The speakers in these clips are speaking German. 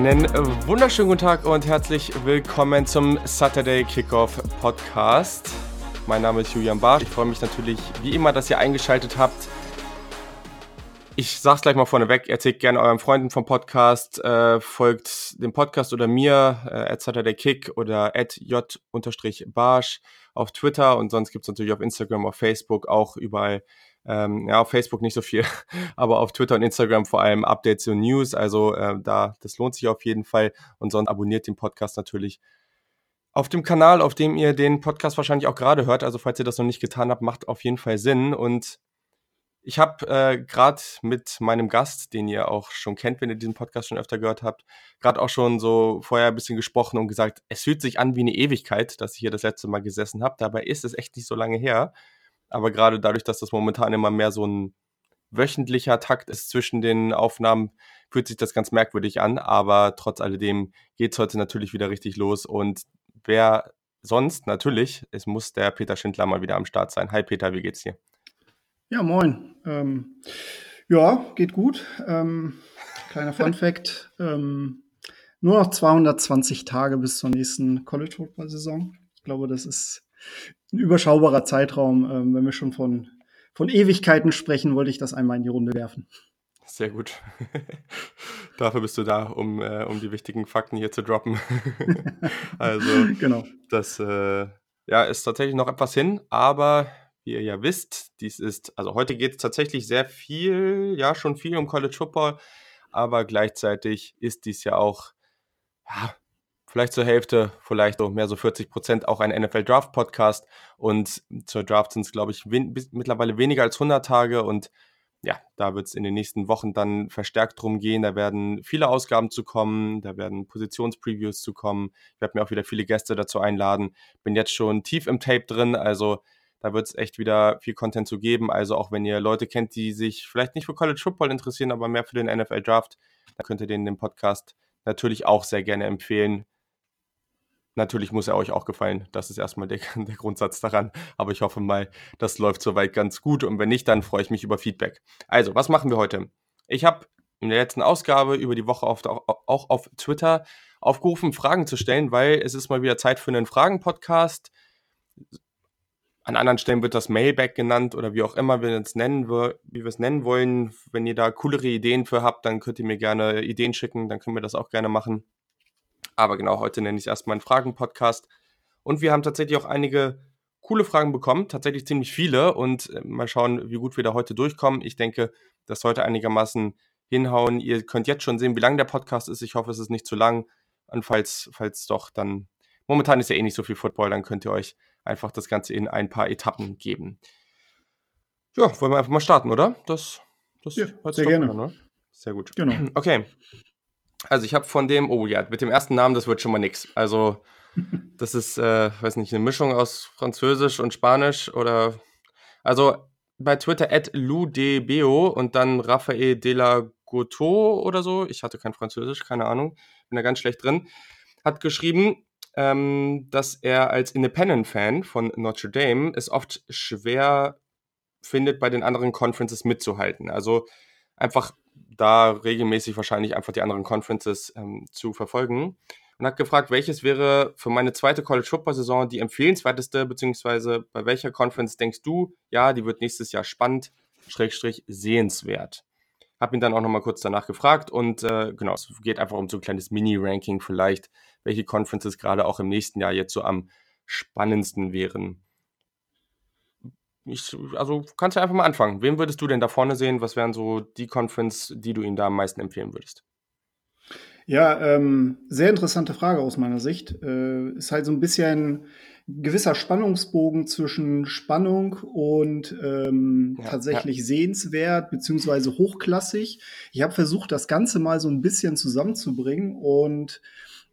Einen wunderschönen guten Tag und herzlich willkommen zum Saturday Kickoff Podcast. Mein Name ist Julian Barth. Ich freue mich natürlich wie immer, dass ihr eingeschaltet habt. Ich sag's gleich mal vorneweg, erzählt gerne euren Freunden vom Podcast, äh, folgt dem Podcast oder mir, äh, at Saturday Kick oder at j-barsch auf Twitter und sonst gibt's natürlich auf Instagram, auf Facebook, auch überall ähm, ja, auf Facebook nicht so viel, aber auf Twitter und Instagram vor allem Updates und News. Also äh, da, das lohnt sich auf jeden Fall. Und sonst abonniert den Podcast natürlich auf dem Kanal, auf dem ihr den Podcast wahrscheinlich auch gerade hört. Also falls ihr das noch nicht getan habt, macht auf jeden Fall Sinn. Und ich habe äh, gerade mit meinem Gast, den ihr auch schon kennt, wenn ihr diesen Podcast schon öfter gehört habt, gerade auch schon so vorher ein bisschen gesprochen und gesagt, es fühlt sich an wie eine Ewigkeit, dass ich hier das letzte Mal gesessen habe. Dabei ist es echt nicht so lange her. Aber gerade dadurch, dass das momentan immer mehr so ein wöchentlicher Takt ist zwischen den Aufnahmen, fühlt sich das ganz merkwürdig an. Aber trotz alledem geht es heute natürlich wieder richtig los. Und wer sonst natürlich, es muss der Peter Schindler mal wieder am Start sein. Hi Peter, wie geht's dir? Ja, moin. Ähm, ja, geht gut. Ähm, kleiner Fun Fact. ähm, nur noch 220 Tage bis zur nächsten College Football Saison. Ich glaube, das ist ein überschaubarer Zeitraum. Ähm, wenn wir schon von, von Ewigkeiten sprechen, wollte ich das einmal in die Runde werfen. Sehr gut. Dafür bist du da, um, äh, um die wichtigen Fakten hier zu droppen. also, genau. das äh, ja, ist tatsächlich noch etwas hin, aber wie ihr ja wisst, dies ist, also heute geht es tatsächlich sehr viel, ja, schon viel um College Football, aber gleichzeitig ist dies ja auch ja, vielleicht zur Hälfte, vielleicht so mehr so 40 Prozent auch ein NFL Draft Podcast. Und zur Draft sind es, glaube ich, wen mittlerweile weniger als 100 Tage. Und ja, da wird es in den nächsten Wochen dann verstärkt drum gehen. Da werden viele Ausgaben zu kommen, da werden Positionspreviews zu kommen. Ich werde mir auch wieder viele Gäste dazu einladen. Bin jetzt schon tief im Tape drin, also da wird es echt wieder viel Content zu geben. Also auch wenn ihr Leute kennt, die sich vielleicht nicht für College Football interessieren, aber mehr für den NFL Draft, dann könnt ihr denen den Podcast natürlich auch sehr gerne empfehlen. Natürlich muss er euch auch gefallen. Das ist erstmal der, der, Grundsatz daran. Aber ich hoffe mal, das läuft soweit ganz gut. Und wenn nicht, dann freue ich mich über Feedback. Also, was machen wir heute? Ich habe in der letzten Ausgabe über die Woche auf, auch auf Twitter aufgerufen, Fragen zu stellen, weil es ist mal wieder Zeit für einen Fragen-Podcast. An anderen Stellen wird das Mailback genannt oder wie auch immer wir es nennen, wie wir es nennen wollen. Wenn ihr da coolere Ideen für habt, dann könnt ihr mir gerne Ideen schicken, dann können wir das auch gerne machen. Aber genau, heute nenne ich es erstmal einen Fragen-Podcast. Und wir haben tatsächlich auch einige coole Fragen bekommen, tatsächlich ziemlich viele. Und äh, mal schauen, wie gut wir da heute durchkommen. Ich denke, das sollte einigermaßen hinhauen. Ihr könnt jetzt schon sehen, wie lang der Podcast ist. Ich hoffe, es ist nicht zu lang. Und falls, falls doch, dann momentan ist ja eh nicht so viel Football, dann könnt ihr euch einfach das Ganze in ein paar Etappen geben. Ja, wollen wir einfach mal starten, oder? Das, das ja, sehr gerne. An, ne? Sehr gut. Genau. Okay. Also ich habe von dem, oh ja, mit dem ersten Namen, das wird schon mal nix. Also das ist, äh, weiß nicht, eine Mischung aus Französisch und Spanisch oder, also bei Twitter at ludebeo und dann Raphael de la Goto oder so, ich hatte kein Französisch, keine Ahnung, bin da ganz schlecht drin, hat geschrieben, ähm, dass er als Independent-Fan von Notre Dame es oft schwer findet, bei den anderen Conferences mitzuhalten. Also einfach da regelmäßig wahrscheinlich einfach die anderen Conferences ähm, zu verfolgen und hat gefragt, welches wäre für meine zweite College Football Saison die empfehlenswerteste, beziehungsweise bei welcher Conference denkst du, ja, die wird nächstes Jahr spannend, Schrägstrich sehenswert. Hab ihn dann auch nochmal kurz danach gefragt und äh, genau, es geht einfach um so ein kleines Mini-Ranking vielleicht, welche Conferences gerade auch im nächsten Jahr jetzt so am spannendsten wären ich, also kannst du einfach mal anfangen. Wem würdest du denn da vorne sehen? Was wären so die Conference, die du ihnen da am meisten empfehlen würdest? Ja, ähm, sehr interessante Frage aus meiner Sicht. Äh, ist halt so ein bisschen gewisser Spannungsbogen zwischen Spannung und ähm, ja, tatsächlich ja. sehenswert beziehungsweise hochklassig. Ich habe versucht, das Ganze mal so ein bisschen zusammenzubringen und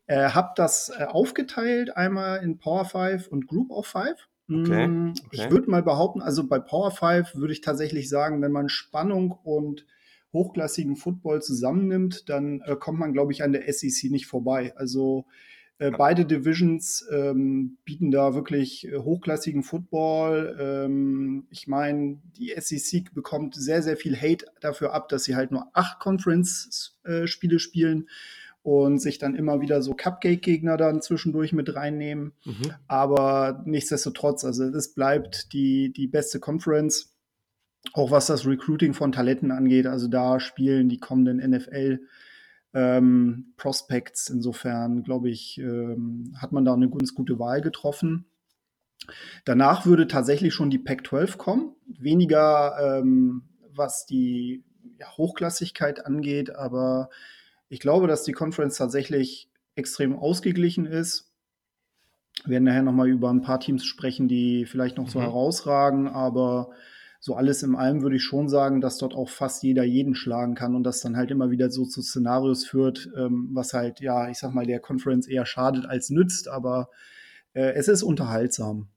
äh, habe das äh, aufgeteilt einmal in Power 5 und Group of 5. Okay. Mm, okay. Ich würde mal behaupten, also bei Power 5 würde ich tatsächlich sagen, wenn man Spannung und hochklassigen Football zusammennimmt, dann äh, kommt man, glaube ich, an der SEC nicht vorbei. Also äh, beide Divisions ähm, bieten da wirklich äh, hochklassigen Football. Ähm, ich meine, die SEC bekommt sehr, sehr viel Hate dafür ab, dass sie halt nur acht Conference-Spiele spielen. Und sich dann immer wieder so Cupcake-Gegner dann zwischendurch mit reinnehmen. Mhm. Aber nichtsdestotrotz, also es bleibt die, die beste Conference, auch was das Recruiting von Talenten angeht. Also da spielen die kommenden NFL ähm, Prospects. Insofern, glaube ich, ähm, hat man da eine ganz gute Wahl getroffen. Danach würde tatsächlich schon die Pac-12 kommen. Weniger ähm, was die ja, Hochklassigkeit angeht, aber ich glaube, dass die Conference tatsächlich extrem ausgeglichen ist. Wir werden nachher nochmal über ein paar Teams sprechen, die vielleicht noch so mhm. herausragen, aber so alles in allem würde ich schon sagen, dass dort auch fast jeder jeden schlagen kann und das dann halt immer wieder so zu Szenarios führt, ähm, was halt, ja, ich sag mal, der Conference eher schadet als nützt, aber äh, es ist unterhaltsam.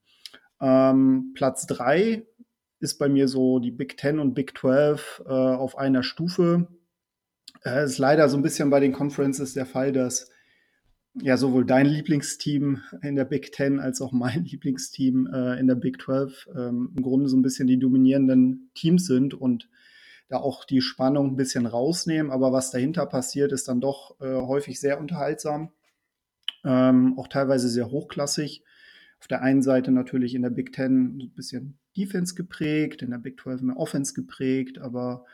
Ähm, Platz 3 ist bei mir so die Big 10 und Big 12 äh, auf einer Stufe. Es äh, ist leider so ein bisschen bei den Conferences der Fall, dass ja sowohl dein Lieblingsteam in der Big Ten als auch mein Lieblingsteam äh, in der Big 12 ähm, im Grunde so ein bisschen die dominierenden Teams sind und da auch die Spannung ein bisschen rausnehmen. Aber was dahinter passiert, ist dann doch äh, häufig sehr unterhaltsam, ähm, auch teilweise sehr hochklassig. Auf der einen Seite natürlich in der Big Ten ein bisschen Defense geprägt, in der Big 12 mehr Offense geprägt, aber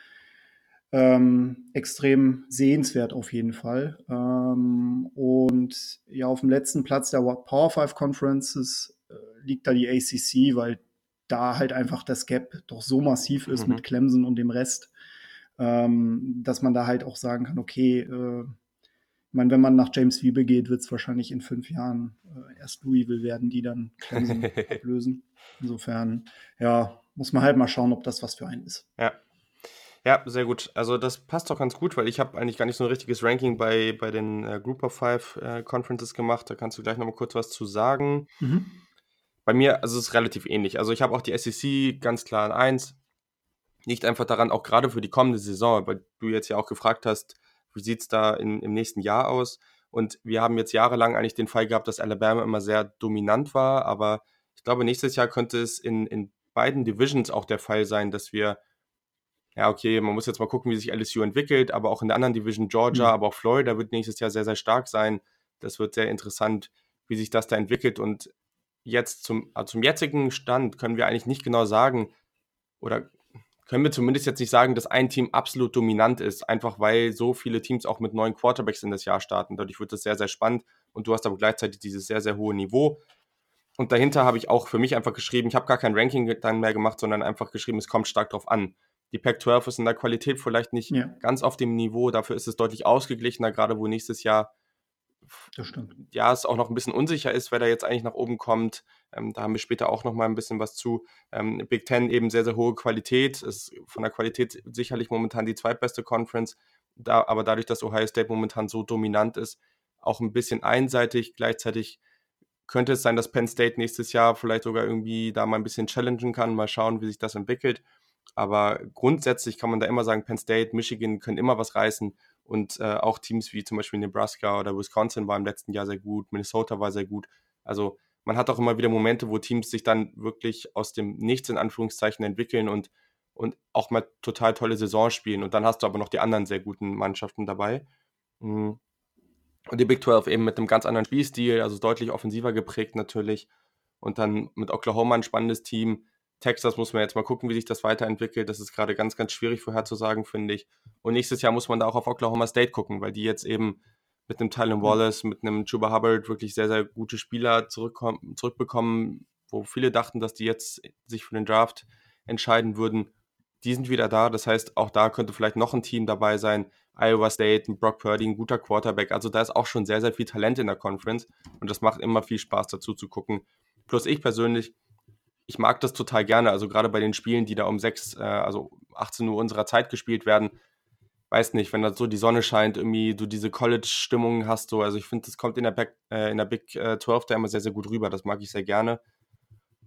ähm, extrem sehenswert auf jeden Fall. Ähm, und ja, auf dem letzten Platz der Power 5 Conferences äh, liegt da die ACC, weil da halt einfach das Gap doch so massiv ist mhm. mit Clemson und dem Rest, ähm, dass man da halt auch sagen kann, okay, äh, ich meine, wenn man nach James Wiebe geht, wird es wahrscheinlich in fünf Jahren äh, erst Louisville werden, die dann Clemson ablösen. Insofern, ja, muss man halt mal schauen, ob das was für einen ist. Ja, ja, sehr gut. Also das passt doch ganz gut, weil ich habe eigentlich gar nicht so ein richtiges Ranking bei, bei den äh, Group of Five äh, Conferences gemacht. Da kannst du gleich noch mal kurz was zu sagen. Mhm. Bei mir, also es ist relativ ähnlich. Also ich habe auch die SEC ganz klar an 1. Nicht einfach daran, auch gerade für die kommende Saison, weil du jetzt ja auch gefragt hast, wie sieht es da in, im nächsten Jahr aus? Und wir haben jetzt jahrelang eigentlich den Fall gehabt, dass Alabama immer sehr dominant war, aber ich glaube, nächstes Jahr könnte es in, in beiden Divisions auch der Fall sein, dass wir ja, okay, man muss jetzt mal gucken, wie sich LSU entwickelt, aber auch in der anderen Division Georgia, mhm. aber auch Florida wird nächstes Jahr sehr, sehr stark sein. Das wird sehr interessant, wie sich das da entwickelt. Und jetzt zum, also zum jetzigen Stand können wir eigentlich nicht genau sagen, oder können wir zumindest jetzt nicht sagen, dass ein Team absolut dominant ist, einfach weil so viele Teams auch mit neuen Quarterbacks in das Jahr starten. Dadurch wird es sehr, sehr spannend und du hast aber gleichzeitig dieses sehr, sehr hohe Niveau. Und dahinter habe ich auch für mich einfach geschrieben, ich habe gar kein Ranking dann mehr gemacht, sondern einfach geschrieben, es kommt stark drauf an. Die Pac-12 ist in der Qualität vielleicht nicht ja. ganz auf dem Niveau, dafür ist es deutlich ausgeglichener, gerade wo nächstes Jahr. Ja, es auch noch ein bisschen unsicher ist, wer da jetzt eigentlich nach oben kommt. Ähm, da haben wir später auch noch mal ein bisschen was zu. Ähm, Big Ten eben sehr, sehr hohe Qualität. Ist von der Qualität sicherlich momentan die zweitbeste Conference. Da, aber dadurch, dass Ohio State momentan so dominant ist, auch ein bisschen einseitig. Gleichzeitig könnte es sein, dass Penn State nächstes Jahr vielleicht sogar irgendwie da mal ein bisschen challengen kann. Mal schauen, wie sich das entwickelt. Aber grundsätzlich kann man da immer sagen, Penn State, Michigan können immer was reißen. Und äh, auch Teams wie zum Beispiel Nebraska oder Wisconsin war im letzten Jahr sehr gut, Minnesota war sehr gut. Also man hat auch immer wieder Momente, wo Teams sich dann wirklich aus dem Nichts in Anführungszeichen entwickeln und, und auch mal total tolle Saison spielen. Und dann hast du aber noch die anderen sehr guten Mannschaften dabei. Mhm. Und die Big 12 eben mit einem ganz anderen Spielstil, also deutlich offensiver geprägt natürlich. Und dann mit Oklahoma ein spannendes Team, Texas muss man jetzt mal gucken, wie sich das weiterentwickelt. Das ist gerade ganz, ganz schwierig vorherzusagen, finde ich. Und nächstes Jahr muss man da auch auf Oklahoma State gucken, weil die jetzt eben mit einem Tylen Wallace, mit einem Chuba Hubbard wirklich sehr, sehr gute Spieler zurückbekommen, wo viele dachten, dass die jetzt sich für den Draft entscheiden würden. Die sind wieder da. Das heißt, auch da könnte vielleicht noch ein Team dabei sein. Iowa State, Brock Purdy, ein guter Quarterback. Also da ist auch schon sehr, sehr viel Talent in der Conference. Und das macht immer viel Spaß dazu zu gucken. Plus ich persönlich ich mag das total gerne. Also gerade bei den Spielen, die da um 6, äh, also 18 Uhr unserer Zeit gespielt werden, weiß nicht, wenn da so die Sonne scheint, irgendwie du diese College-Stimmung hast, so, also ich finde, das kommt in der, Back, äh, in der Big äh, 12 da immer sehr, sehr gut rüber. Das mag ich sehr gerne.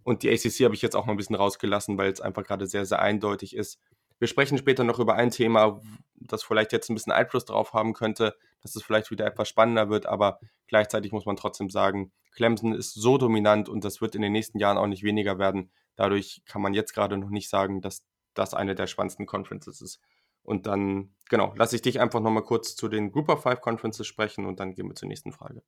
Und die ACC habe ich jetzt auch mal ein bisschen rausgelassen, weil es einfach gerade sehr, sehr eindeutig ist. Wir sprechen später noch über ein Thema, das vielleicht jetzt ein bisschen Einfluss darauf haben könnte, dass es vielleicht wieder etwas spannender wird, aber gleichzeitig muss man trotzdem sagen, Clemson ist so dominant und das wird in den nächsten Jahren auch nicht weniger werden. Dadurch kann man jetzt gerade noch nicht sagen, dass das eine der spannendsten Conferences ist. Und dann, genau, lasse ich dich einfach nochmal kurz zu den Group of Five Conferences sprechen und dann gehen wir zur nächsten Frage.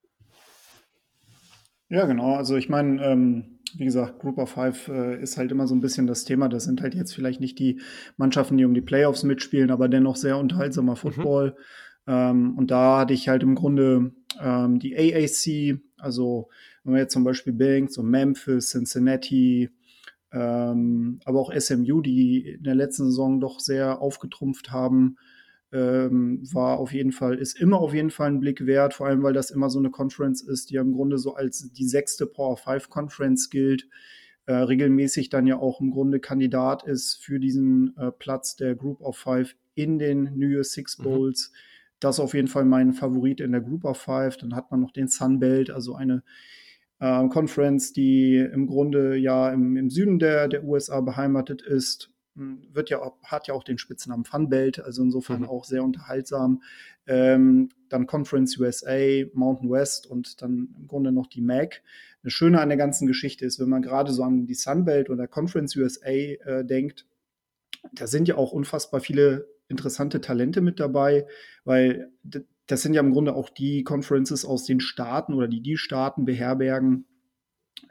Ja, genau. Also ich meine, ähm, wie gesagt, Group of Five äh, ist halt immer so ein bisschen das Thema. Das sind halt jetzt vielleicht nicht die Mannschaften, die um die Playoffs mitspielen, aber dennoch sehr unterhaltsamer mhm. Football. Mhm. Ähm, und da hatte ich halt im Grunde ähm, die AAC, also wenn man jetzt zum Beispiel denkt, so Memphis, Cincinnati, ähm, aber auch SMU, die in der letzten Saison doch sehr aufgetrumpft haben, ähm, war auf jeden Fall, ist immer auf jeden Fall ein Blick wert, vor allem weil das immer so eine Conference ist, die im Grunde so als die sechste Power 5 Conference gilt, äh, regelmäßig dann ja auch im Grunde Kandidat ist für diesen äh, Platz der Group of Five in den New Year Six mhm. Bowls. Mhm. Das ist auf jeden Fall mein Favorit in der Group of Five. Dann hat man noch den Sun Belt, also eine äh, Conference, die im Grunde ja im, im Süden der, der USA beheimatet ist hm, wird ja auch, hat ja auch den Spitznamen Funbelt, also insofern mhm. auch sehr unterhaltsam. Ähm, dann Conference USA, Mountain West und dann im Grunde noch die MAC. Das Schöne an der ganzen Geschichte ist, wenn man gerade so an die Sunbelt oder Conference USA äh, denkt, da sind ja auch unfassbar viele interessante Talente mit dabei, weil das sind ja im Grunde auch die Conferences aus den Staaten oder die die Staaten beherbergen,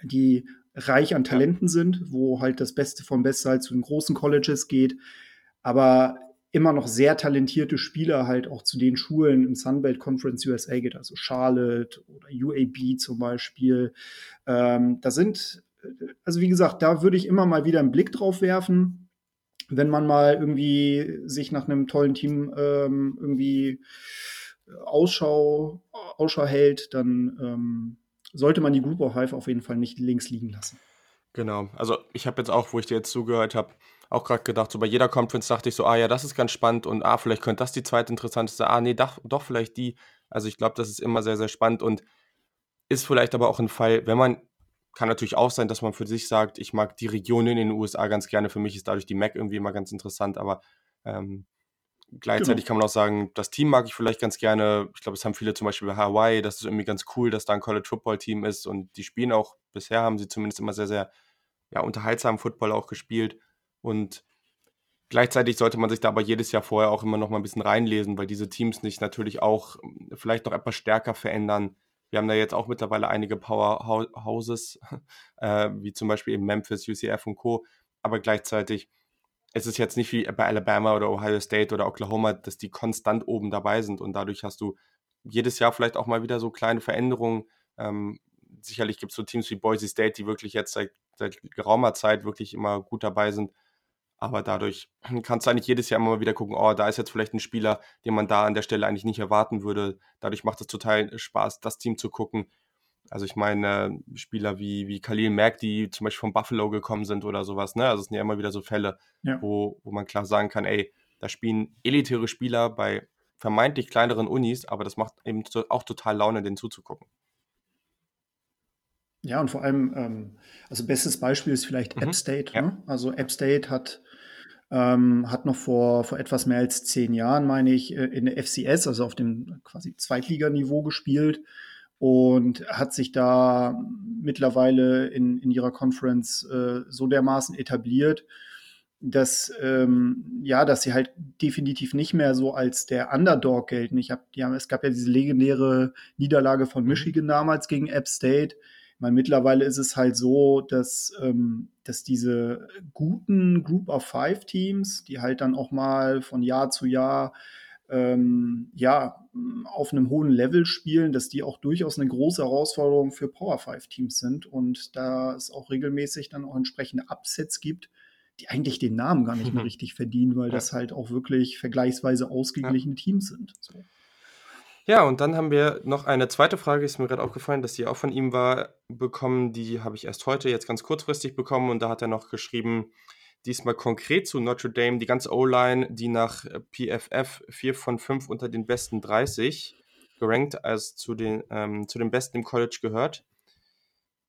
die reich an Talenten sind, wo halt das Beste vom Besten halt zu den großen Colleges geht, aber immer noch sehr talentierte Spieler halt auch zu den Schulen im Sunbelt Conference USA geht, also Charlotte oder UAB zum Beispiel. Ähm, da sind, also wie gesagt, da würde ich immer mal wieder einen Blick drauf werfen, wenn man mal irgendwie sich nach einem tollen Team ähm, irgendwie Ausschau, Ausschau hält, dann ähm, sollte man die Group of Five auf jeden Fall nicht links liegen lassen. Genau. Also ich habe jetzt auch, wo ich dir jetzt zugehört habe, auch gerade gedacht, so bei jeder Conference dachte ich so, ah ja, das ist ganz spannend und ah, vielleicht könnte das die zweite interessanteste, ah nee, doch, doch vielleicht die. Also ich glaube, das ist immer sehr, sehr spannend und ist vielleicht aber auch ein Fall, wenn man, kann natürlich auch sein, dass man für sich sagt, ich mag die Regionen in den USA ganz gerne, für mich ist dadurch die Mac irgendwie immer ganz interessant, aber ähm, Gleichzeitig genau. kann man auch sagen, das Team mag ich vielleicht ganz gerne. Ich glaube, es haben viele zum Beispiel bei Hawaii. Das ist irgendwie ganz cool, dass da ein College Football Team ist und die spielen auch, bisher haben sie zumindest immer sehr, sehr ja, unterhaltsamen Football auch gespielt. Und gleichzeitig sollte man sich da aber jedes Jahr vorher auch immer noch mal ein bisschen reinlesen, weil diese Teams sich natürlich auch hm, vielleicht noch etwas stärker verändern. Wir haben da jetzt auch mittlerweile einige Powerhouses, äh, wie zum Beispiel eben Memphis, UCF und Co. Aber gleichzeitig es ist jetzt nicht wie bei Alabama oder Ohio State oder Oklahoma, dass die konstant oben dabei sind und dadurch hast du jedes Jahr vielleicht auch mal wieder so kleine Veränderungen. Ähm, sicherlich gibt es so Teams wie Boise State, die wirklich jetzt seit, seit geraumer Zeit wirklich immer gut dabei sind. Aber dadurch kannst du eigentlich jedes Jahr immer mal wieder gucken, oh, da ist jetzt vielleicht ein Spieler, den man da an der Stelle eigentlich nicht erwarten würde. Dadurch macht es total Spaß, das Team zu gucken. Also ich meine, Spieler wie, wie Khalil Mack, die zum Beispiel von Buffalo gekommen sind oder sowas, ne? Also es sind ja immer wieder so Fälle, ja. wo, wo man klar sagen kann, ey, da spielen elitäre Spieler bei vermeintlich kleineren Unis, aber das macht eben auch total Laune, denen zuzugucken. Ja, und vor allem, ähm, also bestes Beispiel ist vielleicht mhm. App State. Ja. Ne? Also App State hat, ähm, hat noch vor, vor etwas mehr als zehn Jahren, meine ich, äh, in der FCS, also auf dem quasi Zweitliganiveau gespielt und hat sich da mittlerweile in, in ihrer Conference äh, so dermaßen etabliert, dass ähm, ja, dass sie halt definitiv nicht mehr so als der Underdog gelten. Ich habe, ja, es gab ja diese legendäre Niederlage von mhm. Michigan damals gegen App State. Weil mittlerweile ist es halt so, dass, ähm, dass diese guten Group of Five Teams, die halt dann auch mal von Jahr zu Jahr ähm, ja, auf einem hohen Level spielen, dass die auch durchaus eine große Herausforderung für Power 5 Teams sind und da es auch regelmäßig dann auch entsprechende Upsets gibt, die eigentlich den Namen gar nicht mehr richtig verdienen, weil das halt auch wirklich vergleichsweise ausgeglichene. Teams sind. So. Ja, und dann haben wir noch eine zweite Frage, ist mir gerade aufgefallen, dass die auch von ihm war, bekommen. Die habe ich erst heute, jetzt ganz kurzfristig bekommen und da hat er noch geschrieben, Diesmal konkret zu Notre Dame, die ganze O-Line, die nach äh, PFF 4 von 5 unter den besten 30 gerankt als zu den, ähm, zu den besten im College gehört,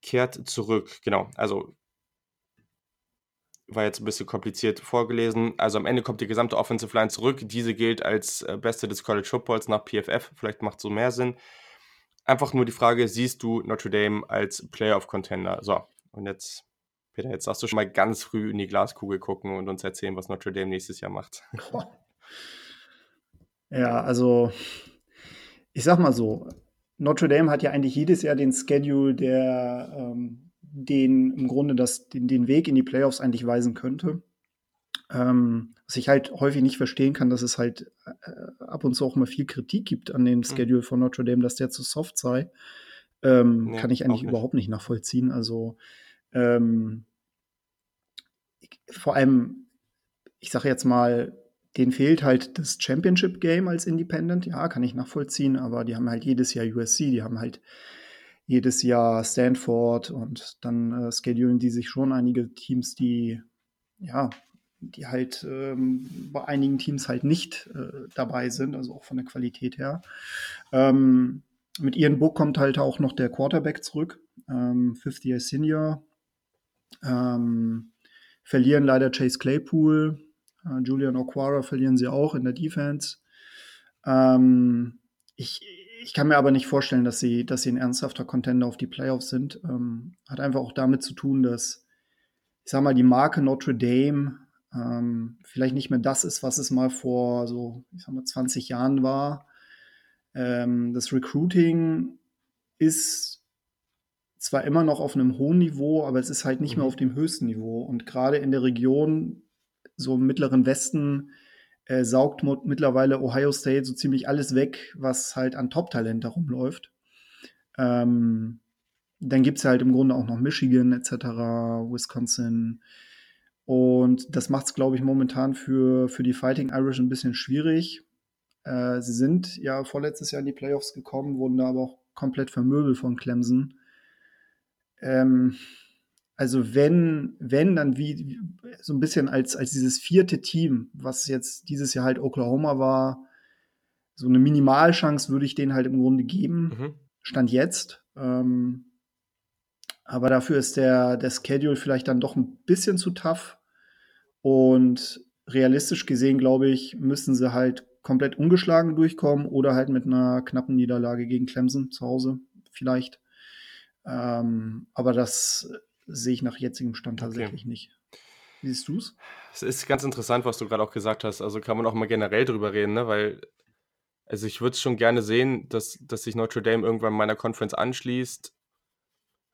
kehrt zurück. Genau, also war jetzt ein bisschen kompliziert vorgelesen. Also am Ende kommt die gesamte Offensive Line zurück. Diese gilt als äh, beste des College Footballs nach PFF. Vielleicht macht so mehr Sinn. Einfach nur die Frage, siehst du Notre Dame als Playoff Contender? So, und jetzt Peter, jetzt darfst du schon mal ganz früh in die Glaskugel gucken und uns erzählen, was Notre Dame nächstes Jahr macht. Ja, also ich sag mal so, Notre Dame hat ja eigentlich jedes Jahr den Schedule, der ähm, den im Grunde das, den, den Weg in die Playoffs eigentlich weisen könnte. Ähm, was ich halt häufig nicht verstehen kann, dass es halt äh, ab und zu auch mal viel Kritik gibt an dem mhm. Schedule von Notre Dame, dass der zu soft sei. Ähm, nee, kann ich eigentlich nicht. überhaupt nicht nachvollziehen. Also ähm, ich, vor allem, ich sage jetzt mal, denen fehlt halt das Championship Game als Independent. Ja, kann ich nachvollziehen, aber die haben halt jedes Jahr USC, die haben halt jedes Jahr Stanford und dann äh, schedulen die sich schon einige Teams, die ja, die halt ähm, bei einigen Teams halt nicht äh, dabei sind, also auch von der Qualität her. Ähm, mit Ian Book kommt halt auch noch der Quarterback zurück, ähm, 50 Year Senior. Ähm, verlieren leider Chase Claypool, äh, Julian O'Quara verlieren sie auch in der Defense. Ähm, ich, ich kann mir aber nicht vorstellen, dass sie, dass sie ein ernsthafter Contender auf die Playoffs sind. Ähm, hat einfach auch damit zu tun, dass, ich sag mal, die Marke Notre Dame ähm, vielleicht nicht mehr das ist, was es mal vor so, ich sag mal, 20 Jahren war. Ähm, das Recruiting ist zwar immer noch auf einem hohen Niveau, aber es ist halt nicht mhm. mehr auf dem höchsten Niveau. Und gerade in der Region, so im mittleren Westen, äh, saugt mittlerweile Ohio State so ziemlich alles weg, was halt an Top-Talent herumläuft. Ähm, dann gibt es halt im Grunde auch noch Michigan etc., Wisconsin. Und das macht es, glaube ich, momentan für, für die Fighting Irish ein bisschen schwierig. Äh, sie sind ja vorletztes Jahr in die Playoffs gekommen, wurden da aber auch komplett vermöbelt von Clemson. Ähm, also wenn, wenn, dann wie so ein bisschen als, als dieses vierte Team, was jetzt dieses Jahr halt Oklahoma war, so eine Minimalchance würde ich denen halt im Grunde geben. Mhm. Stand jetzt. Ähm, aber dafür ist der, der Schedule vielleicht dann doch ein bisschen zu tough. Und realistisch gesehen, glaube ich, müssen sie halt komplett ungeschlagen durchkommen oder halt mit einer knappen Niederlage gegen Clemson zu Hause vielleicht. Ähm, aber das sehe ich nach jetzigem Stand tatsächlich okay. nicht. Wie siehst du es? Es ist ganz interessant, was du gerade auch gesagt hast. Also kann man auch mal generell drüber reden, ne? weil also ich würde es schon gerne sehen, dass, dass sich Notre Dame irgendwann meiner Conference anschließt.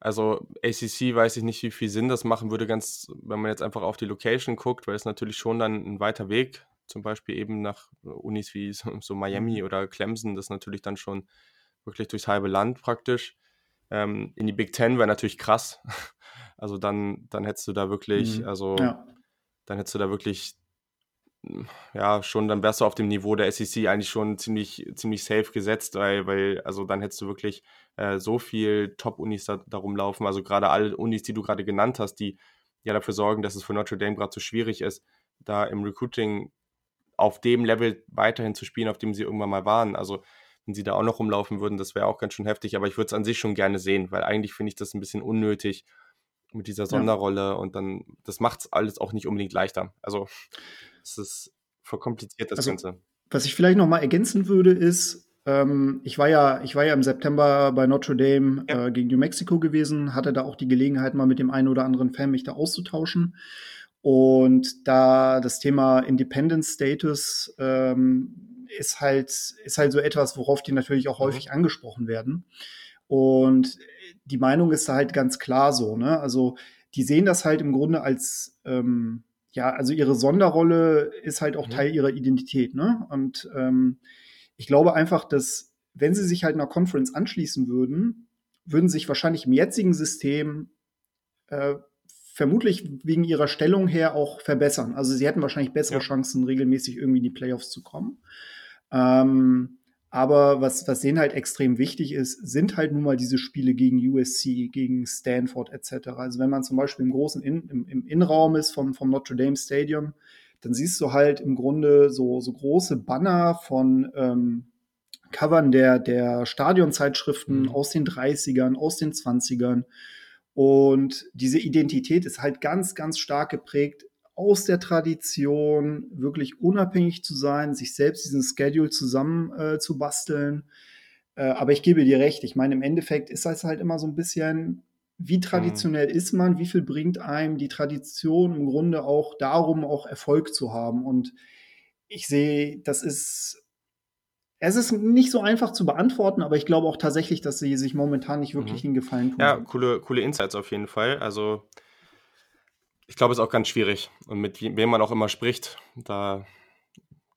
Also ACC weiß ich nicht, wie viel Sinn das machen würde, ganz, wenn man jetzt einfach auf die Location guckt, weil es natürlich schon dann ein weiter Weg, zum Beispiel eben nach Unis wie so, so Miami mhm. oder Clemson, das natürlich dann schon wirklich durchs halbe Land praktisch. Ähm, in die Big Ten wäre natürlich krass. Also dann, dann hättest du da wirklich, mhm. also ja. dann hättest du da wirklich, ja, schon, dann wärst du auf dem Niveau der SEC eigentlich schon ziemlich, ziemlich safe gesetzt, weil, weil, also dann hättest du wirklich äh, so viel Top-Unis da, da rumlaufen. Also gerade alle Unis, die du gerade genannt hast, die ja dafür sorgen, dass es für Notre Dame gerade so schwierig ist, da im Recruiting auf dem Level weiterhin zu spielen, auf dem sie irgendwann mal waren. Also wenn sie da auch noch rumlaufen würden, das wäre auch ganz schön heftig, aber ich würde es an sich schon gerne sehen, weil eigentlich finde ich das ein bisschen unnötig mit dieser Sonderrolle ja. und dann, das macht es alles auch nicht unbedingt leichter. Also es ist verkompliziert das also, Ganze. Was ich vielleicht noch mal ergänzen würde, ist, ähm, ich, war ja, ich war ja im September bei Notre Dame ja. äh, gegen New Mexico gewesen, hatte da auch die Gelegenheit, mal mit dem einen oder anderen Fan mich da auszutauschen. Und da das Thema Independence Status ähm, ist halt, ist halt so etwas, worauf die natürlich auch mhm. häufig angesprochen werden. Und die Meinung ist da halt ganz klar so, ne? Also die sehen das halt im Grunde als, ähm, ja, also ihre Sonderrolle ist halt auch mhm. Teil ihrer Identität, ne? Und ähm, ich glaube einfach, dass wenn sie sich halt einer Conference anschließen würden, würden sich wahrscheinlich im jetzigen System äh, vermutlich wegen ihrer Stellung her auch verbessern. Also sie hätten wahrscheinlich bessere ja. Chancen, regelmäßig irgendwie in die Playoffs zu kommen. Ähm, aber was, was denen halt extrem wichtig ist, sind halt nun mal diese Spiele gegen USC, gegen Stanford etc. Also wenn man zum Beispiel im großen in, im, im Innenraum ist vom, vom Notre Dame Stadium, dann siehst du halt im Grunde so, so große Banner von ähm, Covern der, der Stadionzeitschriften mhm. aus den 30ern, aus den 20ern. Und diese Identität ist halt ganz, ganz stark geprägt aus der Tradition, wirklich unabhängig zu sein, sich selbst diesen Schedule zusammen äh, zu basteln. Äh, aber ich gebe dir recht, ich meine, im Endeffekt ist das halt immer so ein bisschen, wie traditionell mhm. ist man, wie viel bringt einem die Tradition im Grunde auch darum, auch Erfolg zu haben. Und ich sehe, das ist es ist nicht so einfach zu beantworten, aber ich glaube auch tatsächlich, dass sie sich momentan nicht wirklich mhm. den Gefallen tun. Ja, coole, coole Insights auf jeden Fall. Also ich glaube, es ist auch ganz schwierig. Und mit wem man auch immer spricht, da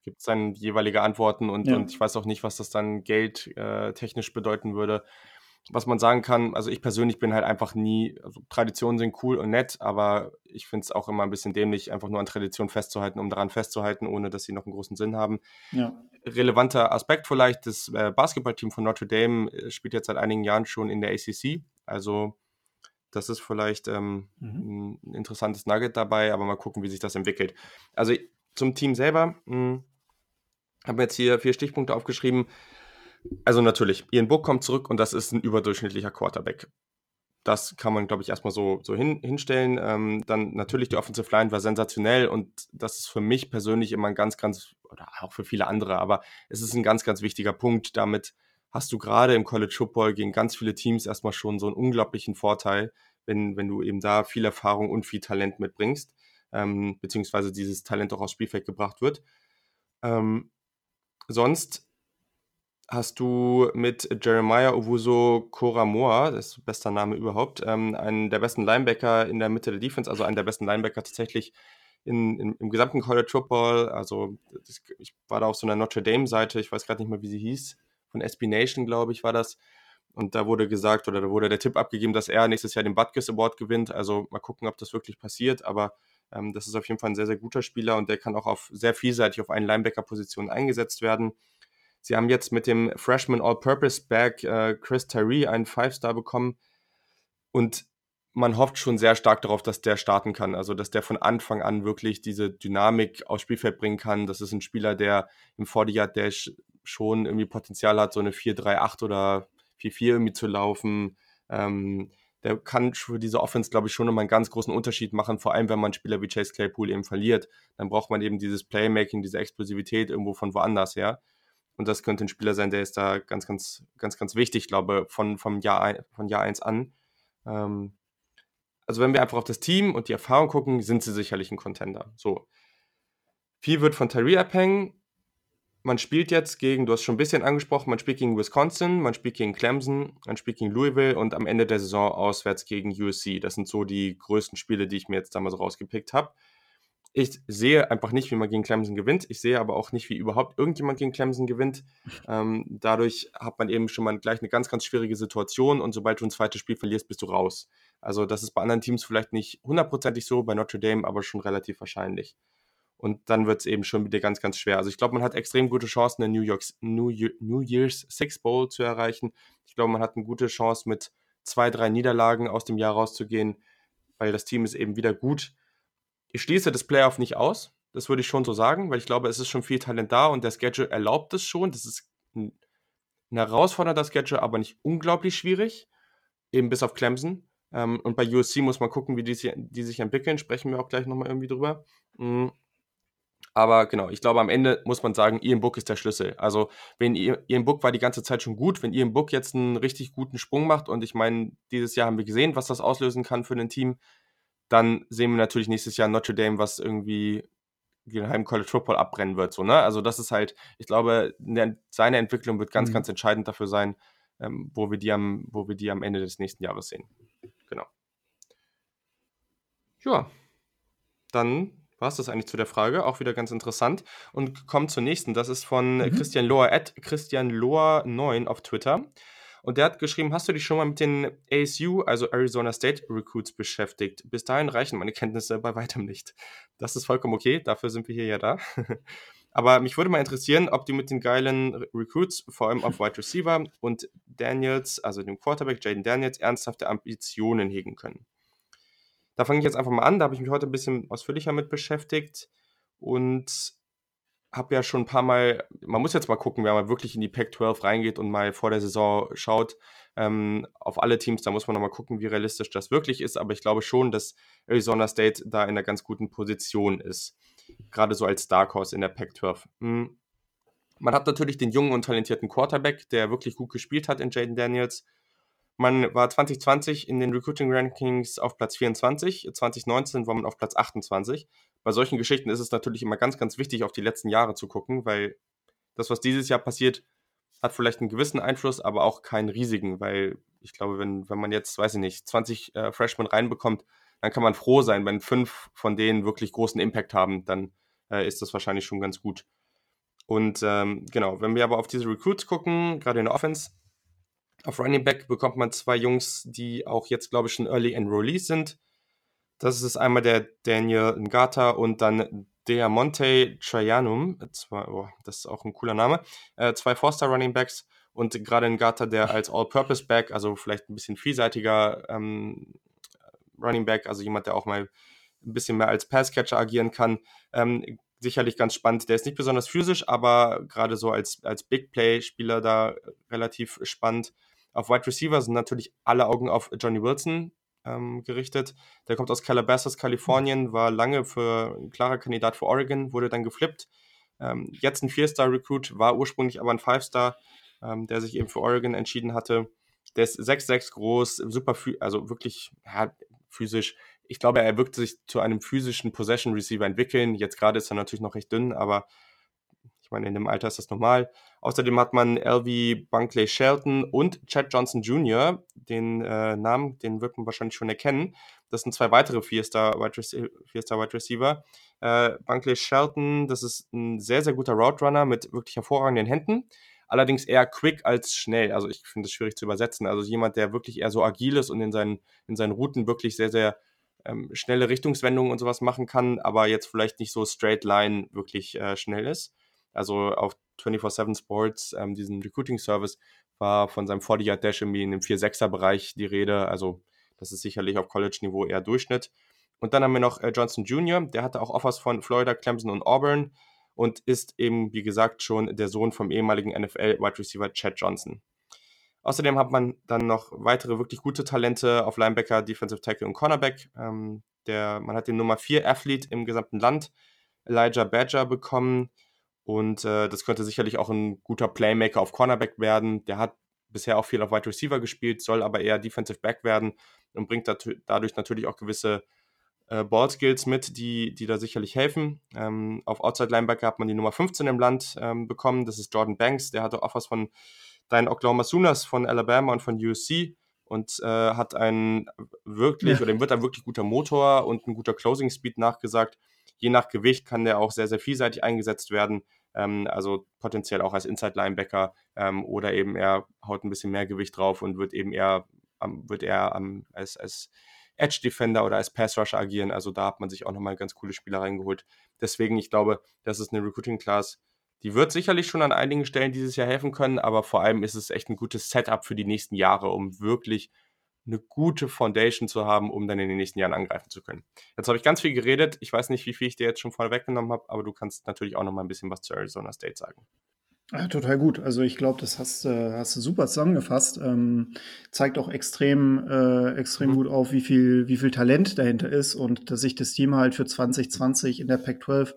gibt es dann jeweilige Antworten und, ja. und ich weiß auch nicht, was das dann geldtechnisch äh, bedeuten würde. Was man sagen kann, also ich persönlich bin halt einfach nie, also Traditionen sind cool und nett, aber ich finde es auch immer ein bisschen dämlich, einfach nur an Traditionen festzuhalten, um daran festzuhalten, ohne dass sie noch einen großen Sinn haben. Ja. Relevanter Aspekt vielleicht, das äh, Basketballteam von Notre Dame äh, spielt jetzt seit einigen Jahren schon in der ACC, also das ist vielleicht ähm, mhm. ein interessantes Nugget dabei, aber mal gucken, wie sich das entwickelt. Also zum Team selber, hm, habe jetzt hier vier Stichpunkte aufgeschrieben. Also natürlich, Ian Book kommt zurück und das ist ein überdurchschnittlicher Quarterback. Das kann man, glaube ich, erstmal so, so hin, hinstellen. Ähm, dann natürlich die Offensive Line war sensationell und das ist für mich persönlich immer ein ganz, ganz, oder auch für viele andere, aber es ist ein ganz, ganz wichtiger Punkt. Damit hast du gerade im College Football gegen ganz viele Teams erstmal schon so einen unglaublichen Vorteil, wenn, wenn du eben da viel Erfahrung und viel Talent mitbringst, ähm, beziehungsweise dieses Talent auch aufs Spielfeld gebracht wird. Ähm, sonst hast du mit Jeremiah Owuso Koramoa, das ist bester Name überhaupt, ähm, einen der besten Linebacker in der Mitte der Defense, also einen der besten Linebacker tatsächlich in, in, im gesamten College Football. Also ich war da auf so einer Notre Dame Seite, ich weiß gerade nicht mehr, wie sie hieß, von SB Nation, glaube ich, war das. Und da wurde gesagt, oder da wurde der Tipp abgegeben, dass er nächstes Jahr den Butkus Award gewinnt. Also mal gucken, ob das wirklich passiert. Aber ähm, das ist auf jeden Fall ein sehr, sehr guter Spieler und der kann auch auf sehr vielseitig auf einen Linebacker-Position eingesetzt werden. Sie haben jetzt mit dem Freshman All-Purpose-Back äh, Chris Tyree einen Five-Star bekommen und man hofft schon sehr stark darauf, dass der starten kann. Also, dass der von Anfang an wirklich diese Dynamik aufs Spielfeld bringen kann. Das ist ein Spieler, der im 40-Yard-Dash schon irgendwie Potenzial hat, so eine 4-3-8 oder 4-4 irgendwie zu laufen. Ähm, der kann für diese Offense, glaube ich, schon nochmal einen ganz großen Unterschied machen, vor allem wenn man Spieler wie Chase Claypool eben verliert. Dann braucht man eben dieses Playmaking, diese Explosivität irgendwo von woanders her. Und das könnte ein Spieler sein, der ist da ganz, ganz, ganz, ganz wichtig, glaube von, vom Jahr, von Jahr 1 an. Ähm, also wenn wir einfach auf das Team und die Erfahrung gucken, sind sie sicherlich ein Contender. So. Viel wird von Tyree abhängen. Man spielt jetzt gegen, du hast schon ein bisschen angesprochen, man spielt gegen Wisconsin, man spielt gegen Clemson, man spielt gegen Louisville und am Ende der Saison auswärts gegen USC. Das sind so die größten Spiele, die ich mir jetzt damals rausgepickt habe. Ich sehe einfach nicht, wie man gegen Clemson gewinnt. Ich sehe aber auch nicht, wie überhaupt irgendjemand gegen Clemson gewinnt. Ähm, dadurch hat man eben schon mal gleich eine ganz, ganz schwierige Situation und sobald du ein zweites Spiel verlierst, bist du raus. Also das ist bei anderen Teams vielleicht nicht hundertprozentig so, bei Notre Dame aber schon relativ wahrscheinlich. Und dann wird es eben schon wieder ganz, ganz schwer. Also ich glaube, man hat extrem gute Chancen, den New, York's, New, New Year's Six Bowl zu erreichen. Ich glaube, man hat eine gute Chance, mit zwei, drei Niederlagen aus dem Jahr rauszugehen, weil das Team ist eben wieder gut ich schließe das Playoff nicht aus, das würde ich schon so sagen, weil ich glaube, es ist schon viel Talent da und der Schedule erlaubt es schon. Das ist ein, herausfordernder Schedule, aber nicht unglaublich schwierig, eben bis auf Clemson. Ähm, und bei USC muss man gucken, wie die, die sich entwickeln, sprechen wir auch gleich nochmal irgendwie drüber. Aber genau, ich glaube, am Ende muss man sagen, Ian Book ist der Schlüssel. Also, wenn Ian Book war die ganze Zeit schon gut, wenn Ian Book jetzt einen richtig guten Sprung macht und ich meine, dieses Jahr haben wir gesehen, was das auslösen kann für ein Team, dann sehen wir natürlich nächstes Jahr Notre Dame, was irgendwie den Heim College Football abbrennen wird. So, ne? Also das ist halt, ich glaube, ne, seine Entwicklung wird ganz, mhm. ganz entscheidend dafür sein, ähm, wo, wir die am, wo wir die am Ende des nächsten Jahres sehen. Genau. Ja, dann war es das eigentlich zu der Frage. Auch wieder ganz interessant. Und kommen zur nächsten. Das ist von mhm. Christian Lohr, at Christian Lohr 9 auf Twitter. Und der hat geschrieben, hast du dich schon mal mit den ASU, also Arizona State Recruits beschäftigt? Bis dahin reichen meine Kenntnisse bei weitem nicht. Das ist vollkommen okay, dafür sind wir hier ja da. Aber mich würde mal interessieren, ob die mit den geilen Recruits, vor allem auf Wide Receiver und Daniels, also dem Quarterback Jaden Daniels, ernsthafte Ambitionen hegen können. Da fange ich jetzt einfach mal an, da habe ich mich heute ein bisschen ausführlicher mit beschäftigt und habe ja schon ein paar Mal, man muss jetzt mal gucken, wer mal wirklich in die Pac-12 reingeht und mal vor der Saison schaut ähm, auf alle Teams, da muss man nochmal gucken, wie realistisch das wirklich ist. Aber ich glaube schon, dass Arizona State da in einer ganz guten Position ist. Gerade so als Dark Horse in der Pac-12. Mhm. Man hat natürlich den jungen und talentierten Quarterback, der wirklich gut gespielt hat in Jaden Daniels. Man war 2020 in den Recruiting Rankings auf Platz 24, 2019 war man auf Platz 28. bei solchen Geschichten ist es natürlich immer ganz, ganz wichtig, auf die letzten Jahre zu gucken, weil das, was dieses Jahr passiert, hat vielleicht einen gewissen Einfluss, aber auch keinen riesigen, weil ich glaube, wenn, wenn man jetzt, weiß ich nicht, 20 äh, Freshmen reinbekommt, dann kann man froh sein, wenn fünf von denen wirklich großen Impact haben, dann äh, ist das wahrscheinlich schon ganz gut. Und ähm, genau, wenn wir aber auf diese Recruits gucken, gerade in der Offense, auf Running Back bekommt man zwei Jungs, die auch jetzt, glaube ich, schon Early Enrollees sind. Das ist einmal der Daniel Ngata und dann Diamonte Trajanum. Zwei, oh, das ist auch ein cooler Name. Äh, zwei Forster Running Backs und gerade Ngata, der als All-Purpose Back, also vielleicht ein bisschen vielseitiger ähm, Running Back, also jemand, der auch mal ein bisschen mehr als Passcatcher agieren kann. Ähm, sicherlich ganz spannend. Der ist nicht besonders physisch, aber gerade so als, als Big Play-Spieler da relativ spannend. Auf Wide Receiver sind natürlich alle Augen auf Johnny Wilson ähm, gerichtet. Der kommt aus Calabasas, Kalifornien, war lange für ein klarer Kandidat für Oregon, wurde dann geflippt. Ähm, jetzt ein Vier-Star-Recruit, war ursprünglich aber ein Five-Star, ähm, der sich eben für Oregon entschieden hatte. Der ist 6'6 groß, super, also wirklich ja, physisch ich glaube, er wirkt sich zu einem physischen Possession Receiver entwickeln. Jetzt gerade ist er natürlich noch recht dünn, aber ich meine, in dem Alter ist das normal. Außerdem hat man LV Bunkley Shelton und Chad Johnson Jr., den äh, Namen, den wird man wahrscheinlich schon erkennen. Das sind zwei weitere Vier-Star Wide, Rece Wide Receiver. Äh, Bunkley Shelton, das ist ein sehr, sehr guter Route Runner mit wirklich hervorragenden Händen allerdings eher quick als schnell. Also ich finde es schwierig zu übersetzen. Also jemand, der wirklich eher so agil ist und in seinen, in seinen Routen wirklich sehr, sehr ähm, schnelle Richtungswendungen und sowas machen kann, aber jetzt vielleicht nicht so straight line wirklich äh, schnell ist. Also auf 24-7 Sports, ähm, diesen Recruiting-Service, war von seinem 40-Yard-Dash irgendwie in dem 4-6er-Bereich die Rede. Also das ist sicherlich auf College-Niveau eher Durchschnitt. Und dann haben wir noch äh, Johnson Jr., der hatte auch Offers von Florida, Clemson und Auburn und ist eben, wie gesagt, schon der Sohn vom ehemaligen NFL-Wide Receiver Chad Johnson. Außerdem hat man dann noch weitere wirklich gute Talente auf Linebacker, Defensive Tackle und Cornerback. Ähm, der, man hat den Nummer 4 Athlet im gesamten Land, Elijah Badger, bekommen. Und äh, das könnte sicherlich auch ein guter Playmaker auf Cornerback werden. Der hat bisher auch viel auf Wide Receiver gespielt, soll aber eher Defensive Back werden und bringt dadurch natürlich auch gewisse äh, Ballskills mit, die, die da sicherlich helfen. Ähm, auf Outside Linebacker hat man die Nummer 15 im Land ähm, bekommen. Das ist Jordan Banks. Der hatte Offers von dein Oklahoma Sooners von Alabama und von USC und äh, hat einen wirklich, ja. oder dem wird ein wirklich guter Motor und ein guter Closing Speed nachgesagt. Je nach Gewicht kann der auch sehr, sehr vielseitig eingesetzt werden. Ähm, also potenziell auch als Inside Linebacker ähm, oder eben er haut ein bisschen mehr Gewicht drauf und wird eben eher, ähm, wird eher als, als Edge Defender oder als Pass Rusher agieren. Also da hat man sich auch nochmal ganz coole Spieler reingeholt. Deswegen, ich glaube, das ist eine Recruiting Class, die wird sicherlich schon an einigen Stellen dieses Jahr helfen können, aber vor allem ist es echt ein gutes Setup für die nächsten Jahre, um wirklich eine gute Foundation zu haben, um dann in den nächsten Jahren angreifen zu können. Jetzt habe ich ganz viel geredet. Ich weiß nicht, wie viel ich dir jetzt schon vorher weggenommen habe, aber du kannst natürlich auch noch mal ein bisschen was zu Arizona State sagen. Ja, total gut. Also ich glaube, das hast, äh, hast du super zusammengefasst. Ähm, zeigt auch extrem, äh, extrem mhm. gut auf, wie viel, wie viel Talent dahinter ist und dass sich das Team halt für 2020 in der Pac-12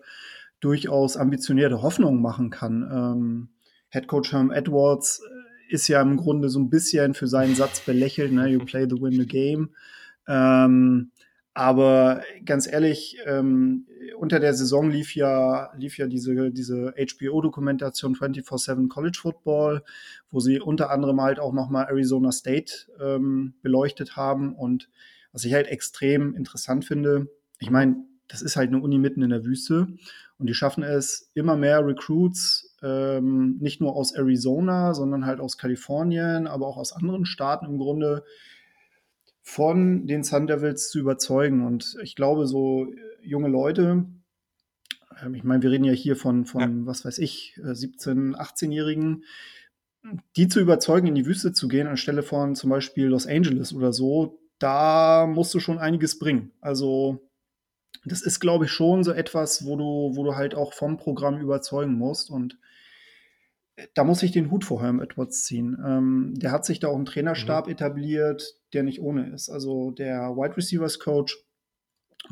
durchaus ambitionierte Hoffnungen machen kann. Ähm, Head Coach Herm Edwards äh, ist ja im Grunde so ein bisschen für seinen Satz belächelt, ne? you play the win the game. Ähm, aber ganz ehrlich, ähm, unter der Saison lief ja, lief ja diese, diese HBO-Dokumentation 24-7 College Football, wo sie unter anderem halt auch nochmal Arizona State ähm, beleuchtet haben. Und was ich halt extrem interessant finde, ich meine, das ist halt eine Uni mitten in der Wüste. Und die schaffen es, immer mehr Recruits, ähm, nicht nur aus Arizona, sondern halt aus Kalifornien, aber auch aus anderen Staaten im Grunde von den Sun Devils zu überzeugen. Und ich glaube, so äh, junge Leute, ähm, ich meine, wir reden ja hier von, von ja. was weiß ich, 17-, äh, 18-Jährigen, die zu überzeugen, in die Wüste zu gehen, anstelle von zum Beispiel Los Angeles oder so, da musst du schon einiges bringen. Also das ist, glaube ich, schon so etwas, wo du, wo du halt auch vom Programm überzeugen musst. Und äh, da muss ich den Hut vor Herm Edwards ziehen. Ähm, der hat sich da auch einen Trainerstab mhm. etabliert, der nicht ohne ist. Also der Wide Receivers Coach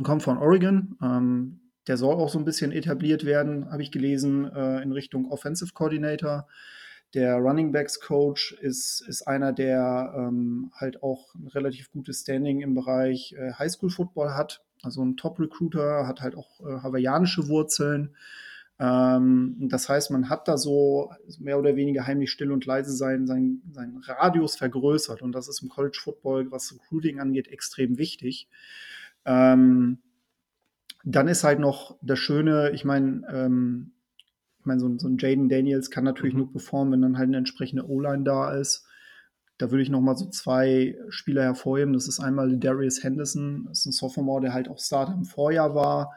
kommt von Oregon. Ähm, der soll auch so ein bisschen etabliert werden, habe ich gelesen, äh, in Richtung Offensive Coordinator. Der Running Backs Coach ist, ist einer, der ähm, halt auch ein relativ gutes Standing im Bereich äh, Highschool Football hat also ein Top-Recruiter, hat halt auch äh, hawaiianische Wurzeln. Ähm, das heißt, man hat da so mehr oder weniger heimlich still und leise seinen sein, sein Radius vergrößert. Und das ist im College Football, was Recruiting angeht, extrem wichtig. Ähm, dann ist halt noch das Schöne, ich meine, ähm, ich meine, so, so, ein Jaden Daniels kann natürlich mhm. nur performen, wenn dann halt eine entsprechende O-Line da ist. Da würde ich noch mal so zwei Spieler hervorheben. Das ist einmal Darius Henderson, das ist ein Sophomore, der halt auch Starter im Vorjahr war.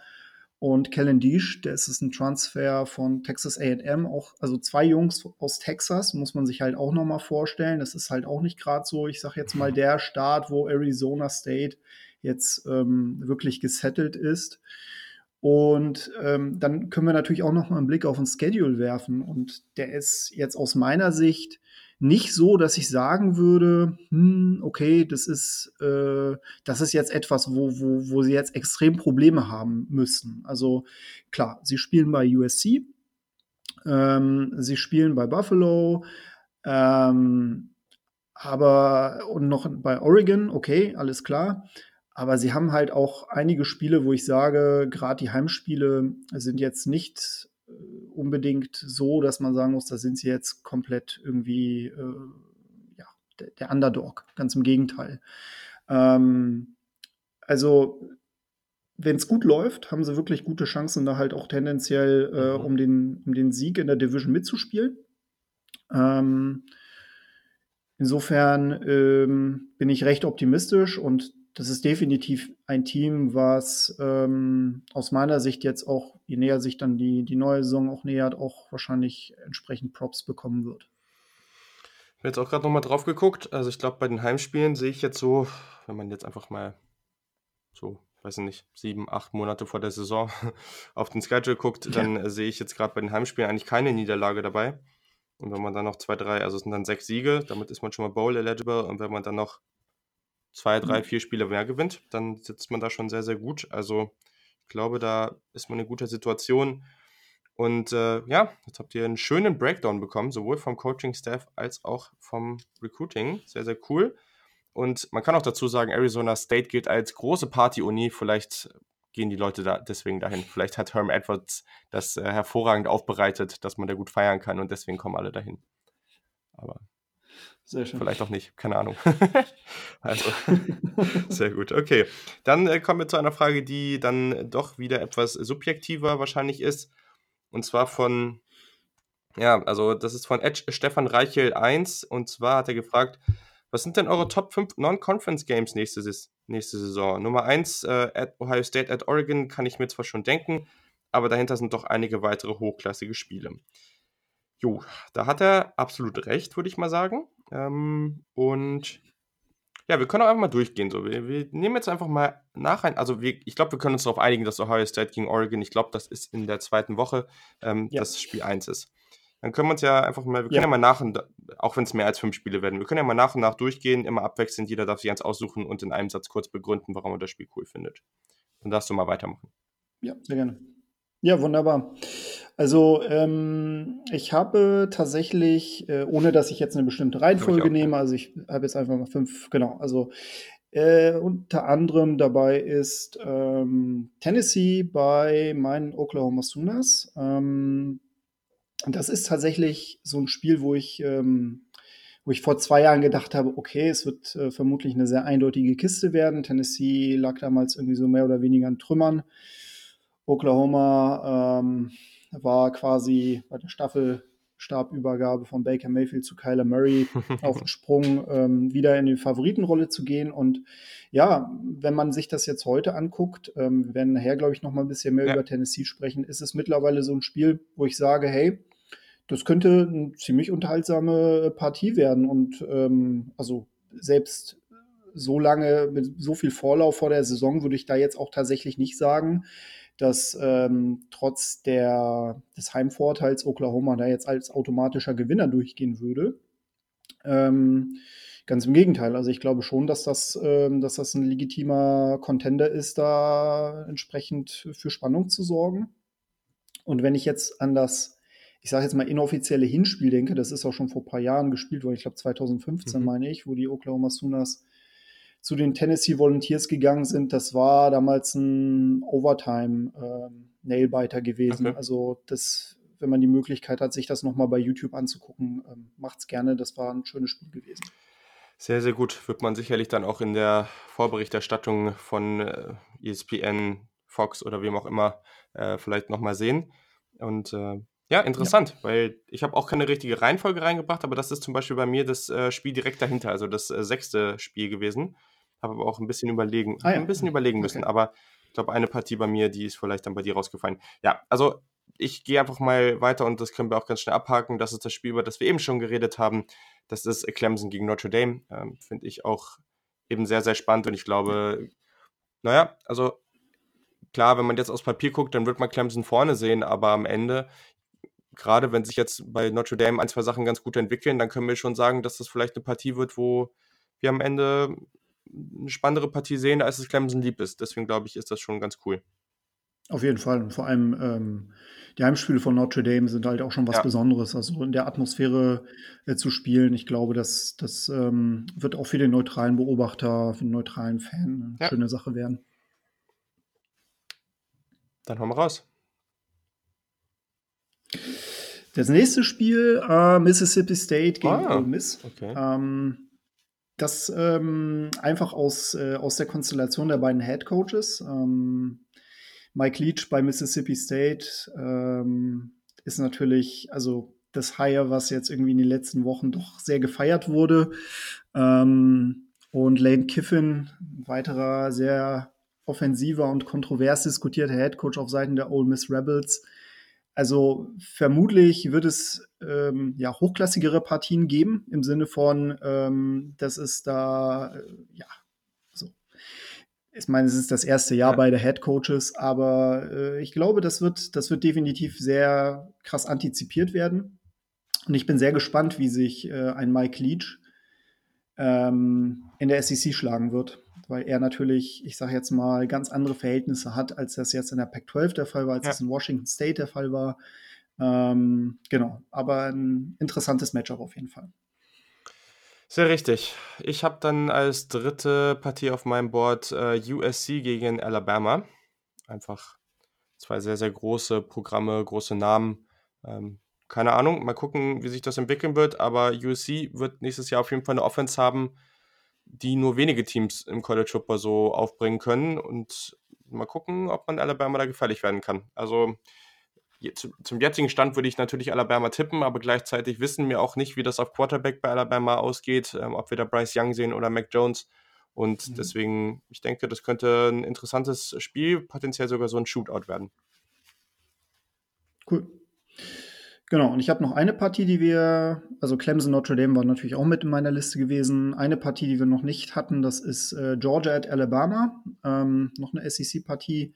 Und Kellen Deesh, der ist ein Transfer von Texas A&M, also zwei Jungs aus Texas, muss man sich halt auch noch mal vorstellen. Das ist halt auch nicht gerade so, ich sage jetzt mal der Start, wo Arizona State jetzt ähm, wirklich gesettelt ist. Und ähm, dann können wir natürlich auch noch mal einen Blick auf den Schedule werfen. Und der ist jetzt aus meiner Sicht nicht so, dass ich sagen würde, hm, okay, das ist, äh, das ist jetzt etwas, wo, wo, wo sie jetzt extrem Probleme haben müssen. Also klar, sie spielen bei USC, ähm, sie spielen bei Buffalo, ähm, aber und noch bei Oregon, okay, alles klar. Aber sie haben halt auch einige Spiele, wo ich sage, gerade die Heimspiele sind jetzt nicht unbedingt so, dass man sagen muss, da sind sie jetzt komplett irgendwie äh, ja, der, der, Underdog. Ganz im Gegenteil. Ähm, also wenn es gut läuft, haben sie wirklich gute Chancen, da halt auch tendenziell äh, mhm. um, den, um den Sieg in der Division mitzuspielen. Ähm, insofern ähm, bin ich recht optimistisch und das ist definitiv ein Team, was ähm, aus meiner Sicht jetzt auch, je näher sich dann die, die neue Saison auch nähert, auch wahrscheinlich entsprechend Props bekommen wird. Ich habe jetzt auch gerade nochmal drauf geguckt. Also ich glaube, bei den Heimspielen sehe ich jetzt so, wenn man jetzt einfach mal so, weiß ich nicht, sieben, acht Monate vor der Saison auf den Schedule guckt, dann ja. sehe ich jetzt gerade bei den Heimspielen eigentlich keine Niederlage dabei. Und wenn man dann noch zwei, drei, also es sind dann sechs Siege, damit ist man schon mal Bowl eligible. Und wenn man dann noch zwei, drei, mhm. vier Spiele mehr gewinnt, dann sitzt man da schon sehr, sehr gut. Also ich glaube, da ist man in guter Situation. Und äh, ja, jetzt habt ihr einen schönen Breakdown bekommen, sowohl vom Coaching-Staff als auch vom Recruiting. Sehr, sehr cool. Und man kann auch dazu sagen, Arizona State gilt als große Party-Uni. Vielleicht gehen die Leute da deswegen dahin. Vielleicht hat Herm Edwards das äh, hervorragend aufbereitet, dass man da gut feiern kann und deswegen kommen alle dahin. Aber sehr schön. Vielleicht auch nicht, keine Ahnung. also, sehr gut. Okay, dann äh, kommen wir zu einer Frage, die dann doch wieder etwas subjektiver wahrscheinlich ist. Und zwar von, ja, also das ist von Ed Stefan Reichel 1. Und zwar hat er gefragt, was sind denn eure Top 5 Non-Conference Games nächste, nächste Saison? Nummer 1, äh, at Ohio State at Oregon, kann ich mir zwar schon denken, aber dahinter sind doch einige weitere hochklassige Spiele. Jo, da hat er absolut recht, würde ich mal sagen. Ähm, und ja, wir können auch einfach mal durchgehen. So. Wir, wir nehmen jetzt einfach mal nach ein. Also, wir, ich glaube, wir können uns darauf einigen, dass Ohio State gegen Oregon, ich glaube, das ist in der zweiten Woche, ähm, ja. das Spiel 1 ist. Dann können wir uns ja einfach mal, wir können ja, ja mal nach und auch wenn es mehr als fünf Spiele werden, wir können ja mal nach und nach durchgehen, immer abwechselnd, jeder darf sich eins aussuchen und in einem Satz kurz begründen, warum er das Spiel cool findet. Dann darfst du mal weitermachen. Ja, sehr gerne. Ja, wunderbar. Also ähm, ich habe tatsächlich, äh, ohne dass ich jetzt eine bestimmte Reihenfolge nehme, also ich habe jetzt einfach mal fünf, genau, also äh, unter anderem dabei ist ähm, Tennessee bei meinen Oklahoma Sooners. Ähm, das ist tatsächlich so ein Spiel, wo ich, ähm, wo ich vor zwei Jahren gedacht habe, okay, es wird äh, vermutlich eine sehr eindeutige Kiste werden. Tennessee lag damals irgendwie so mehr oder weniger an Trümmern. Oklahoma ähm, war quasi bei der Staffelstabübergabe von Baker Mayfield zu Kyler Murray auf den Sprung, ähm, wieder in die Favoritenrolle zu gehen. Und ja, wenn man sich das jetzt heute anguckt, ähm, wir werden nachher, glaube ich, noch mal ein bisschen mehr ja. über Tennessee sprechen, ist es mittlerweile so ein Spiel, wo ich sage, hey, das könnte eine ziemlich unterhaltsame Partie werden. Und ähm, also selbst so lange mit so viel Vorlauf vor der Saison würde ich da jetzt auch tatsächlich nicht sagen, dass ähm, trotz der, des Heimvorteils Oklahoma da jetzt als automatischer Gewinner durchgehen würde. Ähm, ganz im Gegenteil. Also ich glaube schon, dass das, ähm, dass das ein legitimer Contender ist, da entsprechend für Spannung zu sorgen. Und wenn ich jetzt an das, ich sage jetzt mal, inoffizielle Hinspiel denke, das ist auch schon vor ein paar Jahren gespielt worden, ich glaube 2015 mhm. meine ich, wo die Oklahoma Sooners zu den Tennessee Volunteers gegangen sind, das war damals ein Overtime-Nailbiter ähm, gewesen. Okay. Also das, wenn man die Möglichkeit hat, sich das nochmal bei YouTube anzugucken, ähm, es gerne. Das war ein schönes Spiel gewesen. Sehr, sehr gut. Wird man sicherlich dann auch in der Vorberichterstattung von äh, ESPN, Fox oder wem auch immer äh, vielleicht nochmal sehen. Und äh, ja, interessant, ja. weil ich habe auch keine richtige Reihenfolge reingebracht, aber das ist zum Beispiel bei mir das äh, Spiel direkt dahinter, also das äh, sechste Spiel gewesen. Habe aber auch ein bisschen überlegen, ah, ja. ein bisschen überlegen müssen, okay. aber ich glaube, eine Partie bei mir, die ist vielleicht dann bei dir rausgefallen. Ja, also ich gehe einfach mal weiter und das können wir auch ganz schnell abhaken. Das ist das Spiel, über das wir eben schon geredet haben. Das ist Clemson gegen Notre Dame. Ähm, Finde ich auch eben sehr, sehr spannend und ich glaube, naja, also klar, wenn man jetzt aufs Papier guckt, dann wird man Clemson vorne sehen, aber am Ende gerade wenn sich jetzt bei Notre Dame ein, zwei Sachen ganz gut entwickeln, dann können wir schon sagen, dass das vielleicht eine Partie wird, wo wir am Ende eine spannendere Partie sehen, als es Clemson lieb ist. Deswegen glaube ich, ist das schon ganz cool. Auf jeden Fall. Und vor allem ähm, die Heimspiele von Notre Dame sind halt auch schon was ja. Besonderes. Also in der Atmosphäre äh, zu spielen, ich glaube, das, das ähm, wird auch für den neutralen Beobachter, für den neutralen Fan eine ja. schöne Sache werden. Dann hauen wir raus. Das nächste Spiel, äh, Mississippi State gegen ah, Ole Miss. Okay. Ähm, das ähm, einfach aus, äh, aus der Konstellation der beiden Head Coaches. Ähm, Mike Leach bei Mississippi State ähm, ist natürlich, also das Hire, was jetzt irgendwie in den letzten Wochen doch sehr gefeiert wurde. Ähm, und Lane Kiffin, weiterer sehr offensiver und kontrovers diskutierter Head Coach auf Seiten der Ole Miss Rebels, also vermutlich wird es ähm, ja hochklassigere Partien geben im Sinne von, ähm, dass es da äh, ja so. Ich meine, es ist das erste Jahr ja. bei der Head Coaches, aber äh, ich glaube, das wird, das wird definitiv sehr krass antizipiert werden. Und ich bin sehr gespannt, wie sich äh, ein Mike Leach ähm, in der SEC schlagen wird weil er natürlich, ich sage jetzt mal, ganz andere Verhältnisse hat, als das jetzt in der Pac-12 der Fall war, als ja. das in Washington State der Fall war. Ähm, genau, aber ein interessantes Matchup auf jeden Fall. Sehr richtig. Ich habe dann als dritte Partie auf meinem Board äh, USC gegen Alabama. Einfach zwei sehr, sehr große Programme, große Namen. Ähm, keine Ahnung, mal gucken, wie sich das entwickeln wird, aber USC wird nächstes Jahr auf jeden Fall eine Offense haben, die nur wenige Teams im College Football so aufbringen können. Und mal gucken, ob man Alabama da gefährlich werden kann. Also zum jetzigen Stand würde ich natürlich Alabama tippen, aber gleichzeitig wissen wir auch nicht, wie das auf Quarterback bei Alabama ausgeht, ähm, ob wir da Bryce Young sehen oder Mac Jones. Und mhm. deswegen, ich denke, das könnte ein interessantes Spiel, potenziell sogar so ein Shootout werden. Cool. Genau, und ich habe noch eine Partie, die wir, also Clemson Notre Dame war natürlich auch mit in meiner Liste gewesen. Eine Partie, die wir noch nicht hatten, das ist äh, Georgia at Alabama, ähm, noch eine SEC-Partie.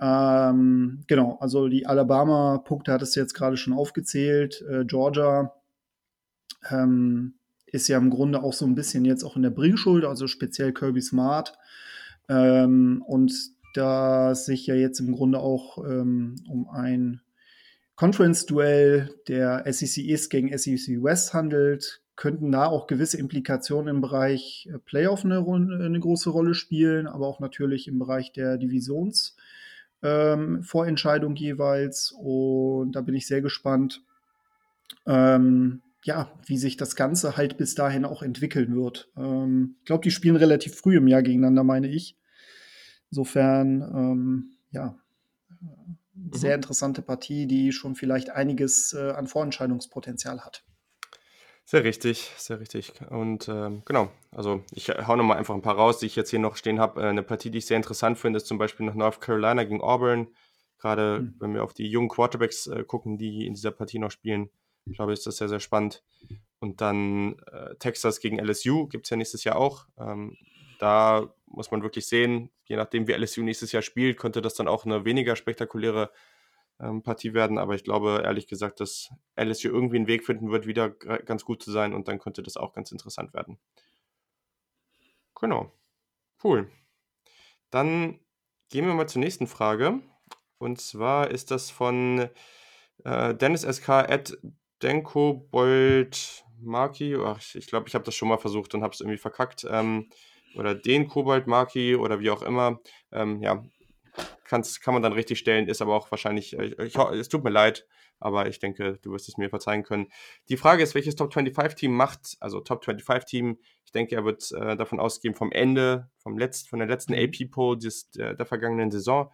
Ähm, genau, also die Alabama-Punkte hat es jetzt gerade schon aufgezählt. Äh, Georgia ähm, ist ja im Grunde auch so ein bisschen jetzt auch in der Bringschuld, also speziell Kirby Smart. Ähm, und da sich ja jetzt im Grunde auch ähm, um ein Conference-Duell der SEC East gegen SEC West handelt, könnten da auch gewisse Implikationen im Bereich äh, Playoff eine, eine große Rolle spielen, aber auch natürlich im Bereich der Divisionsvorentscheidung ähm, jeweils. Und da bin ich sehr gespannt, ähm, ja, wie sich das Ganze halt bis dahin auch entwickeln wird. Ähm, ich glaube, die spielen relativ früh im Jahr gegeneinander, meine ich. Insofern, ähm, ja, sehr mhm. interessante Partie, die schon vielleicht einiges äh, an Vorentscheidungspotenzial hat. Sehr richtig, sehr richtig. Und ähm, genau, also ich hau nochmal einfach ein paar raus, die ich jetzt hier noch stehen habe. Äh, eine Partie, die ich sehr interessant finde, ist zum Beispiel noch North Carolina gegen Auburn. Gerade mhm. wenn wir auf die jungen Quarterbacks äh, gucken, die in dieser Partie noch spielen, ich glaube, ist das sehr, sehr spannend. Und dann äh, Texas gegen LSU gibt es ja nächstes Jahr auch. Ähm, da muss man wirklich sehen, je nachdem wie LSU nächstes Jahr spielt, könnte das dann auch eine weniger spektakuläre ähm, Partie werden. Aber ich glaube ehrlich gesagt, dass LSU irgendwie einen Weg finden wird, wieder ganz gut zu sein und dann könnte das auch ganz interessant werden. Genau. Cool. Dann gehen wir mal zur nächsten Frage. Und zwar ist das von äh, Dennis SK at Denko Bold Marki. Ach, ich glaube, ich habe das schon mal versucht und habe es irgendwie verkackt. Ähm, oder den Kobold Marki oder wie auch immer, ähm, ja, kann's, kann man dann richtig stellen, ist aber auch wahrscheinlich, ich, ich, es tut mir leid, aber ich denke, du wirst es mir verzeihen können. Die Frage ist, welches Top 25-Team macht, also Top 25-Team, ich denke, er wird äh, davon ausgehen, vom Ende, vom Letzt, von der letzten mhm. AP-Poll der, der vergangenen Saison,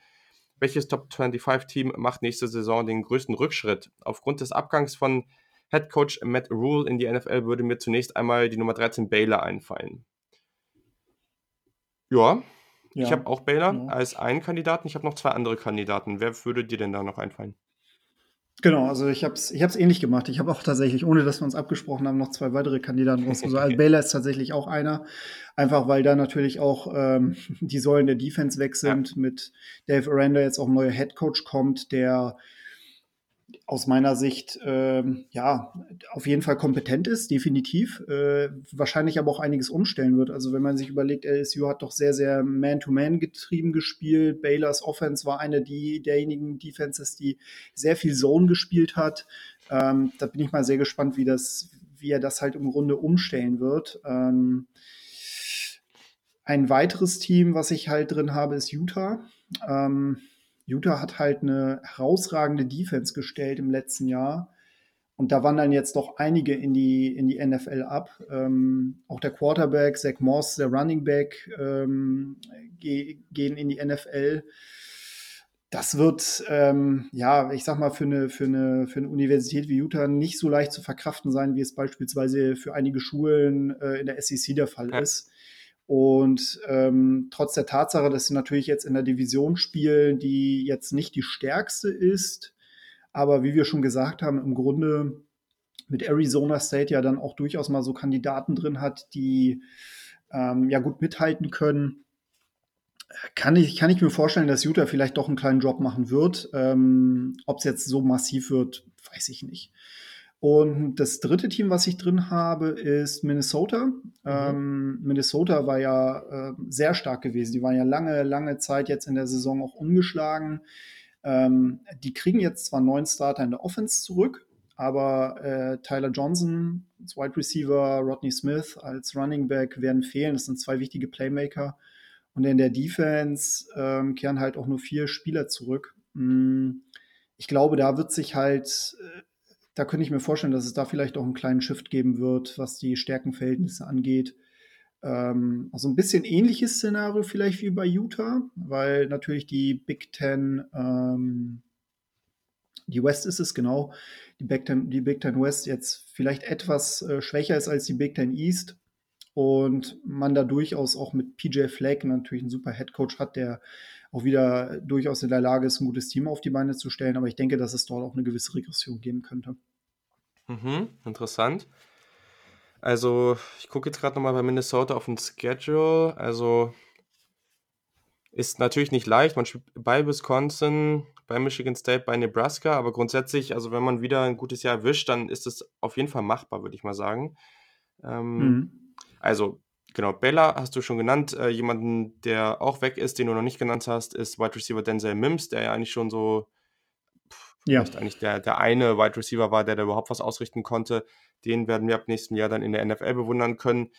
welches Top 25-Team macht nächste Saison den größten Rückschritt? Aufgrund des Abgangs von Head Coach Matt Rule in die NFL würde mir zunächst einmal die Nummer 13 Baylor einfallen. Ja, ja. ich habe auch Baylor ja. als einen Kandidaten. Ich habe noch zwei andere Kandidaten. Wer würde dir denn da noch einfallen? Genau, also ich habe es ich hab's ähnlich gemacht. Ich habe auch tatsächlich, ohne dass wir uns abgesprochen haben, noch zwei weitere Kandidaten rausgesucht. Also Baylor ist tatsächlich auch einer, einfach weil da natürlich auch ähm, die Säulen der Defense weg sind. Ja. Mit Dave Aranda jetzt auch ein neuer Head Coach kommt, der aus meiner Sicht ähm, ja auf jeden Fall kompetent ist, definitiv. Äh, wahrscheinlich aber auch einiges umstellen wird. Also wenn man sich überlegt, LSU hat doch sehr, sehr Man-to-Man -Man getrieben gespielt. Baylors Offense war eine die, derjenigen Defenses, die sehr viel Zone gespielt hat. Ähm, da bin ich mal sehr gespannt, wie das, wie er das halt im Grunde umstellen wird. Ähm, ein weiteres Team, was ich halt drin habe, ist Utah. Ähm, Utah hat halt eine herausragende Defense gestellt im letzten Jahr. Und da wandern jetzt doch einige in die, in die NFL ab. Ähm, auch der Quarterback, Zach Moss, der Running Back ähm, ge gehen in die NFL. Das wird, ähm, ja, ich sag mal, für eine, für, eine, für eine Universität wie Utah nicht so leicht zu verkraften sein, wie es beispielsweise für einige Schulen äh, in der SEC der Fall ja. ist. Und ähm, trotz der Tatsache, dass sie natürlich jetzt in der Division spielen, die jetzt nicht die stärkste ist, aber wie wir schon gesagt haben, im Grunde mit Arizona State ja dann auch durchaus mal so Kandidaten drin hat, die ähm, ja gut mithalten können. Kann ich, kann ich mir vorstellen, dass Utah vielleicht doch einen kleinen Drop machen wird. Ähm, Ob es jetzt so massiv wird, weiß ich nicht. Und das dritte Team, was ich drin habe, ist Minnesota. Mhm. Ähm, Minnesota war ja äh, sehr stark gewesen. Die waren ja lange, lange Zeit jetzt in der Saison auch ungeschlagen. Ähm, die kriegen jetzt zwar neun Starter in der Offense zurück, aber äh, Tyler Johnson als Wide Receiver, Rodney Smith als Running Back werden fehlen. Das sind zwei wichtige Playmaker. Und in der Defense ähm, kehren halt auch nur vier Spieler zurück. Hm, ich glaube, da wird sich halt äh, da könnte ich mir vorstellen, dass es da vielleicht auch einen kleinen Shift geben wird, was die Stärkenverhältnisse angeht. Ähm, also ein bisschen ähnliches Szenario vielleicht wie bei Utah, weil natürlich die Big Ten, ähm, die West ist es genau, die Big Ten, die Big Ten West jetzt vielleicht etwas äh, schwächer ist als die Big Ten East und man da durchaus auch mit PJ Flake natürlich einen super Head Coach hat, der auch wieder durchaus in der Lage ist, ein gutes Team auf die Beine zu stellen. Aber ich denke, dass es dort auch eine gewisse Regression geben könnte. Mhm, interessant. Also, ich gucke jetzt gerade nochmal bei Minnesota auf den Schedule. Also, ist natürlich nicht leicht. Man spielt bei Wisconsin, bei Michigan State, bei Nebraska, aber grundsätzlich, also wenn man wieder ein gutes Jahr erwischt, dann ist es auf jeden Fall machbar, würde ich mal sagen. Ähm, mhm. Also, Genau, Bella hast du schon genannt. Äh, jemanden, der auch weg ist, den du noch nicht genannt hast, ist Wide Receiver Denzel Mims, der ja eigentlich schon so pff, ja. eigentlich der, der eine Wide Receiver war, der da überhaupt was ausrichten konnte. Den werden wir ab nächstem Jahr dann in der NFL bewundern können.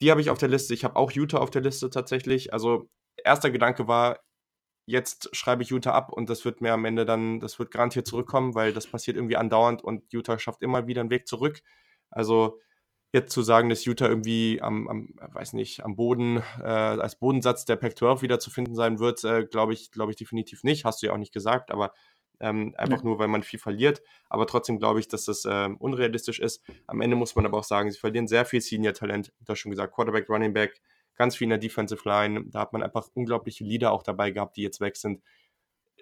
Die habe ich auf der Liste. Ich habe auch Utah auf der Liste tatsächlich. Also erster Gedanke war, jetzt schreibe ich Utah ab und das wird mir am Ende dann, das wird garantiert zurückkommen, weil das passiert irgendwie andauernd und Utah schafft immer wieder einen Weg zurück. Also jetzt zu sagen, dass Utah irgendwie am, am weiß nicht, am Boden, äh, als Bodensatz der Pac-12 wieder zu finden sein wird, äh, glaube ich, glaube ich definitiv nicht. Hast du ja auch nicht gesagt, aber ähm, einfach ja. nur, weil man viel verliert. Aber trotzdem glaube ich, dass das äh, unrealistisch ist. Am Ende muss man aber auch sagen, sie verlieren sehr viel Senior-Talent. Du hast schon gesagt, Quarterback, Running Back, ganz viel in der Defensive Line. Da hat man einfach unglaubliche Leader auch dabei gehabt, die jetzt weg sind.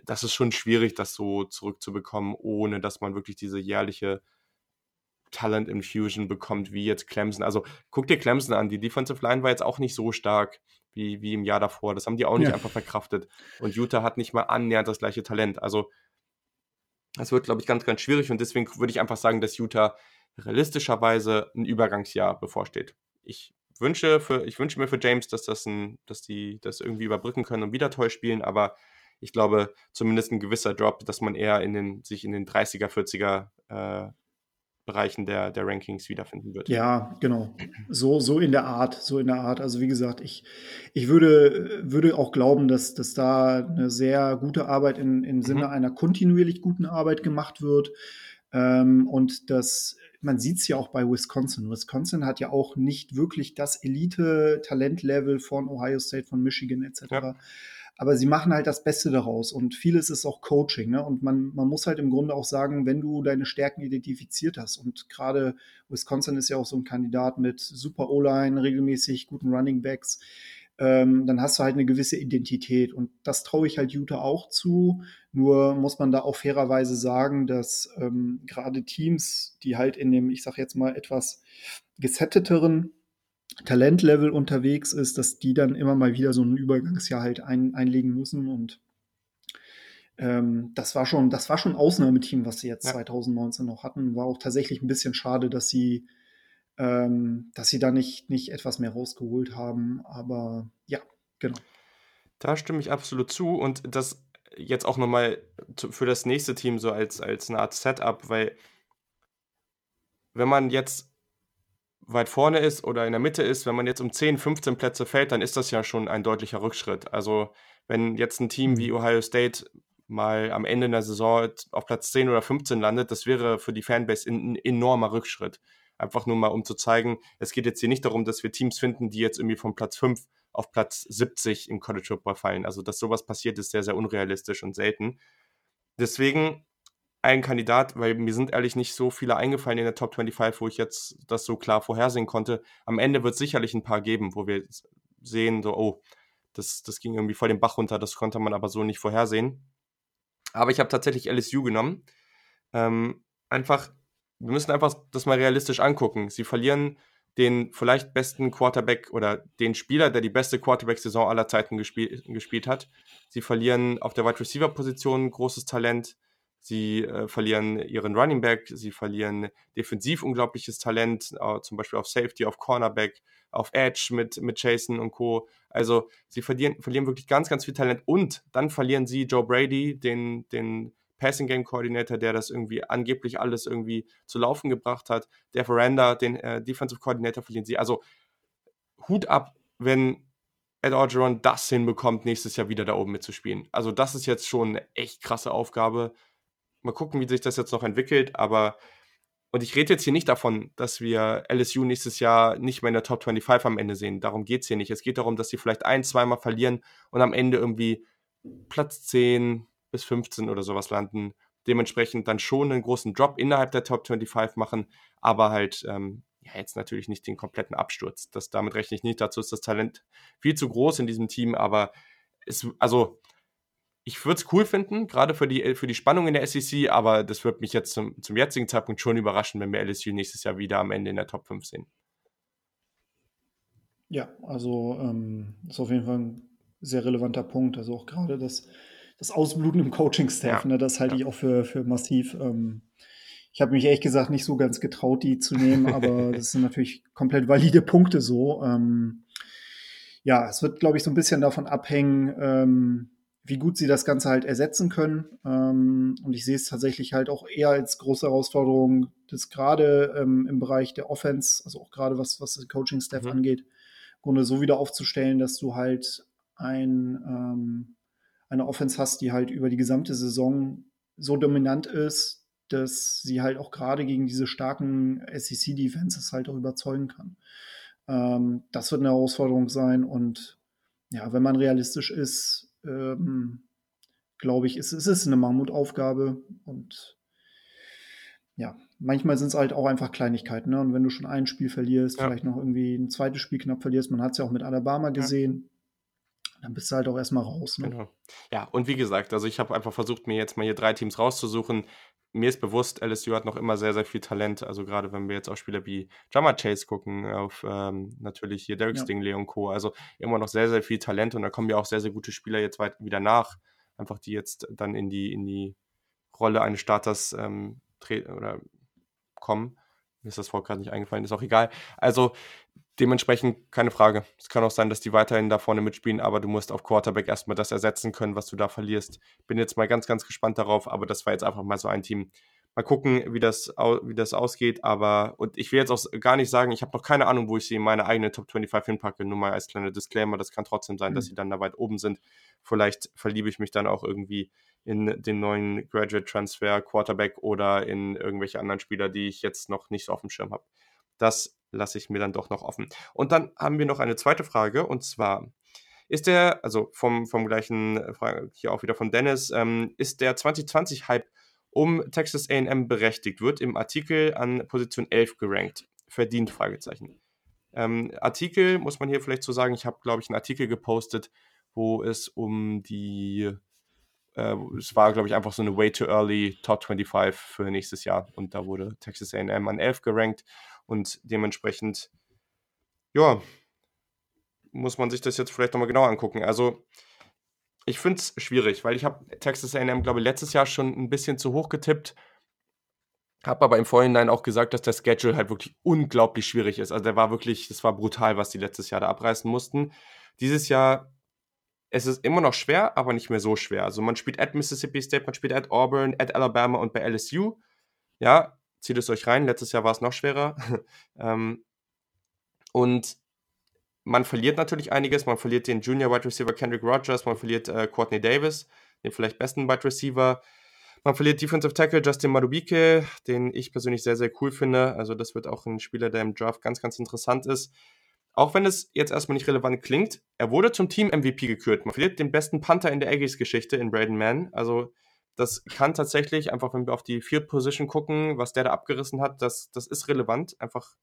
Das ist schon schwierig, das so zurückzubekommen, ohne dass man wirklich diese jährliche Talent Infusion bekommt, wie jetzt Clemson. Also guck dir Clemson an, die Defensive Line war jetzt auch nicht so stark wie, wie im Jahr davor. Das haben die auch nicht ja. einfach verkraftet. Und Utah hat nicht mal annähernd das gleiche Talent. Also das wird, glaube ich, ganz, ganz schwierig und deswegen würde ich einfach sagen, dass Utah realistischerweise ein Übergangsjahr bevorsteht. Ich wünsche, für, ich wünsche mir für James, dass, das ein, dass die das irgendwie überbrücken können und wieder toll spielen, aber ich glaube, zumindest ein gewisser Drop, dass man eher in den, sich in den 30er, 40er äh, Bereichen der, der Rankings wiederfinden wird. Ja, genau. So, so in der Art, so in der Art. Also wie gesagt, ich, ich würde, würde auch glauben, dass, dass da eine sehr gute Arbeit in, im Sinne mhm. einer kontinuierlich guten Arbeit gemacht wird. Ähm, und das, man sieht es ja auch bei Wisconsin. Wisconsin hat ja auch nicht wirklich das Elite-Talentlevel von Ohio State, von Michigan etc. Ja aber sie machen halt das Beste daraus und vieles ist auch Coaching. Ne? Und man, man muss halt im Grunde auch sagen, wenn du deine Stärken identifiziert hast und gerade Wisconsin ist ja auch so ein Kandidat mit super O-Line, regelmäßig guten Running Backs, ähm, dann hast du halt eine gewisse Identität und das traue ich halt Utah auch zu. Nur muss man da auch fairerweise sagen, dass ähm, gerade Teams, die halt in dem, ich sag jetzt mal, etwas gesetteteren Talentlevel unterwegs ist, dass die dann immer mal wieder so ein Übergangsjahr halt ein, einlegen müssen. Und ähm, das war schon, das war schon ein Ausnahmeteam, was sie jetzt ja. 2019 noch hatten. War auch tatsächlich ein bisschen schade, dass sie, ähm, dass sie da nicht, nicht etwas mehr rausgeholt haben. Aber ja, genau. Da stimme ich absolut zu. Und das jetzt auch nochmal für das nächste Team so als, als eine Art Setup, weil wenn man jetzt weit vorne ist oder in der Mitte ist, wenn man jetzt um 10, 15 Plätze fällt, dann ist das ja schon ein deutlicher Rückschritt. Also wenn jetzt ein Team wie mhm. Ohio State mal am Ende der Saison auf Platz 10 oder 15 landet, das wäre für die Fanbase ein, ein enormer Rückschritt. Einfach nur mal, um zu zeigen, es geht jetzt hier nicht darum, dass wir Teams finden, die jetzt irgendwie von Platz 5 auf Platz 70 im College Football fallen. Also, dass sowas passiert, ist sehr, sehr unrealistisch und selten. Deswegen ein Kandidat, weil mir sind ehrlich nicht so viele eingefallen in der Top 25, wo ich jetzt das so klar vorhersehen konnte. Am Ende wird es sicherlich ein paar geben, wo wir sehen, so, oh, das, das ging irgendwie voll den Bach runter, das konnte man aber so nicht vorhersehen. Aber ich habe tatsächlich LSU genommen. Ähm, einfach, wir müssen einfach das mal realistisch angucken. Sie verlieren den vielleicht besten Quarterback oder den Spieler, der die beste Quarterback-Saison aller Zeiten gespiel gespielt hat. Sie verlieren auf der Wide Receiver-Position großes Talent. Sie äh, verlieren ihren Running Back, sie verlieren defensiv unglaubliches Talent, äh, zum Beispiel auf Safety, auf Cornerback, auf Edge mit, mit Jason und Co. Also sie verlieren, verlieren wirklich ganz, ganz viel Talent und dann verlieren sie Joe Brady, den, den Passing Game Coordinator, der das irgendwie angeblich alles irgendwie zu laufen gebracht hat. Der Veranda, den äh, Defensive Coordinator verlieren sie. Also Hut ab, wenn Ed Orgeron das hinbekommt, nächstes Jahr wieder da oben mitzuspielen. Also das ist jetzt schon eine echt krasse Aufgabe. Mal gucken, wie sich das jetzt noch entwickelt, aber und ich rede jetzt hier nicht davon, dass wir LSU nächstes Jahr nicht mehr in der Top 25 am Ende sehen. Darum geht es hier nicht. Es geht darum, dass sie vielleicht ein, zweimal verlieren und am Ende irgendwie Platz 10 bis 15 oder sowas landen. Dementsprechend dann schon einen großen Drop innerhalb der Top 25 machen, aber halt ähm, ja, jetzt natürlich nicht den kompletten Absturz. Das, damit rechne ich nicht. Dazu ist das Talent viel zu groß in diesem Team, aber es, also ich würde es cool finden, gerade für die, für die Spannung in der SEC, aber das wird mich jetzt zum, zum jetzigen Zeitpunkt schon überraschen, wenn wir LSU nächstes Jahr wieder am Ende in der Top 5 sehen. Ja, also ähm, ist auf jeden Fall ein sehr relevanter Punkt. Also auch gerade das, das Ausbluten im Coaching-Staff, ja. ne, das halte ja. ich auch für, für massiv. Ähm, ich habe mich ehrlich gesagt nicht so ganz getraut, die zu nehmen, aber das sind natürlich komplett valide Punkte so. Ähm, ja, es wird, glaube ich, so ein bisschen davon abhängen, ähm, wie gut sie das Ganze halt ersetzen können. Ähm, und ich sehe es tatsächlich halt auch eher als große Herausforderung, das gerade ähm, im Bereich der Offense, also auch gerade was, was das Coaching-Staff mhm. angeht, im Grunde so wieder aufzustellen, dass du halt ein, ähm, eine Offense hast, die halt über die gesamte Saison so dominant ist, dass sie halt auch gerade gegen diese starken SEC-Defenses halt auch überzeugen kann. Ähm, das wird eine Herausforderung sein und ja, wenn man realistisch ist, ähm, glaube ich, ist, es ist eine Mammutaufgabe und ja, manchmal sind es halt auch einfach Kleinigkeiten. Ne? Und wenn du schon ein Spiel verlierst, ja. vielleicht noch irgendwie ein zweites Spiel knapp verlierst, man hat es ja auch mit Alabama gesehen, ja. dann bist du halt auch erstmal raus. Ne? Genau. Ja, und wie gesagt, also ich habe einfach versucht, mir jetzt mal hier drei Teams rauszusuchen. Mir ist bewusst, LSU hat noch immer sehr, sehr viel Talent. Also gerade wenn wir jetzt auf Spieler wie Jama Chase gucken, auf ähm, natürlich hier Derek ja. Stingley und Co. Also immer noch sehr, sehr viel Talent und da kommen ja auch sehr, sehr gute Spieler jetzt weit wieder nach. Einfach die jetzt dann in die, in die Rolle eines Starters ähm, oder kommen. Mir ist das Wort gerade nicht eingefallen, ist auch egal. Also dementsprechend keine Frage. Es kann auch sein, dass die weiterhin da vorne mitspielen, aber du musst auf Quarterback erstmal das ersetzen können, was du da verlierst. Bin jetzt mal ganz, ganz gespannt darauf, aber das war jetzt einfach mal so ein Team, Mal gucken, wie das, wie das ausgeht. Aber, und ich will jetzt auch gar nicht sagen, ich habe noch keine Ahnung, wo ich sie in meine eigene Top 25 hinpacke. Nur mal als kleiner Disclaimer, das kann trotzdem sein, mhm. dass sie dann da weit oben sind. Vielleicht verliebe ich mich dann auch irgendwie in den neuen Graduate Transfer Quarterback oder in irgendwelche anderen Spieler, die ich jetzt noch nicht so auf dem Schirm habe. Das lasse ich mir dann doch noch offen. Und dann haben wir noch eine zweite Frage und zwar, ist der, also vom, vom gleichen Frage hier auch wieder von Dennis, ähm, ist der 2020-Hype um Texas AM berechtigt, wird im Artikel an Position 11 gerankt. Verdient, Fragezeichen. Ähm, Artikel, muss man hier vielleicht so sagen, ich habe, glaube ich, einen Artikel gepostet, wo es um die, äh, es war, glaube ich, einfach so eine way too early Top 25 für nächstes Jahr und da wurde Texas AM an 11 gerankt und dementsprechend, ja, muss man sich das jetzt vielleicht nochmal genau angucken. Also ich finde es schwierig, weil ich habe Texas A&M, glaube ich, letztes Jahr schon ein bisschen zu hoch getippt. Habe aber im Vorhinein auch gesagt, dass der Schedule halt wirklich unglaublich schwierig ist. Also der war wirklich, das war brutal, was die letztes Jahr da abreißen mussten. Dieses Jahr, es ist immer noch schwer, aber nicht mehr so schwer. Also man spielt at Mississippi State, man spielt at Auburn, at Alabama und bei LSU. Ja, zieht es euch rein. Letztes Jahr war es noch schwerer. ähm, und man verliert natürlich einiges. Man verliert den Junior Wide Receiver Kendrick Rogers, man verliert äh, Courtney Davis, den vielleicht besten Wide Receiver. Man verliert Defensive Tackle Justin Madubike, den ich persönlich sehr, sehr cool finde. Also das wird auch ein Spieler, der im Draft ganz, ganz interessant ist. Auch wenn es jetzt erstmal nicht relevant klingt, er wurde zum Team-MVP gekürt. Man verliert den besten Panther in der Aggies-Geschichte in Braden Mann. Also das kann tatsächlich, einfach wenn wir auf die Field Position gucken, was der da abgerissen hat, das, das ist relevant. Einfach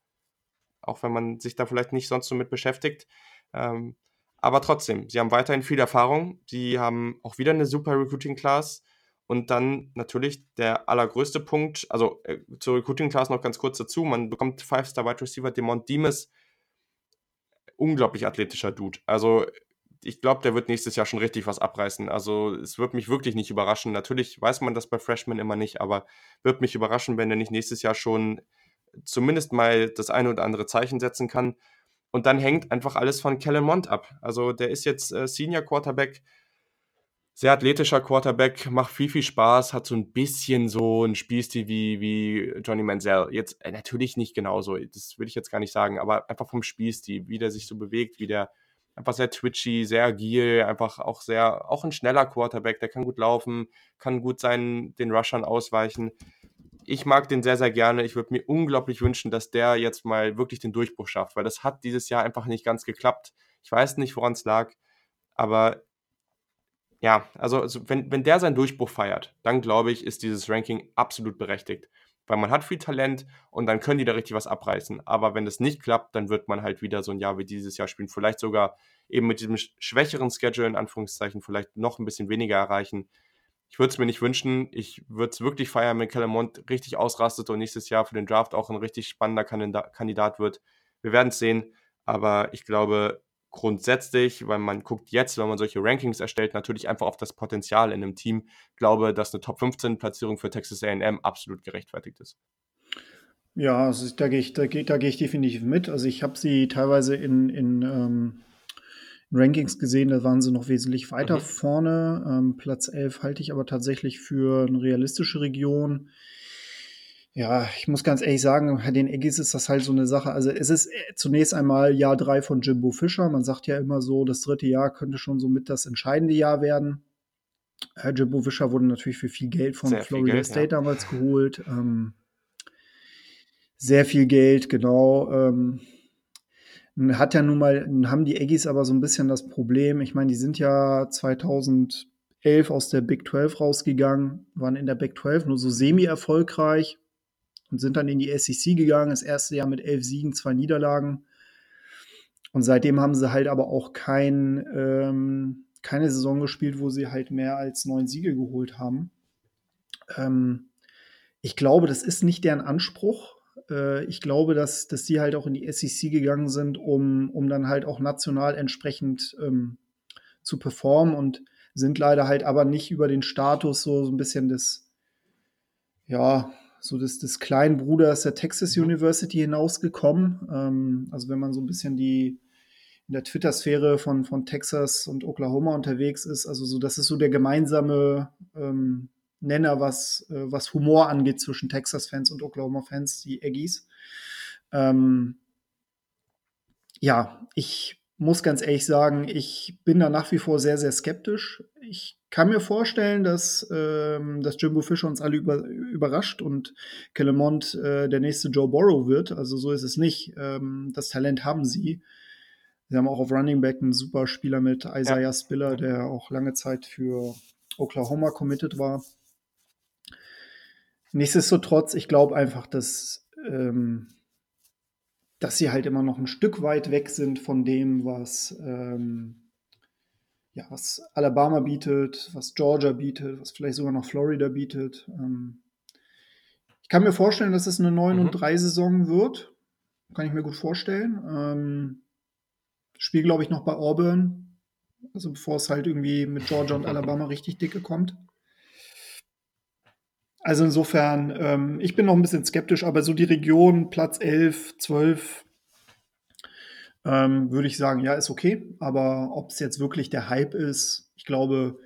auch wenn man sich da vielleicht nicht sonst so mit beschäftigt. Ähm, aber trotzdem, sie haben weiterhin viel Erfahrung. Sie haben auch wieder eine super Recruiting Class. Und dann natürlich der allergrößte Punkt, also äh, zur Recruiting Class noch ganz kurz dazu. Man bekommt Five-Star Wide Receiver Demont Demas. Unglaublich athletischer Dude. Also ich glaube, der wird nächstes Jahr schon richtig was abreißen. Also es wird mich wirklich nicht überraschen. Natürlich weiß man das bei Freshmen immer nicht, aber wird mich überraschen, wenn er nicht nächstes Jahr schon zumindest mal das eine oder andere Zeichen setzen kann. Und dann hängt einfach alles von Kellen Mond ab. Also der ist jetzt äh, Senior Quarterback, sehr athletischer Quarterback, macht viel, viel Spaß, hat so ein bisschen so ein Spielstil wie, wie Johnny Manziel. Jetzt äh, natürlich nicht genauso, das will ich jetzt gar nicht sagen, aber einfach vom Spielstil, wie der sich so bewegt, wie der einfach sehr twitchy, sehr agil, einfach auch sehr, auch ein schneller Quarterback, der kann gut laufen, kann gut seinen, den Rushern ausweichen ich mag den sehr, sehr gerne. Ich würde mir unglaublich wünschen, dass der jetzt mal wirklich den Durchbruch schafft, weil das hat dieses Jahr einfach nicht ganz geklappt. Ich weiß nicht, woran es lag, aber ja, also, also wenn, wenn der seinen Durchbruch feiert, dann glaube ich, ist dieses Ranking absolut berechtigt. Weil man hat viel Talent und dann können die da richtig was abreißen. Aber wenn das nicht klappt, dann wird man halt wieder so ein Jahr wie dieses Jahr spielen. Vielleicht sogar eben mit diesem schwächeren Schedule in Anführungszeichen vielleicht noch ein bisschen weniger erreichen ich würde es mir nicht wünschen. Ich würde es wirklich feiern, wenn Kellermont richtig ausrastet und nächstes Jahr für den Draft auch ein richtig spannender Kandidat wird. Wir werden es sehen, aber ich glaube grundsätzlich, weil man guckt jetzt, wenn man solche Rankings erstellt, natürlich einfach auf das Potenzial in einem Team, glaube, dass eine Top 15 Platzierung für Texas A&M absolut gerechtfertigt ist. Ja, also da gehe ich, da gehe, da gehe ich definitiv mit. Also ich habe sie teilweise in, in ähm Rankings gesehen, da waren sie noch wesentlich weiter okay. vorne. Ähm, Platz 11 halte ich aber tatsächlich für eine realistische Region. Ja, ich muss ganz ehrlich sagen, bei den Eggies ist das halt so eine Sache. Also es ist äh, zunächst einmal Jahr drei von Jimbo Fischer. Man sagt ja immer so, das dritte Jahr könnte schon so mit das entscheidende Jahr werden. Äh, Jimbo Fischer wurde natürlich für viel Geld von sehr Florida Geld, State ja. damals geholt. Ähm, sehr viel Geld, genau. Ähm, hat ja nun mal, haben die Aggies aber so ein bisschen das Problem. Ich meine, die sind ja 2011 aus der Big 12 rausgegangen, waren in der Big 12 nur so semi-erfolgreich und sind dann in die SEC gegangen. Das erste Jahr mit elf Siegen, zwei Niederlagen. Und seitdem haben sie halt aber auch kein, ähm, keine Saison gespielt, wo sie halt mehr als neun Siege geholt haben. Ähm, ich glaube, das ist nicht deren Anspruch. Äh, ich glaube, dass, dass die halt auch in die SEC gegangen sind, um, um dann halt auch national entsprechend ähm, zu performen und sind leider halt aber nicht über den Status so, so ein bisschen des, ja, so des, des kleinen Bruders der Texas mhm. University hinausgekommen. Ähm, also wenn man so ein bisschen die in der Twitter-Sphäre von, von Texas und Oklahoma unterwegs ist, also so, das ist so der gemeinsame ähm, Nenner, was, äh, was Humor angeht zwischen Texas-Fans und Oklahoma-Fans, die Aggies. Ähm, ja, ich muss ganz ehrlich sagen, ich bin da nach wie vor sehr, sehr skeptisch. Ich kann mir vorstellen, dass, ähm, dass Jimbo Fischer uns alle über, überrascht und Kellemont äh, der nächste Joe Borrow wird. Also so ist es nicht. Ähm, das Talent haben sie. Sie haben auch auf Running Back einen super Spieler mit Isaiah ja. Spiller, der auch lange Zeit für Oklahoma committed war. Nichtsdestotrotz, ich glaube einfach, dass ähm, dass sie halt immer noch ein Stück weit weg sind von dem, was, ähm, ja, was Alabama bietet, was Georgia bietet, was vielleicht sogar noch Florida bietet. Ähm, ich kann mir vorstellen, dass es eine 9 mhm. und 3 Saison wird. Kann ich mir gut vorstellen. Ähm, Spiel, glaube ich, noch bei Auburn. Also bevor es halt irgendwie mit Georgia und Alabama richtig dicke kommt. Also insofern, ähm, ich bin noch ein bisschen skeptisch, aber so die Region Platz 11, 12, ähm, würde ich sagen, ja, ist okay. Aber ob es jetzt wirklich der Hype ist, ich glaube,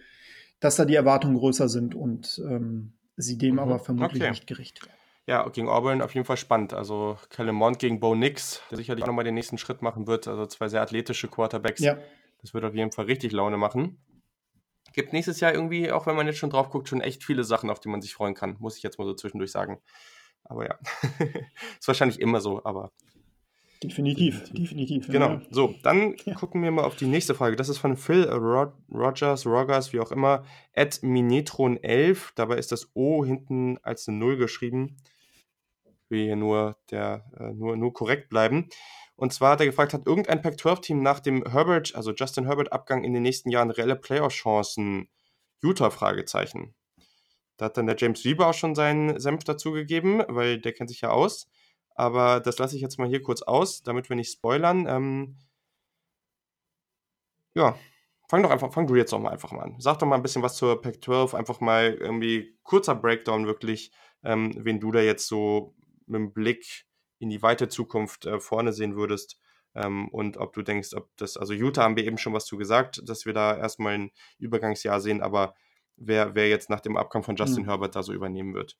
dass da die Erwartungen größer sind und ähm, sie dem mhm. aber vermutlich okay. nicht gerecht werden. Ja, gegen Auburn auf jeden Fall spannend. Also Calemont gegen Bo Nix, der sicherlich auch nochmal den nächsten Schritt machen wird. Also zwei sehr athletische Quarterbacks. Ja. Das wird auf jeden Fall richtig Laune machen gibt nächstes Jahr irgendwie, auch wenn man jetzt schon drauf guckt, schon echt viele Sachen, auf die man sich freuen kann. Muss ich jetzt mal so zwischendurch sagen. Aber ja, ist wahrscheinlich immer so, aber. Definitiv, definitiv. Genau. Ja. So, dann ja. gucken wir mal auf die nächste Frage. Das ist von Phil Rod Rogers, Rogers, wie auch immer, at Minetron11. Dabei ist das O hinten als eine Null geschrieben. Ich will hier nur, der, äh, nur, nur korrekt bleiben. Und zwar hat er gefragt, hat irgendein Pac-12-Team nach dem Herbert, also Justin Herbert-Abgang in den nächsten Jahren reelle Playoff-Chancen? Utah? Fragezeichen. Da hat dann der James Weber auch schon seinen Senf dazugegeben, weil der kennt sich ja aus. Aber das lasse ich jetzt mal hier kurz aus, damit wir nicht spoilern. Ähm, ja, fang doch einfach, fang du jetzt doch mal einfach mal an. Sag doch mal ein bisschen was zur Pac-12, einfach mal irgendwie kurzer Breakdown wirklich, ähm, wen du da jetzt so mit dem Blick in die weite Zukunft äh, vorne sehen würdest. Ähm, und ob du denkst, ob das, also Utah haben wir eben schon was zu gesagt, dass wir da erstmal ein Übergangsjahr sehen, aber wer, wer jetzt nach dem Abgang von Justin mhm. Herbert da so übernehmen wird.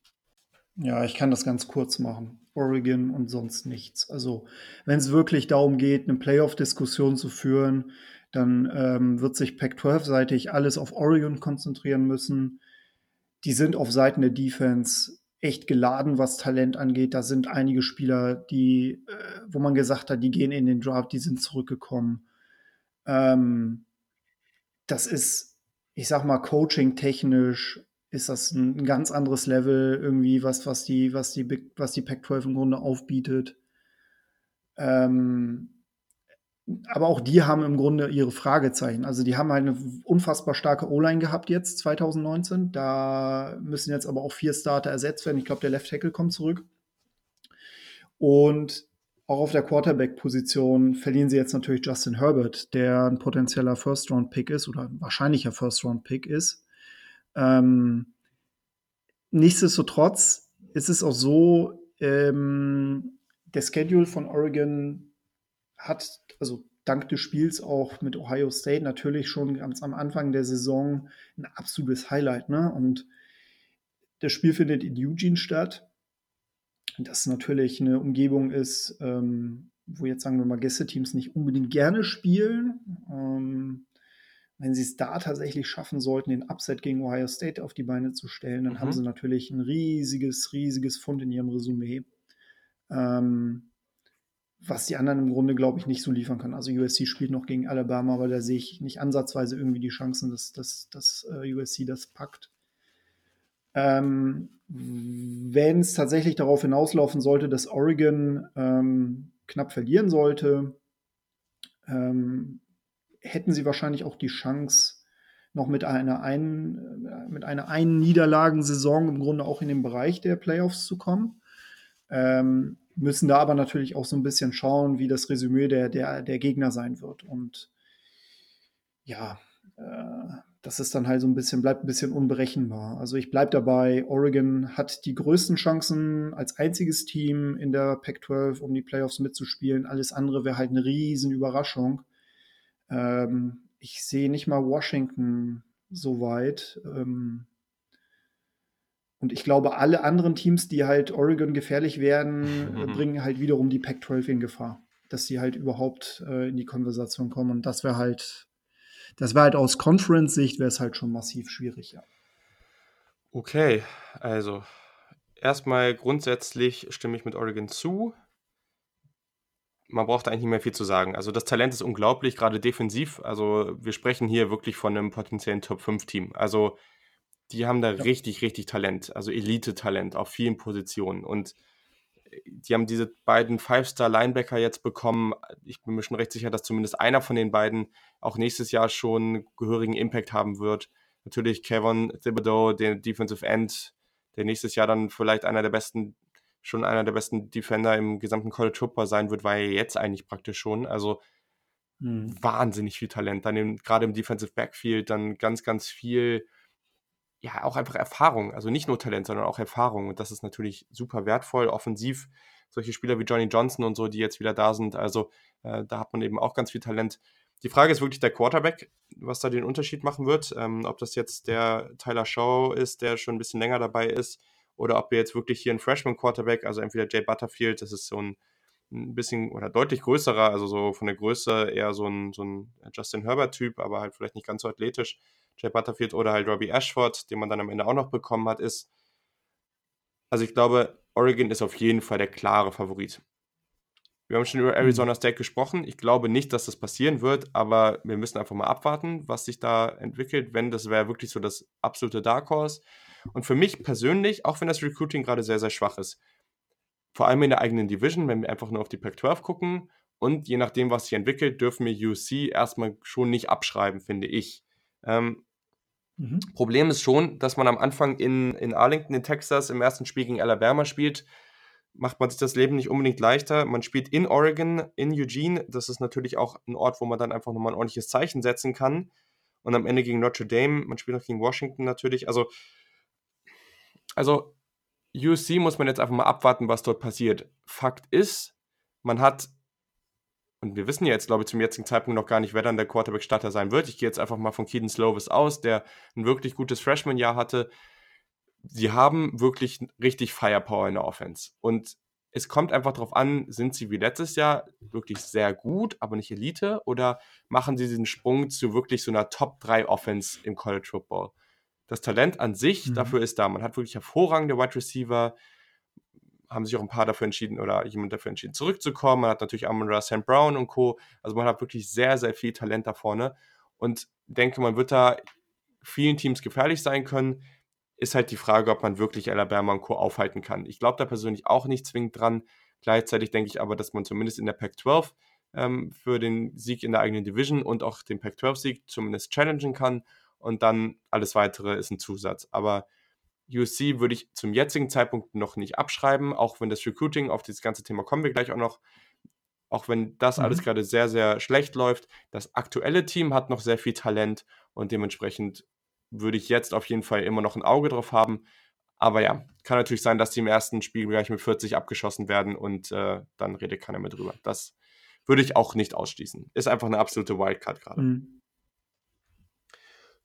Ja, ich kann das ganz kurz machen. Oregon und sonst nichts. Also, wenn es wirklich darum geht, eine Playoff-Diskussion zu führen, dann ähm, wird sich Pac-12-seitig alles auf Oregon konzentrieren müssen. Die sind auf Seiten der Defense echt geladen, was Talent angeht. Da sind einige Spieler, die, äh, wo man gesagt hat, die gehen in den Draft, die sind zurückgekommen. Ähm, das ist, ich sag mal, coaching-technisch ist das ein, ganz anderes Level irgendwie, was, was die, was die, was die Pac-12 im Grunde aufbietet. Ähm, aber auch die haben im Grunde ihre Fragezeichen. Also die haben halt eine unfassbar starke O-Line gehabt jetzt 2019. Da müssen jetzt aber auch vier Starter ersetzt werden. Ich glaube, der Left Tackle kommt zurück. Und auch auf der Quarterback-Position verlieren sie jetzt natürlich Justin Herbert, der ein potenzieller First-Round-Pick ist oder ein wahrscheinlicher First-Round-Pick ist. Ähm, nichtsdestotrotz ist es auch so, ähm, der Schedule von Oregon hat also dank des Spiels auch mit Ohio State natürlich schon ganz am Anfang der Saison ein absolutes Highlight. Ne? Und das Spiel findet in Eugene statt. Das natürlich eine Umgebung ist, ähm, wo jetzt sagen wir mal Gästeteams nicht unbedingt gerne spielen. Ähm, wenn sie es da tatsächlich schaffen sollten, den Upset gegen Ohio State auf die Beine zu stellen, dann mhm. haben sie natürlich ein riesiges, riesiges Fund in ihrem Resümee. Ähm, was die anderen im Grunde, glaube ich, nicht so liefern kann. Also USC spielt noch gegen Alabama, aber da sehe ich nicht ansatzweise irgendwie die Chancen, dass, dass, dass uh, äh, USC das packt. Ähm, Wenn es tatsächlich darauf hinauslaufen sollte, dass Oregon ähm, knapp verlieren sollte, ähm, hätten sie wahrscheinlich auch die Chance, noch mit einer einen, äh, mit einer einen Niederlagensaison im Grunde auch in den Bereich der Playoffs zu kommen. Ähm, müssen da aber natürlich auch so ein bisschen schauen, wie das Resümee der, der, der Gegner sein wird. Und ja, äh, das ist dann halt so ein bisschen, bleibt ein bisschen unberechenbar. Also ich bleibe dabei, Oregon hat die größten Chancen als einziges Team in der Pac-12, um die Playoffs mitzuspielen. Alles andere wäre halt eine riesen Überraschung. Ähm, ich sehe nicht mal Washington so weit. Ähm, Und ich glaube, alle anderen Teams, die halt Oregon gefährlich werden, mhm. bringen halt wiederum die Pac-12 in Gefahr. Dass sie halt überhaupt äh, in die Konversation kommen. Und das wäre halt, das wäre halt aus Conference-Sicht wäre es halt schon massiv schwierig, ja. Okay, also erstmal grundsätzlich stimme ich mit Oregon zu. Man braucht eigentlich nicht mehr viel zu sagen. Also das Talent ist unglaublich, gerade defensiv. Also wir sprechen hier wirklich von einem potenziellen Top-5-Team. Also die haben da ja. richtig, richtig Talent, also Elite-Talent auf vielen Positionen. Und äh, die haben diese beiden Five-Star-Linebacker jetzt bekommen. Ich bin mir schon recht sicher, dass zumindest einer von den beiden auch nächstes Jahr schon gehörigen Impact haben wird. Natürlich Kevin Thibodeau, der Defensive End, der nächstes Jahr dann vielleicht einer der besten, schon einer der besten Defender im gesamten College Football sein wird, war er jetzt eigentlich praktisch schon. Also hm. wahnsinnig viel Talent. Dann gerade im Defensive Backfield dann ganz, ganz viel ja, auch einfach Erfahrung. Also nicht nur Talent, sondern auch Erfahrung. Und das ist natürlich super wertvoll. Offensiv solche Spieler wie Johnny Johnson und so, die jetzt wieder da sind. Also äh, da hat man eben auch ganz viel Talent. Die Frage ist wirklich der Quarterback, was da den Unterschied machen wird. Ähm, ob das jetzt der Tyler Shaw ist, der schon ein bisschen länger dabei ist, oder ob wir jetzt wirklich hier einen Freshman-Quarterback, also entweder Jay Butterfield, das ist so ein, ein bisschen oder deutlich größerer, also so von der Größe eher so ein, so ein Justin Herbert-Typ, aber halt vielleicht nicht ganz so athletisch. Jay Butterfield oder halt Robbie Ashford, den man dann am Ende auch noch bekommen hat, ist. Also ich glaube, Oregon ist auf jeden Fall der klare Favorit. Wir haben schon über Arizona mhm. State gesprochen. Ich glaube nicht, dass das passieren wird, aber wir müssen einfach mal abwarten, was sich da entwickelt, wenn das wäre wirklich so das absolute Dark Horse. Und für mich persönlich, auch wenn das Recruiting gerade sehr, sehr schwach ist, vor allem in der eigenen Division, wenn wir einfach nur auf die Pac-12 gucken und je nachdem, was sich entwickelt, dürfen wir UC erstmal schon nicht abschreiben, finde ich. Ähm, Mhm. Problem ist schon, dass man am Anfang in, in Arlington in Texas im ersten Spiel gegen Alabama spielt. Macht man sich das Leben nicht unbedingt leichter. Man spielt in Oregon, in Eugene. Das ist natürlich auch ein Ort, wo man dann einfach nochmal ein ordentliches Zeichen setzen kann. Und am Ende gegen Notre Dame. Man spielt noch gegen Washington natürlich. Also, also USC muss man jetzt einfach mal abwarten, was dort passiert. Fakt ist, man hat und wir wissen ja jetzt, glaube ich, zum jetzigen Zeitpunkt noch gar nicht, wer dann der Quarterback-Starter sein wird. Ich gehe jetzt einfach mal von Keaton Slovis aus, der ein wirklich gutes Freshman-Jahr hatte. Sie haben wirklich richtig Firepower in der Offense. Und es kommt einfach darauf an, sind sie wie letztes Jahr wirklich sehr gut, aber nicht Elite, oder machen sie diesen Sprung zu wirklich so einer Top-3-Offense im College Football? Das Talent an sich, mhm. dafür ist da. Man hat wirklich hervorragende Wide Receiver, haben sich auch ein paar dafür entschieden oder jemand dafür entschieden, zurückzukommen. Man hat natürlich Amon St. Brown und Co. Also man hat wirklich sehr, sehr viel Talent da vorne und denke, man wird da vielen Teams gefährlich sein können. Ist halt die Frage, ob man wirklich Alabama und Co. aufhalten kann. Ich glaube da persönlich auch nicht zwingend dran. Gleichzeitig denke ich aber, dass man zumindest in der Pac-12 ähm, für den Sieg in der eigenen Division und auch den Pac-12-Sieg zumindest challengen kann. Und dann alles weitere ist ein Zusatz. Aber USC würde ich zum jetzigen Zeitpunkt noch nicht abschreiben, auch wenn das Recruiting, auf dieses ganze Thema kommen wir gleich auch noch, auch wenn das mhm. alles gerade sehr, sehr schlecht läuft. Das aktuelle Team hat noch sehr viel Talent und dementsprechend würde ich jetzt auf jeden Fall immer noch ein Auge drauf haben. Aber ja, kann natürlich sein, dass die im ersten Spiel gleich mit 40 abgeschossen werden und äh, dann redet keiner mehr drüber. Das würde ich auch nicht ausschließen. Ist einfach eine absolute Wildcard gerade. Mhm.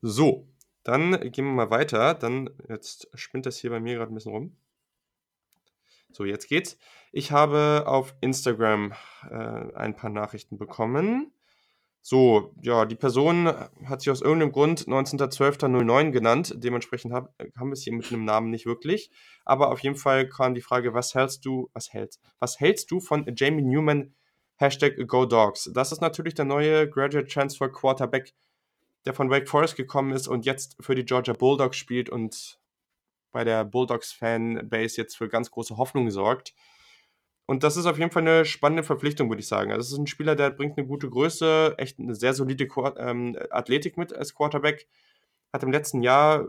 So, dann gehen wir mal weiter. Dann, jetzt spinnt das hier bei mir gerade ein bisschen rum. So, jetzt geht's. Ich habe auf Instagram äh, ein paar Nachrichten bekommen. So, ja, die Person hat sich aus irgendeinem Grund 19.12.09 genannt. Dementsprechend hab, haben wir es hier mit einem Namen nicht wirklich. Aber auf jeden Fall kam die Frage, was hältst du, was hältst, was hältst du von Jamie Newman, Hashtag GoDogs? Das ist natürlich der neue Graduate Transfer Quarterback der von Wake Forest gekommen ist und jetzt für die Georgia Bulldogs spielt und bei der Bulldogs-Fanbase jetzt für ganz große Hoffnung sorgt. Und das ist auf jeden Fall eine spannende Verpflichtung, würde ich sagen. Also es ist ein Spieler, der bringt eine gute Größe, echt eine sehr solide ähm, Athletik mit als Quarterback. Hat im letzten Jahr ein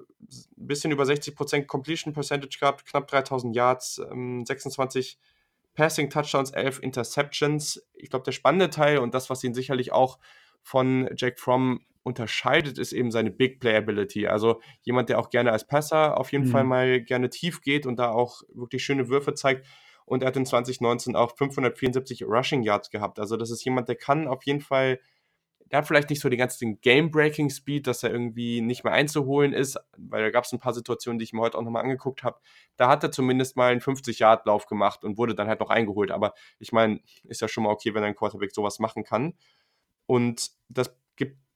bisschen über 60% Completion Percentage gehabt, knapp 3000 Yards, ähm, 26 Passing Touchdowns, 11 Interceptions. Ich glaube, der spannende Teil und das, was ihn sicherlich auch von Jack Fromm unterscheidet, ist eben seine Big Play Ability. Also jemand, der auch gerne als Passer auf jeden mhm. Fall mal gerne tief geht und da auch wirklich schöne Würfe zeigt. Und er hat in 2019 auch 574 Rushing Yards gehabt. Also das ist jemand, der kann auf jeden Fall, er hat vielleicht nicht so den ganzen Game-Breaking-Speed, dass er irgendwie nicht mehr einzuholen ist, weil da gab es ein paar Situationen, die ich mir heute auch nochmal angeguckt habe. Da hat er zumindest mal einen 50-Yard-Lauf gemacht und wurde dann halt noch eingeholt. Aber ich meine, ist ja schon mal okay, wenn ein Quarterback sowas machen kann. Und das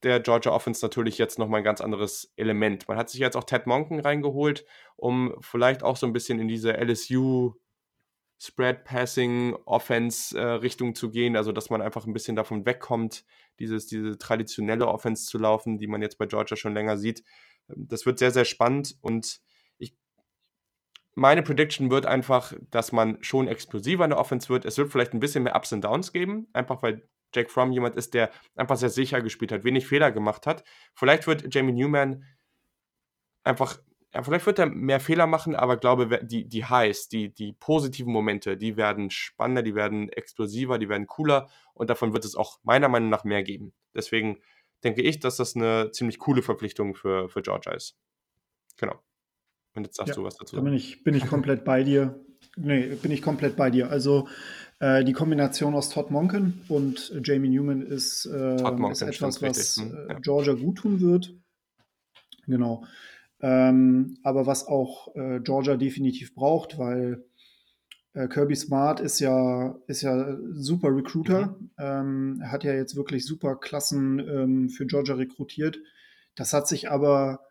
der Georgia Offense natürlich jetzt nochmal ein ganz anderes Element. Man hat sich jetzt auch Ted Monken reingeholt, um vielleicht auch so ein bisschen in diese LSU Spread Passing Offense äh, Richtung zu gehen, also dass man einfach ein bisschen davon wegkommt, dieses, diese traditionelle Offense zu laufen, die man jetzt bei Georgia schon länger sieht. Das wird sehr, sehr spannend und ich, meine Prediction wird einfach, dass man schon explosiver in der Offense wird. Es wird vielleicht ein bisschen mehr Ups und Downs geben, einfach weil Jack Fromm jemand ist, der einfach sehr sicher gespielt hat, wenig Fehler gemacht hat. Vielleicht wird Jamie Newman einfach ja, vielleicht wird er mehr Fehler machen, aber glaube, die, die Highs, die, die positiven Momente, die werden spannender, die werden explosiver, die werden cooler und davon wird es auch meiner Meinung nach mehr geben. Deswegen denke ich, dass das eine ziemlich coole Verpflichtung für, für Georgia ist. Genau. Und jetzt sagst ja, du was dazu. Da bin ich, bin ich komplett bei dir. Nee, bin ich komplett bei dir. Also äh, die Kombination aus Todd Monken und äh, Jamie Newman ist, äh, ist etwas, was hm, ja. Georgia gut tun wird. Genau. Ähm, aber was auch äh, Georgia definitiv braucht, weil äh, Kirby Smart ist ja, ist ja super Recruiter. Mhm. Ähm, er hat ja jetzt wirklich super Klassen ähm, für Georgia rekrutiert. Das hat sich aber,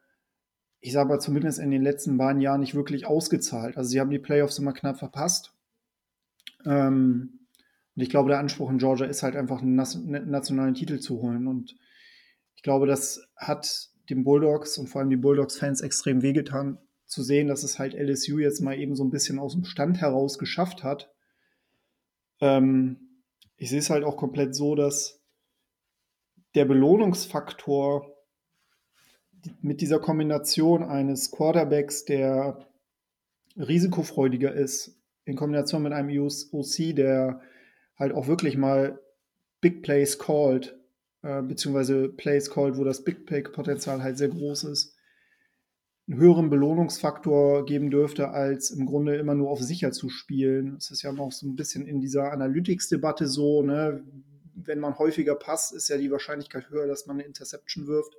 ich sage mal, zumindest in den letzten beiden Jahren nicht wirklich ausgezahlt. Also sie haben die Playoffs immer knapp verpasst. Ähm, und ich glaube, der Anspruch in Georgia ist halt einfach einen nationalen Titel zu holen. Und ich glaube, das hat den Bulldogs und vor allem die Bulldogs-Fans extrem wehgetan, zu sehen, dass es halt LSU jetzt mal eben so ein bisschen aus dem Stand heraus geschafft hat. Ähm, ich sehe es halt auch komplett so, dass der Belohnungsfaktor mit dieser Kombination eines Quarterbacks, der risikofreudiger ist, in Kombination mit einem OC, der halt auch wirklich mal Big Plays called, äh, beziehungsweise Plays called, wo das Big Play-Potenzial halt sehr groß ist, einen höheren Belohnungsfaktor geben dürfte, als im Grunde immer nur auf sicher zu spielen. Es ist ja noch so ein bisschen in dieser Analytics-Debatte so, ne? wenn man häufiger passt, ist ja die Wahrscheinlichkeit höher, dass man eine Interception wirft.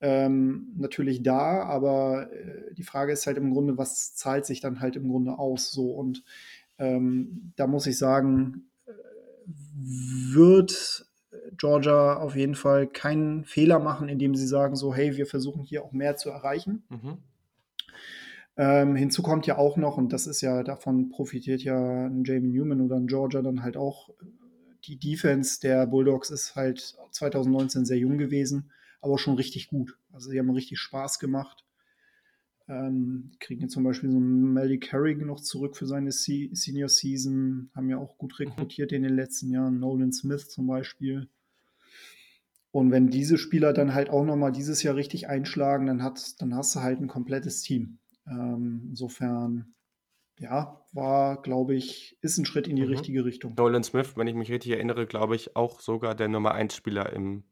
Ähm, natürlich da, aber äh, die Frage ist halt im Grunde, was zahlt sich dann halt im Grunde aus so und ähm, da muss ich sagen, äh, wird Georgia auf jeden Fall keinen Fehler machen, indem sie sagen so, hey, wir versuchen hier auch mehr zu erreichen. Mhm. Ähm, hinzu kommt ja auch noch, und das ist ja, davon profitiert ja ein Jamie Newman oder ein Georgia dann halt auch, die Defense der Bulldogs ist halt 2019 sehr jung gewesen, aber schon richtig gut. Also sie haben richtig Spaß gemacht. Ähm, kriegen jetzt zum Beispiel so einen Melly Carrigan noch zurück für seine Se Senior Season, haben ja auch gut mhm. rekrutiert in den letzten Jahren, Nolan Smith zum Beispiel. Und wenn diese Spieler dann halt auch nochmal dieses Jahr richtig einschlagen, dann, hat, dann hast du halt ein komplettes Team. Ähm, insofern, ja, war, glaube ich, ist ein Schritt in die mhm. richtige Richtung. Nolan Smith, wenn ich mich richtig erinnere, glaube ich, auch sogar der Nummer 1 Spieler im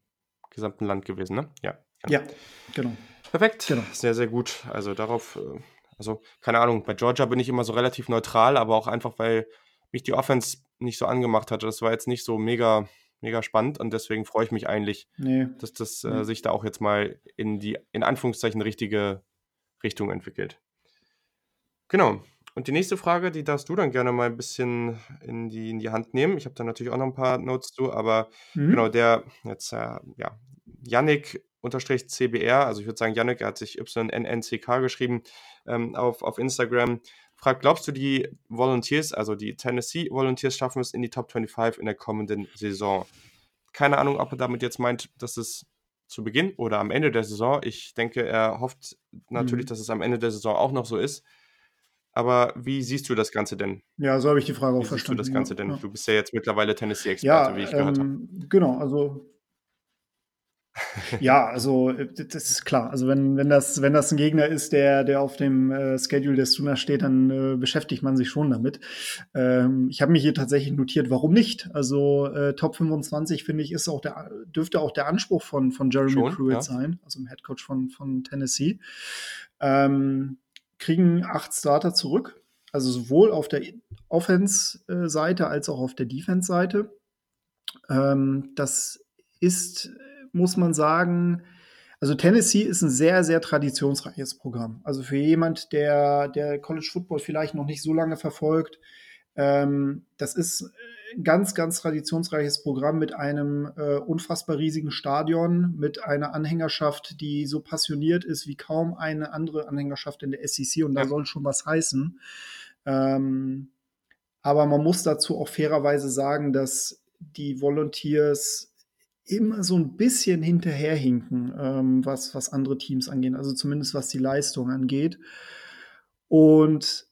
gesamten Land gewesen, ne? Ja. Ja, ja genau. Perfekt. Genau. Sehr, sehr gut. Also darauf, äh, also keine Ahnung, bei Georgia bin ich immer so relativ neutral, aber auch einfach, weil mich die Offense nicht so angemacht hat. Das war jetzt nicht so mega, mega spannend und deswegen freue ich mich eigentlich, nee. dass das äh, sich da auch jetzt mal in die, in Anführungszeichen, richtige Richtung entwickelt. Genau. Und die nächste Frage, die darfst du dann gerne mal ein bisschen in die, in die Hand nehmen. Ich habe da natürlich auch noch ein paar Notes zu, aber mhm. genau, der jetzt, äh, ja, Yannick unterstrich CBR, also ich würde sagen, Yannick, er hat sich YNNCK geschrieben ähm, auf, auf Instagram, fragt, glaubst du, die Volunteers, also die Tennessee Volunteers schaffen es in die Top 25 in der kommenden Saison? Keine Ahnung, ob er damit jetzt meint, dass es zu Beginn oder am Ende der Saison. Ich denke, er hofft natürlich, mhm. dass es am Ende der Saison auch noch so ist. Aber wie siehst du das Ganze denn? Ja, so habe ich die Frage auch wie verstanden. Siehst du das Ganze ja, denn? Ja. Du bist ja jetzt mittlerweile Tennessee-Experte, ja, wie ich gehört ähm, habe. Genau, also ja, also äh, das ist klar. Also wenn, wenn, das, wenn das ein Gegner ist, der, der auf dem äh, Schedule der Sooner steht, dann äh, beschäftigt man sich schon damit. Ähm, ich habe mich hier tatsächlich notiert, warum nicht? Also äh, Top 25, finde ich, ist auch der, dürfte auch der Anspruch von, von Jeremy schon, Pruitt ja. sein, also dem Headcoach von, von Tennessee. Ähm, kriegen acht Starter zurück. Also sowohl auf der Offense-Seite als auch auf der Defense-Seite. Ähm, das ist muss man sagen, also Tennessee ist ein sehr, sehr traditionsreiches Programm. Also für jemand, der, der College Football vielleicht noch nicht so lange verfolgt, ähm, das ist ganz, ganz traditionsreiches Programm mit einem äh, unfassbar riesigen Stadion, mit einer Anhängerschaft, die so passioniert ist wie kaum eine andere Anhängerschaft in der SEC und da ja. soll schon was heißen. Ähm, aber man muss dazu auch fairerweise sagen, dass die Volunteers immer so ein bisschen hinterherhinken, ähm, was, was andere Teams angeht, also zumindest was die Leistung angeht. Und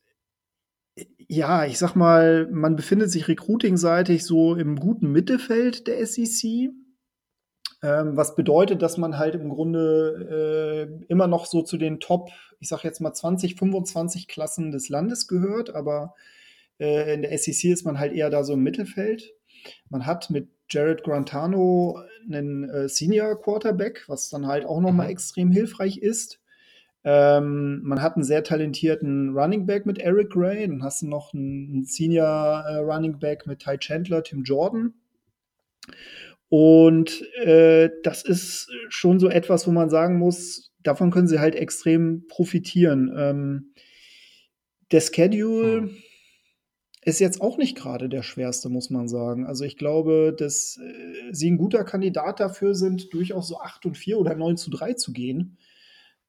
ja, ich sag mal, man befindet sich recruitingseitig so im guten Mittelfeld der SEC. Ähm, was bedeutet, dass man halt im Grunde äh, immer noch so zu den Top, ich sag jetzt mal 20, 25 Klassen des Landes gehört, aber äh, in der SEC ist man halt eher da so im Mittelfeld. Man hat mit Jared Grantano einen äh, Senior Quarterback, was dann halt auch nochmal mhm. extrem hilfreich ist. Ähm, man hat einen sehr talentierten Running Back mit Eric Gray, dann hast du noch einen Senior äh, Running Back mit Ty Chandler, Tim Jordan. Und äh, das ist schon so etwas, wo man sagen muss, davon können sie halt extrem profitieren. Ähm, der Schedule, hm ist jetzt auch nicht gerade der schwerste, muss man sagen. Also ich glaube, dass äh, sie ein guter Kandidat dafür sind, durchaus so 8 und 4 oder 9 zu 3 zu gehen.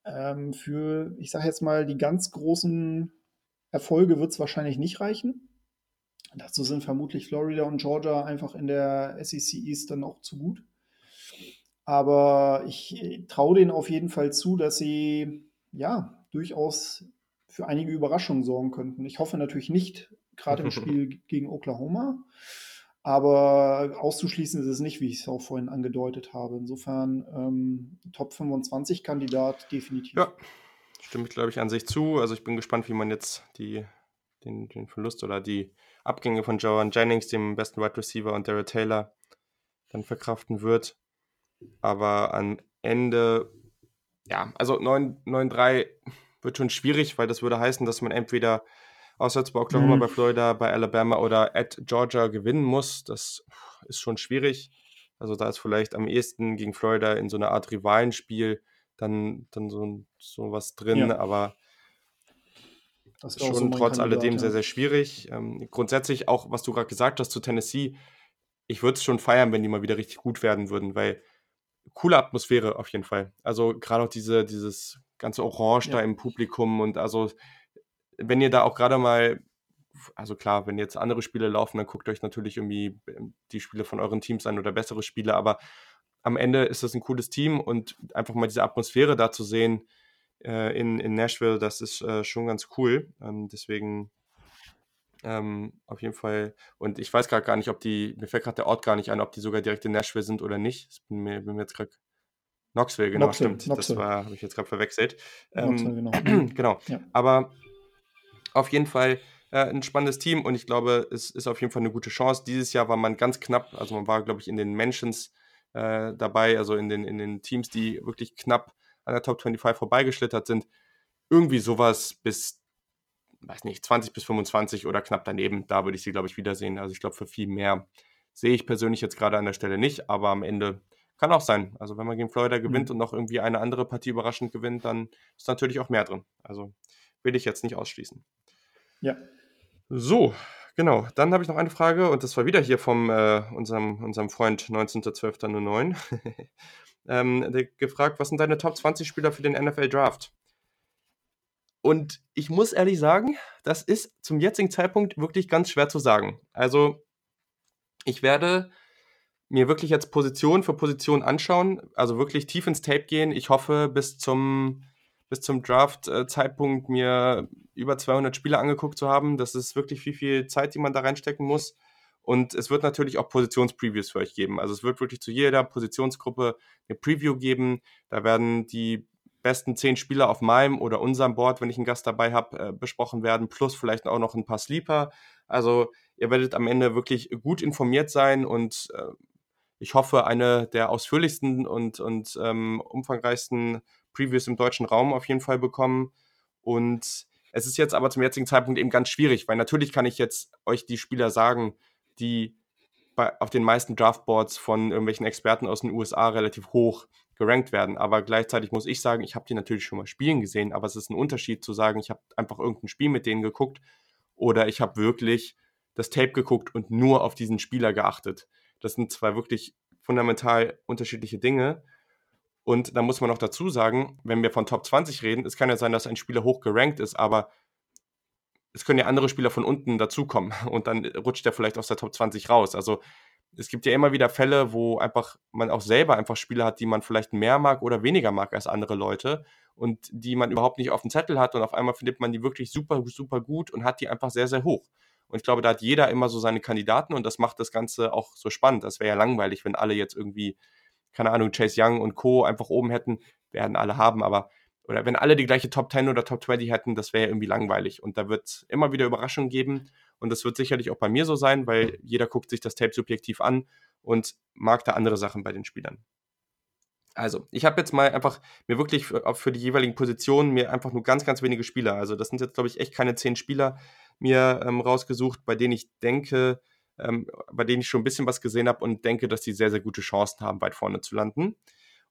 Ähm, für, ich sage jetzt mal, die ganz großen Erfolge wird es wahrscheinlich nicht reichen. Dazu sind vermutlich Florida und Georgia einfach in der SEC East dann auch zu gut. Aber ich äh, traue denen auf jeden Fall zu, dass sie ja durchaus für einige Überraschungen sorgen könnten. Ich hoffe natürlich nicht, gerade im Spiel gegen Oklahoma. Aber auszuschließen ist es nicht, wie ich es auch vorhin angedeutet habe. Insofern ähm, Top 25 Kandidat definitiv. Ja, stimme ich, glaube ich, an sich zu. Also ich bin gespannt, wie man jetzt die, den, den Verlust oder die Abgänge von Joan Jennings, dem besten Wide Receiver, und Daryl Taylor dann verkraften wird. Aber am Ende, ja, also 9-3 wird schon schwierig, weil das würde heißen, dass man entweder auswärts bei Oklahoma, mhm. bei Florida, bei Alabama oder at Georgia gewinnen muss. Das ist schon schwierig. Also da ist vielleicht am ehesten gegen Florida in so einer Art Rivalenspiel dann, dann so, so was drin, ja. aber schon so trotz alledem ja. sehr, sehr schwierig. Ähm, grundsätzlich auch, was du gerade gesagt hast zu Tennessee, ich würde es schon feiern, wenn die mal wieder richtig gut werden würden, weil coole Atmosphäre auf jeden Fall. Also gerade auch diese, dieses ganze Orange ja. da im Publikum und also wenn ihr da auch gerade mal, also klar, wenn jetzt andere Spiele laufen, dann guckt euch natürlich irgendwie ähm, die Spiele von euren Teams an oder bessere Spiele, aber am Ende ist das ein cooles Team und einfach mal diese Atmosphäre da zu sehen äh, in, in Nashville, das ist äh, schon ganz cool. Ähm, deswegen ähm, auf jeden Fall. Und ich weiß gerade gar nicht, ob die, mir fällt gerade der Ort gar nicht ein, ob die sogar direkt in Nashville sind oder nicht. Ich bin mir, bin mir jetzt gerade Knoxville, genau, Knoxville, stimmt. Knoxville. Das war, habe ich jetzt gerade verwechselt. Ähm, genau. genau. Ja. Aber auf jeden Fall äh, ein spannendes Team und ich glaube, es ist auf jeden Fall eine gute Chance. Dieses Jahr war man ganz knapp, also man war, glaube ich, in den Mentions äh, dabei, also in den, in den Teams, die wirklich knapp an der Top 25 vorbeigeschlittert sind. Irgendwie sowas bis, weiß nicht, 20 bis 25 oder knapp daneben, da würde ich sie, glaube ich, wiedersehen. Also ich glaube, für viel mehr sehe ich persönlich jetzt gerade an der Stelle nicht, aber am Ende kann auch sein. Also wenn man gegen Florida gewinnt mhm. und noch irgendwie eine andere Partie überraschend gewinnt, dann ist natürlich auch mehr drin. Also will ich jetzt nicht ausschließen. Ja. So, genau. Dann habe ich noch eine Frage und das war wieder hier von äh, unserem, unserem Freund 19.12.09. ähm, der gefragt, was sind deine Top 20 Spieler für den NFL Draft? Und ich muss ehrlich sagen, das ist zum jetzigen Zeitpunkt wirklich ganz schwer zu sagen. Also, ich werde mir wirklich jetzt Position für Position anschauen, also wirklich tief ins Tape gehen. Ich hoffe, bis zum bis zum Draft-Zeitpunkt mir über 200 Spiele angeguckt zu haben. Das ist wirklich viel, viel Zeit, die man da reinstecken muss. Und es wird natürlich auch Positionspreviews für euch geben. Also es wird wirklich zu jeder Positionsgruppe eine Preview geben. Da werden die besten zehn Spieler auf meinem oder unserem Board, wenn ich einen Gast dabei habe, äh, besprochen werden, plus vielleicht auch noch ein paar Sleeper. Also ihr werdet am Ende wirklich gut informiert sein und äh, ich hoffe, eine der ausführlichsten und, und ähm, umfangreichsten Previews im deutschen Raum auf jeden Fall bekommen. Und es ist jetzt aber zum jetzigen Zeitpunkt eben ganz schwierig, weil natürlich kann ich jetzt euch die Spieler sagen, die bei, auf den meisten Draftboards von irgendwelchen Experten aus den USA relativ hoch gerankt werden. Aber gleichzeitig muss ich sagen, ich habe die natürlich schon mal spielen gesehen, aber es ist ein Unterschied zu sagen, ich habe einfach irgendein Spiel mit denen geguckt oder ich habe wirklich das Tape geguckt und nur auf diesen Spieler geachtet. Das sind zwei wirklich fundamental unterschiedliche Dinge. Und da muss man noch dazu sagen, wenn wir von Top 20 reden, es kann ja sein, dass ein Spieler hoch gerankt ist, aber es können ja andere Spieler von unten dazukommen und dann rutscht er vielleicht aus der Top 20 raus. Also es gibt ja immer wieder Fälle, wo einfach man auch selber einfach Spieler hat, die man vielleicht mehr mag oder weniger mag als andere Leute und die man überhaupt nicht auf dem Zettel hat und auf einmal findet man die wirklich super, super gut und hat die einfach sehr, sehr hoch. Und ich glaube, da hat jeder immer so seine Kandidaten und das macht das Ganze auch so spannend. Das wäre ja langweilig, wenn alle jetzt irgendwie, keine Ahnung, Chase Young und Co. einfach oben hätten, werden alle haben, aber oder wenn alle die gleiche Top 10 oder Top 20 hätten, das wäre irgendwie langweilig. Und da wird es immer wieder Überraschungen geben. Und das wird sicherlich auch bei mir so sein, weil jeder guckt sich das Tape subjektiv an und mag da andere Sachen bei den Spielern. Also, ich habe jetzt mal einfach mir wirklich für, für, die jeweiligen Positionen mir einfach nur ganz, ganz wenige Spieler, also das sind jetzt, glaube ich, echt keine zehn Spieler mir ähm, rausgesucht, bei denen ich denke, ähm, bei denen ich schon ein bisschen was gesehen habe und denke, dass die sehr, sehr gute Chancen haben, weit vorne zu landen.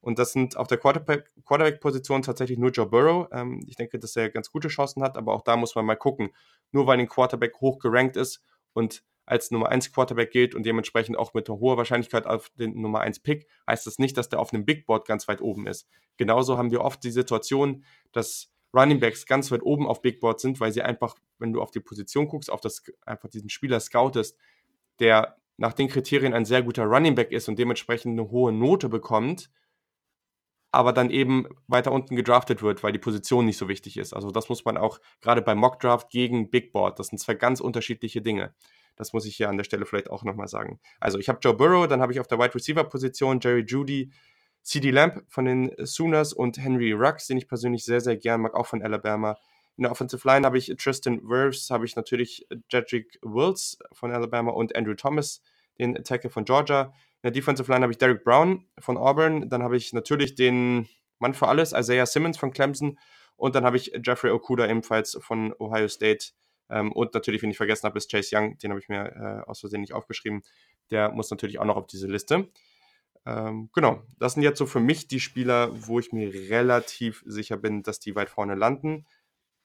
Und das sind auf der Quarterback-Position tatsächlich nur Joe Burrow. Ähm, ich denke, dass er ganz gute Chancen hat, aber auch da muss man mal gucken. Nur weil ein Quarterback hoch gerankt ist und als Nummer 1 Quarterback gilt und dementsprechend auch mit hohen Wahrscheinlichkeit auf den Nummer 1 Pick, heißt das nicht, dass der auf einem Big Board ganz weit oben ist. Genauso haben wir oft die Situation, dass Running Backs ganz weit oben auf Big Board sind, weil sie einfach, wenn du auf die Position guckst, auf das einfach diesen Spieler scoutest, der nach den Kriterien ein sehr guter Running Back ist und dementsprechend eine hohe Note bekommt, aber dann eben weiter unten gedraftet wird, weil die Position nicht so wichtig ist. Also das muss man auch gerade beim Mock Draft gegen Big Board, das sind zwei ganz unterschiedliche Dinge. Das muss ich hier an der Stelle vielleicht auch nochmal sagen. Also ich habe Joe Burrow, dann habe ich auf der Wide Receiver Position Jerry Judy, CD Lamp von den Sooners und Henry Rux, den ich persönlich sehr, sehr gern mag, auch von Alabama. In der Offensive Line habe ich Tristan Wirfs, habe ich natürlich Jedrick Wills von Alabama und Andrew Thomas, den Attacker von Georgia. In der Defensive Line habe ich Derek Brown von Auburn. Dann habe ich natürlich den Mann für alles, Isaiah Simmons von Clemson. Und dann habe ich Jeffrey Okuda ebenfalls von Ohio State. Ähm, und natürlich, wenn ich vergessen habe, ist Chase Young, den habe ich mir äh, aus Versehen nicht aufgeschrieben. Der muss natürlich auch noch auf diese Liste. Ähm, genau, das sind jetzt so für mich die Spieler, wo ich mir relativ sicher bin, dass die weit vorne landen.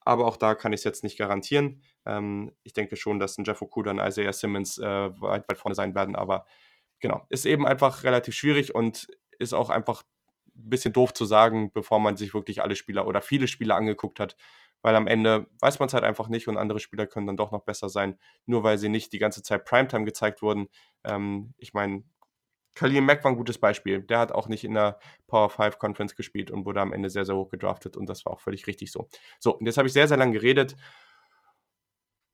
Aber auch da kann ich es jetzt nicht garantieren. Ähm, ich denke schon, dass ein Jeff Okuda und Isaiah Simmons äh, weit, weit vorne sein werden. Aber genau, ist eben einfach relativ schwierig und ist auch einfach ein bisschen doof zu sagen, bevor man sich wirklich alle Spieler oder viele Spieler angeguckt hat, weil am Ende weiß man es halt einfach nicht und andere Spieler können dann doch noch besser sein, nur weil sie nicht die ganze Zeit Primetime gezeigt wurden. Ähm, ich meine, Khalil Mack war ein gutes Beispiel. Der hat auch nicht in der Power 5 Conference gespielt und wurde am Ende sehr, sehr hoch gedraftet und das war auch völlig richtig so. So, und jetzt habe ich sehr, sehr lange geredet.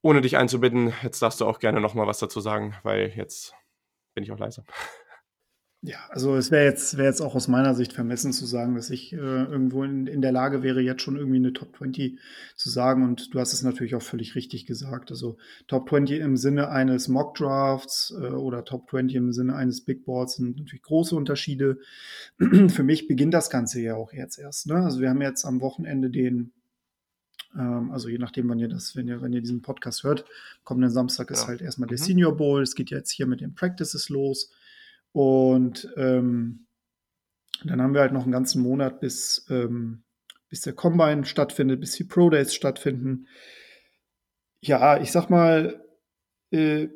Ohne dich einzubitten, jetzt darfst du auch gerne nochmal was dazu sagen, weil jetzt bin ich auch leise. Ja, also es wäre jetzt, wär jetzt auch aus meiner Sicht vermessen zu sagen, dass ich äh, irgendwo in, in der Lage wäre, jetzt schon irgendwie eine Top 20 zu sagen. Und du hast es natürlich auch völlig richtig gesagt. Also Top 20 im Sinne eines Mock Drafts äh, oder Top 20 im Sinne eines Big Boards sind natürlich große Unterschiede. Für mich beginnt das Ganze ja auch jetzt erst. Ne? Also wir haben jetzt am Wochenende den ähm, also je nachdem, wann ihr das, wenn ihr, wenn ihr diesen Podcast hört, kommenden Samstag ist halt erstmal der mhm. Senior Bowl. Es geht jetzt hier mit den Practices los. Und ähm, dann haben wir halt noch einen ganzen Monat, bis, ähm, bis der Combine stattfindet, bis die Pro Days stattfinden. Ja, ich sag mal, äh,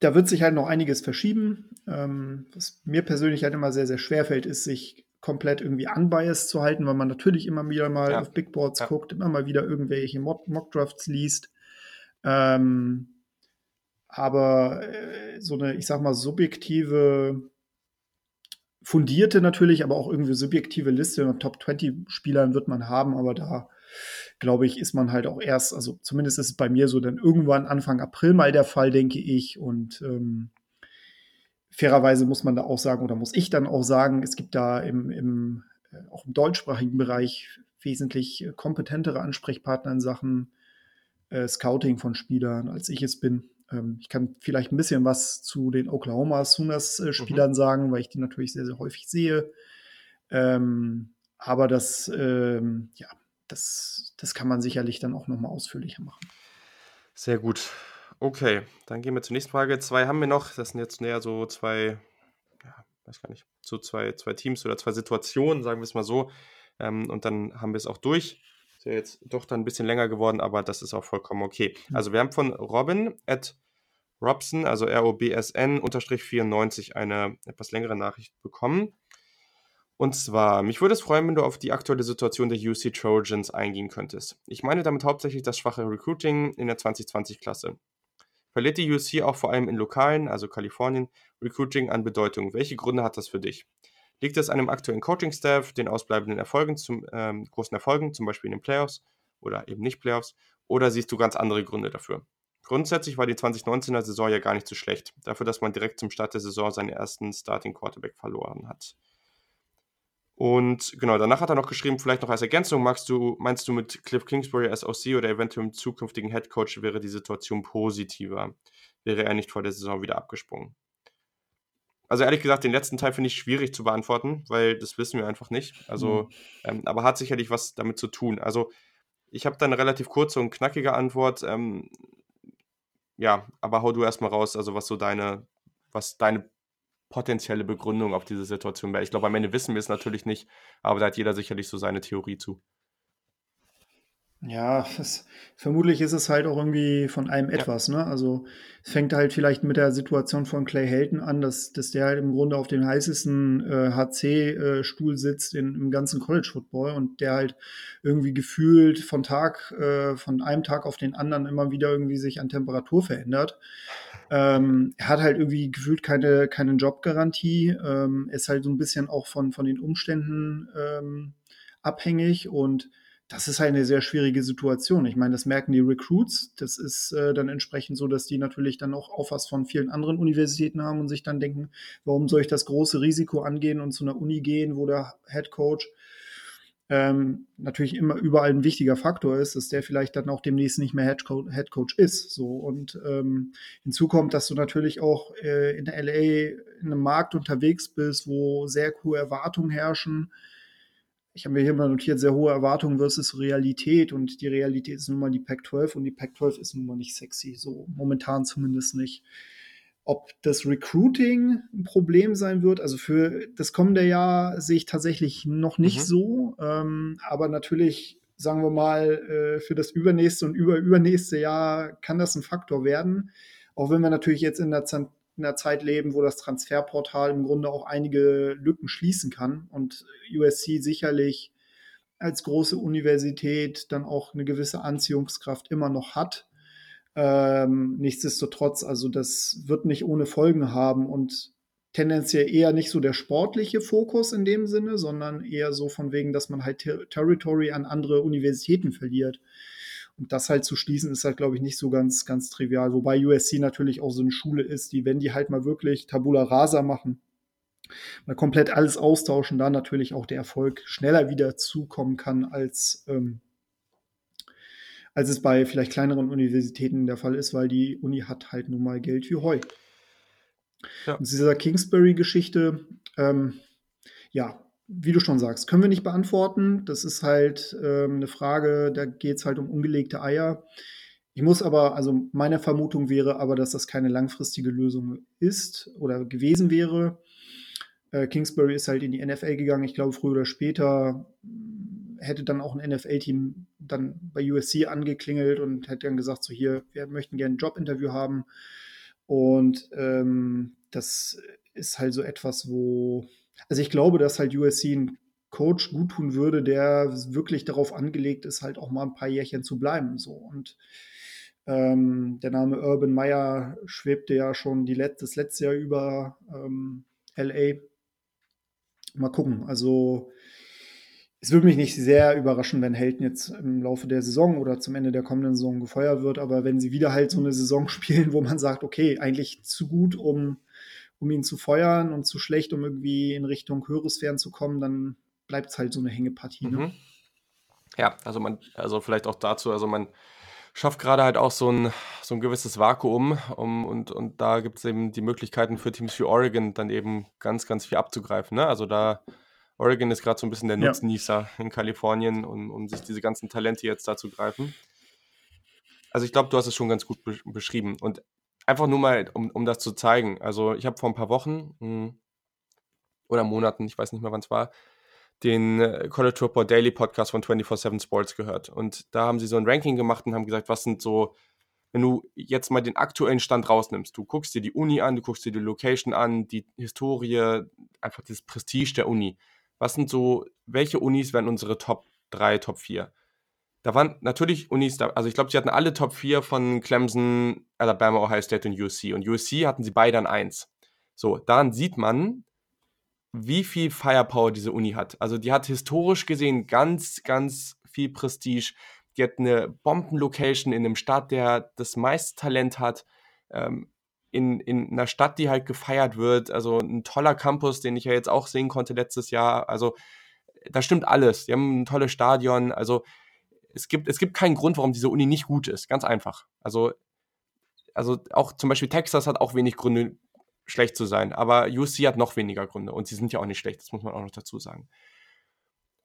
da wird sich halt noch einiges verschieben. Ähm, was mir persönlich halt immer sehr, sehr schwer fällt, ist, sich komplett irgendwie unbiased zu halten, weil man natürlich immer wieder mal ja. auf Big Boards ja. guckt, immer mal wieder irgendwelche Mock Drafts liest. Ähm, aber äh, so eine, ich sag mal, subjektive, fundierte natürlich, aber auch irgendwie subjektive Liste mit Top 20 Spielern wird man haben, aber da glaube ich, ist man halt auch erst, also zumindest ist es bei mir so dann irgendwann Anfang April mal der Fall, denke ich. Und ähm, fairerweise muss man da auch sagen, oder muss ich dann auch sagen, es gibt da im, im äh, auch im deutschsprachigen Bereich wesentlich kompetentere Ansprechpartner in Sachen äh, Scouting von Spielern, als ich es bin. Ähm, ich kann vielleicht ein bisschen was zu den Oklahoma Sooners-Spielern äh, mhm. sagen, weil ich die natürlich sehr, sehr häufig sehe. Ähm, aber das, ähm, ja, das, das kann man sicherlich dann auch nochmal ausführlicher machen. Sehr gut. Okay, dann gehen wir zur nächsten Frage. Zwei haben wir noch. Das sind jetzt näher so zwei, ja, weiß gar nicht, so zwei, zwei Teams oder zwei Situationen, sagen wir es mal so. Ähm, und dann haben wir es auch durch. Ja jetzt doch dann ein bisschen länger geworden, aber das ist auch vollkommen okay. Hm. Also wir haben von Robin at Robson, also R-O-B-S-N, unterstrich 94, eine etwas längere Nachricht bekommen. Und zwar, mich würde es freuen, wenn du auf die aktuelle Situation der UC Trojans eingehen könntest. Ich meine damit hauptsächlich das schwache Recruiting in der 2020-Klasse. Verliert die UC auch vor allem in lokalen, also Kalifornien, Recruiting an Bedeutung? Welche Gründe hat das für dich? Liegt es an dem aktuellen Coaching-Staff, den ausbleibenden Erfolgen, zum, ähm, großen Erfolgen, zum Beispiel in den Playoffs oder eben nicht Playoffs, oder siehst du ganz andere Gründe dafür? Grundsätzlich war die 2019er Saison ja gar nicht so schlecht, dafür, dass man direkt zum Start der Saison seinen ersten Starting Quarterback verloren hat. Und genau, danach hat er noch geschrieben, vielleicht noch als Ergänzung, magst du, meinst du mit Cliff Kingsbury als OC oder eventuell im zukünftigen Head Coach wäre die Situation positiver? Wäre er nicht vor der Saison wieder abgesprungen? Also ehrlich gesagt, den letzten Teil finde ich schwierig zu beantworten, weil das wissen wir einfach nicht. Also, mhm. ähm, aber hat sicherlich was damit zu tun. Also ich habe da eine relativ kurze und knackige Antwort. Ähm, ja, aber hau du erstmal raus, also was so deine, was deine potenzielle Begründung auf diese Situation wäre. Ich glaube, am Ende wissen wir es natürlich nicht, aber da hat jeder sicherlich so seine Theorie zu. Ja, es, vermutlich ist es halt auch irgendwie von einem etwas, ja. ne? Also es fängt halt vielleicht mit der Situation von Clay Helton an, dass, dass der halt im Grunde auf dem heißesten äh, HC-Stuhl äh, sitzt in, im ganzen College Football und der halt irgendwie gefühlt von Tag, äh, von einem Tag auf den anderen immer wieder irgendwie sich an Temperatur verändert. Ähm, er hat halt irgendwie gefühlt keine, keine Jobgarantie. Ähm, ist halt so ein bisschen auch von, von den Umständen ähm, abhängig und das ist halt eine sehr schwierige Situation. Ich meine, das merken die Recruits. Das ist äh, dann entsprechend so, dass die natürlich dann auch Offers von vielen anderen Universitäten haben und sich dann denken, warum soll ich das große Risiko angehen und zu einer Uni gehen, wo der Head Coach ähm, natürlich immer überall ein wichtiger Faktor ist, dass der vielleicht dann auch demnächst nicht mehr Head Coach, Head Coach ist. So und ähm, hinzu kommt, dass du natürlich auch äh, in LA in einem Markt unterwegs bist, wo sehr hohe Erwartungen herrschen. Ich habe mir hier mal notiert, sehr hohe Erwartungen versus Realität und die Realität ist nun mal die Pac-12 und die Pac-12 ist nun mal nicht sexy, so momentan zumindest nicht. Ob das Recruiting ein Problem sein wird, also für das kommende Jahr sehe ich tatsächlich noch nicht mhm. so. Ähm, aber natürlich, sagen wir mal, äh, für das übernächste und überübernächste Jahr kann das ein Faktor werden. Auch wenn wir natürlich jetzt in der, in der Zeit leben, wo das Transferportal im Grunde auch einige Lücken schließen kann und USC sicherlich als große Universität dann auch eine gewisse Anziehungskraft immer noch hat. Ähm, nichtsdestotrotz, also das wird nicht ohne Folgen haben und tendenziell eher nicht so der sportliche Fokus in dem Sinne, sondern eher so von wegen, dass man halt Ter Territory an andere Universitäten verliert. Und das halt zu schließen, ist halt, glaube ich, nicht so ganz, ganz trivial. Wobei USC natürlich auch so eine Schule ist, die, wenn die halt mal wirklich Tabula Rasa machen, mal komplett alles austauschen, da natürlich auch der Erfolg schneller wieder zukommen kann als ähm, als es bei vielleicht kleineren Universitäten der Fall ist, weil die Uni hat halt nun mal Geld wie Heu. Ja. Und dieser Kingsbury-Geschichte, ähm, ja, wie du schon sagst, können wir nicht beantworten. Das ist halt ähm, eine Frage, da geht es halt um ungelegte Eier. Ich muss aber, also meine Vermutung wäre aber, dass das keine langfristige Lösung ist oder gewesen wäre. Äh, Kingsbury ist halt in die NFL gegangen. Ich glaube, früher oder später hätte dann auch ein NFL-Team dann bei USC angeklingelt und hätte dann gesagt, so hier, wir möchten gerne ein Jobinterview haben. Und ähm, das ist halt so etwas, wo, also ich glaube, dass halt USC ein Coach gut tun würde, der wirklich darauf angelegt ist, halt auch mal ein paar Jährchen zu bleiben. So. Und ähm, der Name Urban Meyer schwebte ja schon Let das letzte Jahr über ähm, LA. Mal gucken. Also es würde mich nicht sehr überraschen, wenn Helden jetzt im Laufe der Saison oder zum Ende der kommenden Saison gefeuert wird, aber wenn sie wieder halt so eine Saison spielen, wo man sagt, okay, eigentlich zu gut, um, um ihn zu feuern und zu schlecht, um irgendwie in Richtung höheres Sphären zu kommen, dann bleibt es halt so eine Hängepartie. Ne? Mhm. Ja, also man, also vielleicht auch dazu, also man schafft gerade halt auch so ein, so ein gewisses Vakuum um, und, und da gibt es eben die Möglichkeiten für Teams wie Oregon dann eben ganz, ganz viel abzugreifen. Ne? Also da Oregon ist gerade so ein bisschen der Nutznießer ja. in Kalifornien, um, um sich diese ganzen Talente jetzt da zu greifen. also ich glaube, du hast es schon ganz gut be beschrieben. Und einfach nur mal, um, um das zu zeigen. Also ich habe vor ein paar Wochen mh, hm, oder Monaten, ich weiß nicht mehr, wann es war, den äh, College Football Daily Podcast von 24-7 Sports gehört. Und da haben sie so ein Ranking gemacht und haben gesagt, was sind so, wenn du jetzt mal den aktuellen Stand rausnimmst, du guckst dir die Uni an, du guckst dir die Location an, die Historie, einfach das Prestige der Uni. Was sind so, welche Unis wären unsere Top 3, Top 4? Da waren natürlich Unis da, also ich glaube, sie hatten alle Top 4 von Clemson, Alabama, Ohio State und USC. Und USC hatten sie beide an 1. So, daran sieht man, wie viel Firepower diese Uni hat. Also die hat historisch gesehen ganz, ganz viel Prestige. Die hat eine Bombenlocation in einem Stadt, der das meiste Talent hat. Ähm, in, in einer Stadt, die halt gefeiert wird. Also ein toller Campus, den ich ja jetzt auch sehen konnte letztes Jahr. Also da stimmt alles. Die haben ein tolles Stadion. Also es gibt, es gibt keinen Grund, warum diese Uni nicht gut ist. Ganz einfach. Also, also auch zum Beispiel Texas hat auch wenig Gründe, schlecht zu sein. Aber UC hat noch weniger Gründe und sie sind ja auch nicht schlecht, das muss man auch noch dazu sagen.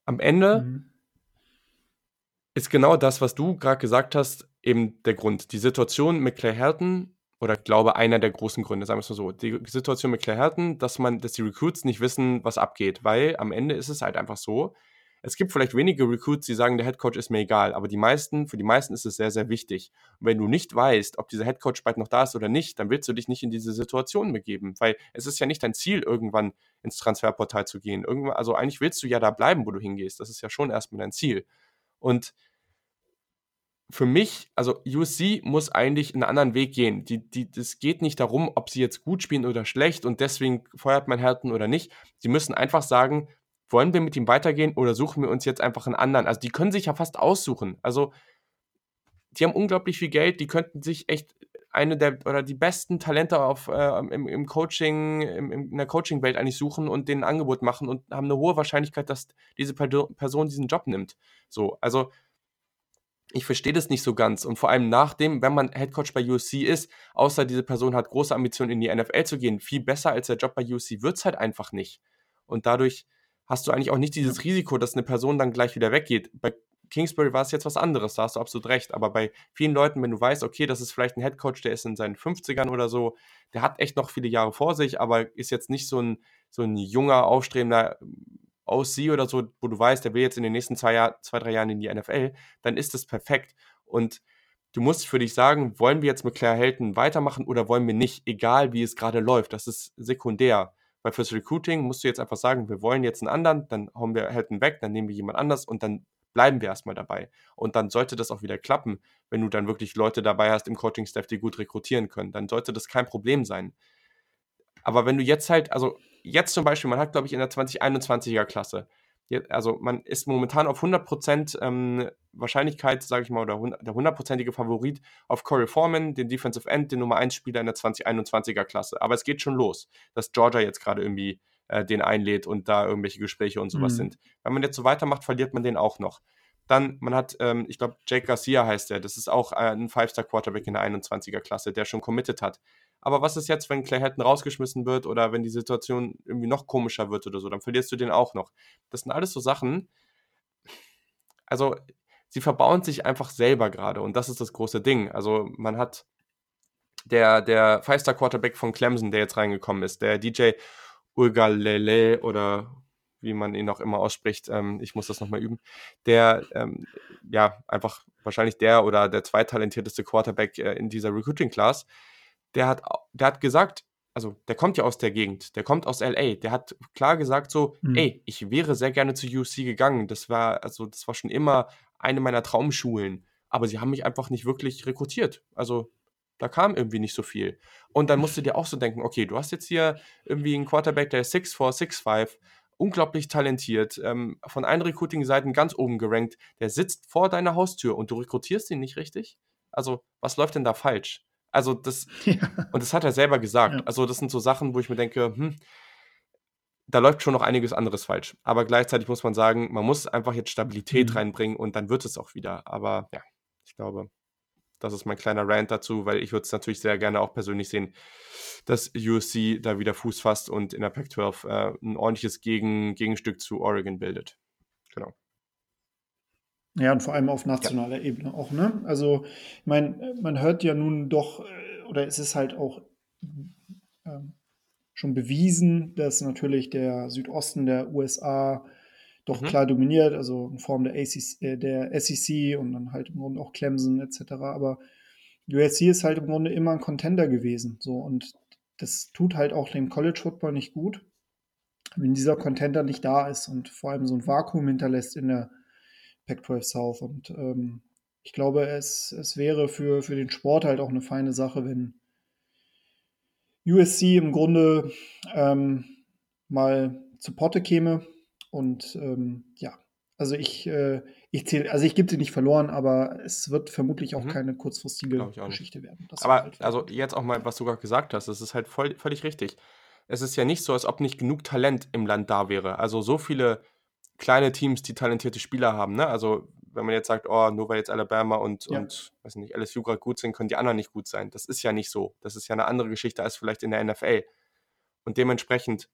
Am Ende mhm. ist genau das, was du gerade gesagt hast, eben der Grund. Die Situation mit Clay Helton, oder ich glaube einer der großen Gründe, sagen wir es mal so, die Situation mit Clay Helton, dass man, dass die Recruits nicht wissen, was abgeht, weil am Ende ist es halt einfach so, es gibt vielleicht wenige Recruits, die sagen, der Headcoach ist mir egal, aber die meisten, für die meisten ist es sehr, sehr wichtig. Und wenn du nicht weißt, ob dieser Headcoach bald noch da ist oder nicht, dann willst du dich nicht in diese Situation begeben, weil es ist ja nicht dein Ziel, irgendwann ins Transferportal zu gehen. Irgendwann, also eigentlich willst du ja da bleiben, wo du hingehst. Das ist ja schon erstmal dein Ziel. Und für mich, also USC muss eigentlich einen anderen Weg gehen. Die, die, das geht nicht darum, ob sie jetzt gut spielen oder schlecht und deswegen feuert man Herten oder nicht. Sie müssen einfach sagen, wollen wir mit ihm weitergehen oder suchen wir uns jetzt einfach einen anderen? Also die können sich ja fast aussuchen. Also die haben unglaublich viel Geld, die könnten sich echt eine der oder die besten Talente auf, äh, im, im, Coaching, im, in der Coaching-Welt eigentlich suchen und denen ein Angebot machen und haben eine hohe Wahrscheinlichkeit, dass diese Person diesen Job nimmt. So, also ich verstehe das nicht so ganz. Und vor allem nachdem, wenn man Headcoach bei USC ist, außer diese Person hat große Ambitionen in die NFL zu gehen, viel besser als der Job bei USC wird es halt einfach nicht. Und dadurch hast du eigentlich auch nicht dieses Risiko, dass eine Person dann gleich wieder weggeht. Bei Kingsbury war es jetzt was anderes, da hast du absolut recht. Aber bei vielen Leuten, wenn du weißt, okay, das ist vielleicht ein Headcoach, der ist in seinen 50ern oder so, der hat echt noch viele Jahre vor sich, aber ist jetzt nicht so ein, so ein junger, aufstrebender OC oder so, wo du weißt, der will jetzt in den nächsten zwei, Jahr, zwei, drei Jahren in die NFL, dann ist das perfekt. Und du musst für dich sagen, wollen wir jetzt mit Claire Helton weitermachen oder wollen wir nicht, egal wie es gerade läuft. Das ist sekundär. Weil fürs Recruiting musst du jetzt einfach sagen, wir wollen jetzt einen anderen, dann hauen wir Helton weg, dann nehmen wir jemand anders und dann bleiben wir erstmal dabei. Und dann sollte das auch wieder klappen, wenn du dann wirklich Leute dabei hast im Coaching-Staff, die gut rekrutieren können. Dann sollte das kein Problem sein. Aber wenn du jetzt halt, also jetzt zum Beispiel, man hat, glaube ich, in der 2021er Klasse also man ist momentan auf 100% ähm, Wahrscheinlichkeit, sage ich mal, oder der hundertprozentige Favorit auf Corey Foreman, den Defensive End, den Nummer 1 Spieler in der 2021er Klasse. Aber es geht schon los, dass Georgia jetzt gerade irgendwie äh, den einlädt und da irgendwelche Gespräche und sowas mhm. sind. Wenn man jetzt so weitermacht, verliert man den auch noch. Dann, man hat, ähm, ich glaube, Jake Garcia heißt der, das ist auch äh, ein Five-Star-Quarterback in der 21er Klasse, der schon committed hat. Aber was ist jetzt, wenn Clay Helton rausgeschmissen wird oder wenn die Situation irgendwie noch komischer wird oder so? Dann verlierst du den auch noch. Das sind alles so Sachen. Also, sie verbauen sich einfach selber gerade und das ist das große Ding. Also, man hat der, der Five-Star-Quarterback von Clemson, der jetzt reingekommen ist, der DJ Ugalele oder wie man ihn auch immer ausspricht, ähm, ich muss das nochmal üben, der ähm, ja einfach wahrscheinlich der oder der zweittalentierteste Quarterback äh, in dieser Recruiting-Class, der hat, der hat gesagt, also der kommt ja aus der Gegend, der kommt aus LA, der hat klar gesagt so, mhm. ey, ich wäre sehr gerne zu UC gegangen. Das war, also das war schon immer eine meiner Traumschulen. Aber sie haben mich einfach nicht wirklich rekrutiert. Also da kam irgendwie nicht so viel. Und dann musst du dir auch so denken, okay, du hast jetzt hier irgendwie einen Quarterback, der ist 6'4, 6'5, unglaublich talentiert, ähm, von allen Recruiting-Seiten ganz oben gerankt, der sitzt vor deiner Haustür und du rekrutierst ihn nicht richtig? Also, was läuft denn da falsch? Also das, ja. und das hat er selber gesagt. Ja. Also das sind so Sachen, wo ich mir denke, hm, da läuft schon noch einiges anderes falsch. Aber gleichzeitig muss man sagen, man muss einfach jetzt Stabilität mhm. reinbringen und dann wird es auch wieder. Aber ja, ich glaube, das ist mein kleiner Rant dazu, weil ich würde es natürlich sehr gerne auch persönlich sehen, dass USC da wieder Fuß fasst und in der Pac-12 äh, ein ordentliches Gegen Gegenstück zu Oregon bildet. Genau. Ja, und vor allem auf nationaler ja. Ebene auch, ne? Also, ich meine, man hört ja nun doch, äh, oder es ist halt auch ähm, schon bewiesen, dass natürlich der Südosten der USA doch mhm. klar dominiert, also in Form der, ACC, äh, der SEC und dann halt im Grunde auch Clemson etc. Aber USC ist halt im Grunde immer ein Contender gewesen. So, und das tut halt auch dem College Football nicht gut, wenn dieser Contender nicht da ist und vor allem so ein Vakuum hinterlässt in der Pac-12 South. Und ähm, ich glaube, es, es wäre für, für den Sport halt auch eine feine Sache, wenn USC im Grunde ähm, mal zu Potte käme. Und ähm, ja, also ich, äh, ich zähle, also ich gebe sie nicht verloren, aber es wird vermutlich auch mhm. keine kurzfristige Geschichte werden. Das aber halt also jetzt auch mal, was du gerade gesagt hast, das ist halt voll, völlig richtig. Es ist ja nicht so, als ob nicht genug Talent im Land da wäre. Also so viele kleine Teams, die talentierte Spieler haben. Ne? Also wenn man jetzt sagt, oh, nur weil jetzt Alabama und, ja. und weiß nicht, LSU gerade gut sind, können die anderen nicht gut sein. Das ist ja nicht so. Das ist ja eine andere Geschichte als vielleicht in der NFL. Und dementsprechend,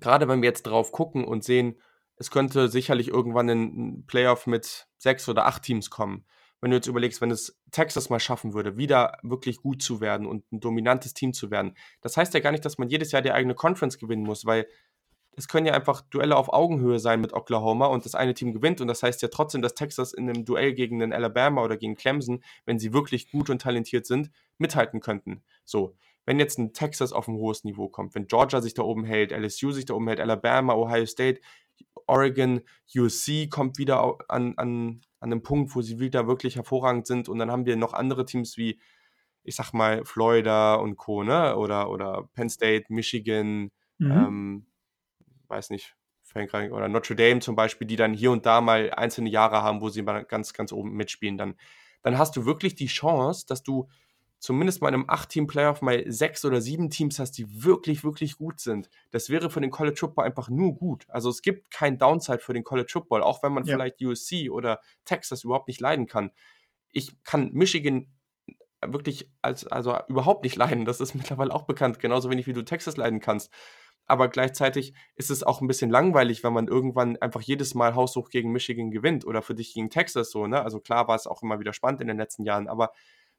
gerade wenn wir jetzt drauf gucken und sehen, es könnte sicherlich irgendwann ein Playoff mit sechs oder acht Teams kommen. Wenn du jetzt überlegst, wenn es Texas mal schaffen würde, wieder wirklich gut zu werden und ein dominantes Team zu werden, das heißt ja gar nicht, dass man jedes Jahr die eigene Conference gewinnen muss, weil es können ja einfach Duelle auf Augenhöhe sein mit Oklahoma und das eine Team gewinnt und das heißt ja trotzdem, dass Texas in einem Duell gegen den Alabama oder gegen Clemson, wenn sie wirklich gut und talentiert sind, mithalten könnten. So, wenn jetzt ein Texas auf ein hohes Niveau kommt, wenn Georgia sich da oben hält, LSU sich da oben hält, Alabama, Ohio State, Oregon, USC kommt wieder an, an, an einem Punkt, wo sie wieder wirklich hervorragend sind und dann haben wir noch andere Teams wie, ich sag mal, Florida und Co., ne? oder, oder Penn State, Michigan, mhm. ähm, weiß nicht, oder Notre Dame zum Beispiel, die dann hier und da mal einzelne Jahre haben, wo sie mal ganz, ganz oben mitspielen, dann, dann hast du wirklich die Chance, dass du zumindest mal in einem 8-Team-Playoff mal sechs oder sieben Teams hast, die wirklich, wirklich gut sind. Das wäre für den College Football einfach nur gut. Also es gibt kein Downside für den College Football, auch wenn man ja. vielleicht USC oder Texas überhaupt nicht leiden kann. Ich kann Michigan wirklich als, also überhaupt nicht leiden. Das ist mittlerweile auch bekannt, genauso wenig wie du Texas leiden kannst aber gleichzeitig ist es auch ein bisschen langweilig, wenn man irgendwann einfach jedes Mal haushoch gegen Michigan gewinnt oder für dich gegen Texas so, ne? Also klar war es auch immer wieder spannend in den letzten Jahren, aber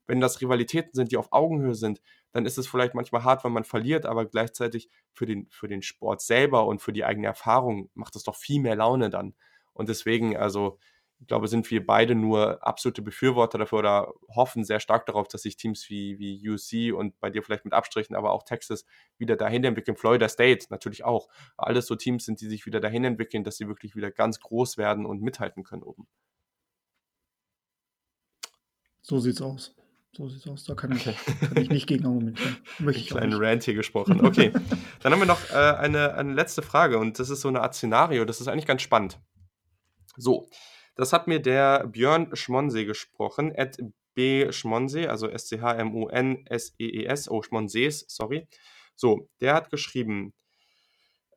wenn das Rivalitäten sind, die auf Augenhöhe sind, dann ist es vielleicht manchmal hart, wenn man verliert, aber gleichzeitig für den, für den Sport selber und für die eigene Erfahrung macht es doch viel mehr Laune dann. Und deswegen, also ich glaube, sind wir beide nur absolute Befürworter dafür oder hoffen sehr stark darauf, dass sich Teams wie, wie UC und bei dir vielleicht mit Abstrichen, aber auch Texas wieder dahin entwickeln. Florida State natürlich auch. Alles so Teams sind, die sich wieder dahin entwickeln, dass sie wirklich wieder ganz groß werden und mithalten können oben. So sieht's aus. So sieht's aus. Da kann ich, kann ich nicht gegen argumentieren. Möchte ich Kleinen Rant hier gesprochen. Okay. Dann haben wir noch äh, eine, eine letzte Frage und das ist so eine Art Szenario. Das ist eigentlich ganz spannend. So, das hat mir der Björn Schmonsee gesprochen, at B Schmonsee, also S-C-H-M-O-N-S-E-E-S, oh, Schmonsees, sorry. So, der hat geschrieben,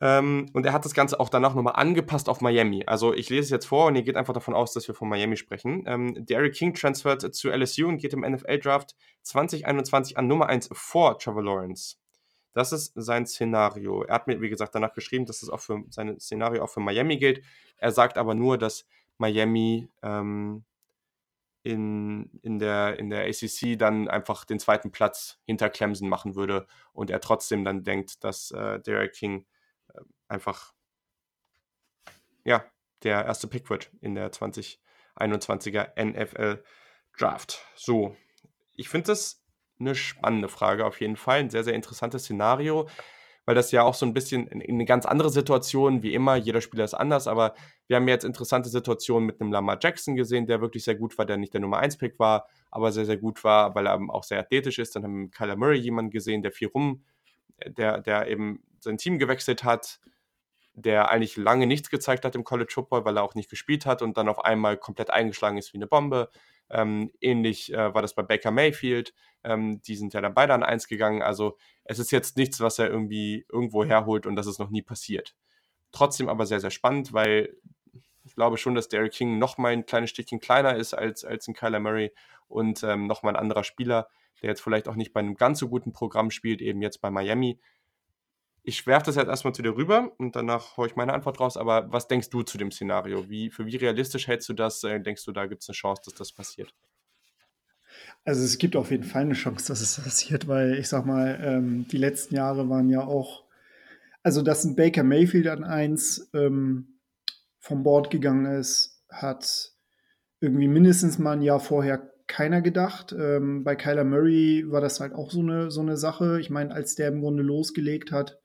ähm, und er hat das Ganze auch danach nochmal angepasst auf Miami. Also ich lese es jetzt vor und ihr geht einfach davon aus, dass wir von Miami sprechen. Ähm, Derek King transfert zu LSU und geht im NFL-Draft 2021 an Nummer 1 vor Trevor Lawrence. Das ist sein Szenario. Er hat mir, wie gesagt, danach geschrieben, dass es das auch für sein Szenario auch für Miami gilt. Er sagt aber nur, dass Miami ähm, in, in, der, in der ACC dann einfach den zweiten Platz hinter Clemson machen würde und er trotzdem dann denkt, dass äh, Derek King äh, einfach ja, der erste Pick wird in der 2021er NFL Draft. So, ich finde das eine spannende Frage auf jeden Fall, ein sehr, sehr interessantes Szenario weil das ja auch so ein bisschen in, in eine ganz andere Situation, wie immer, jeder Spieler ist anders, aber wir haben jetzt interessante Situationen mit einem Lamar Jackson gesehen, der wirklich sehr gut war, der nicht der Nummer 1 Pick war, aber sehr, sehr gut war, weil er auch sehr athletisch ist. Dann haben wir mit Kyler Murray jemanden gesehen, der viel rum, der, der eben sein Team gewechselt hat, der eigentlich lange nichts gezeigt hat im College Football, weil er auch nicht gespielt hat und dann auf einmal komplett eingeschlagen ist wie eine Bombe. Ähm, ähnlich äh, war das bei Baker Mayfield. Ähm, die sind ja dann beide an eins gegangen. Also es ist jetzt nichts, was er irgendwie irgendwo herholt und das ist noch nie passiert. Trotzdem aber sehr, sehr spannend, weil ich glaube schon, dass Derek King noch mal ein kleines Stückchen kleiner ist als, als ein Kyler Murray und ähm, noch mal ein anderer Spieler, der jetzt vielleicht auch nicht bei einem ganz so guten Programm spielt, eben jetzt bei Miami. Ich werfe das jetzt erstmal zu dir rüber und danach haue ich meine Antwort raus. Aber was denkst du zu dem Szenario? Wie, für wie realistisch hältst du das? Äh, denkst du, da gibt es eine Chance, dass das passiert? Also es gibt auf jeden Fall eine Chance, dass es passiert, weil ich sag mal, ähm, die letzten Jahre waren ja auch, also dass ein Baker Mayfield an eins ähm, vom Board gegangen ist, hat irgendwie mindestens mal ein Jahr vorher keiner gedacht. Ähm, bei Kyler Murray war das halt auch so eine, so eine Sache. Ich meine, als der im Grunde losgelegt hat,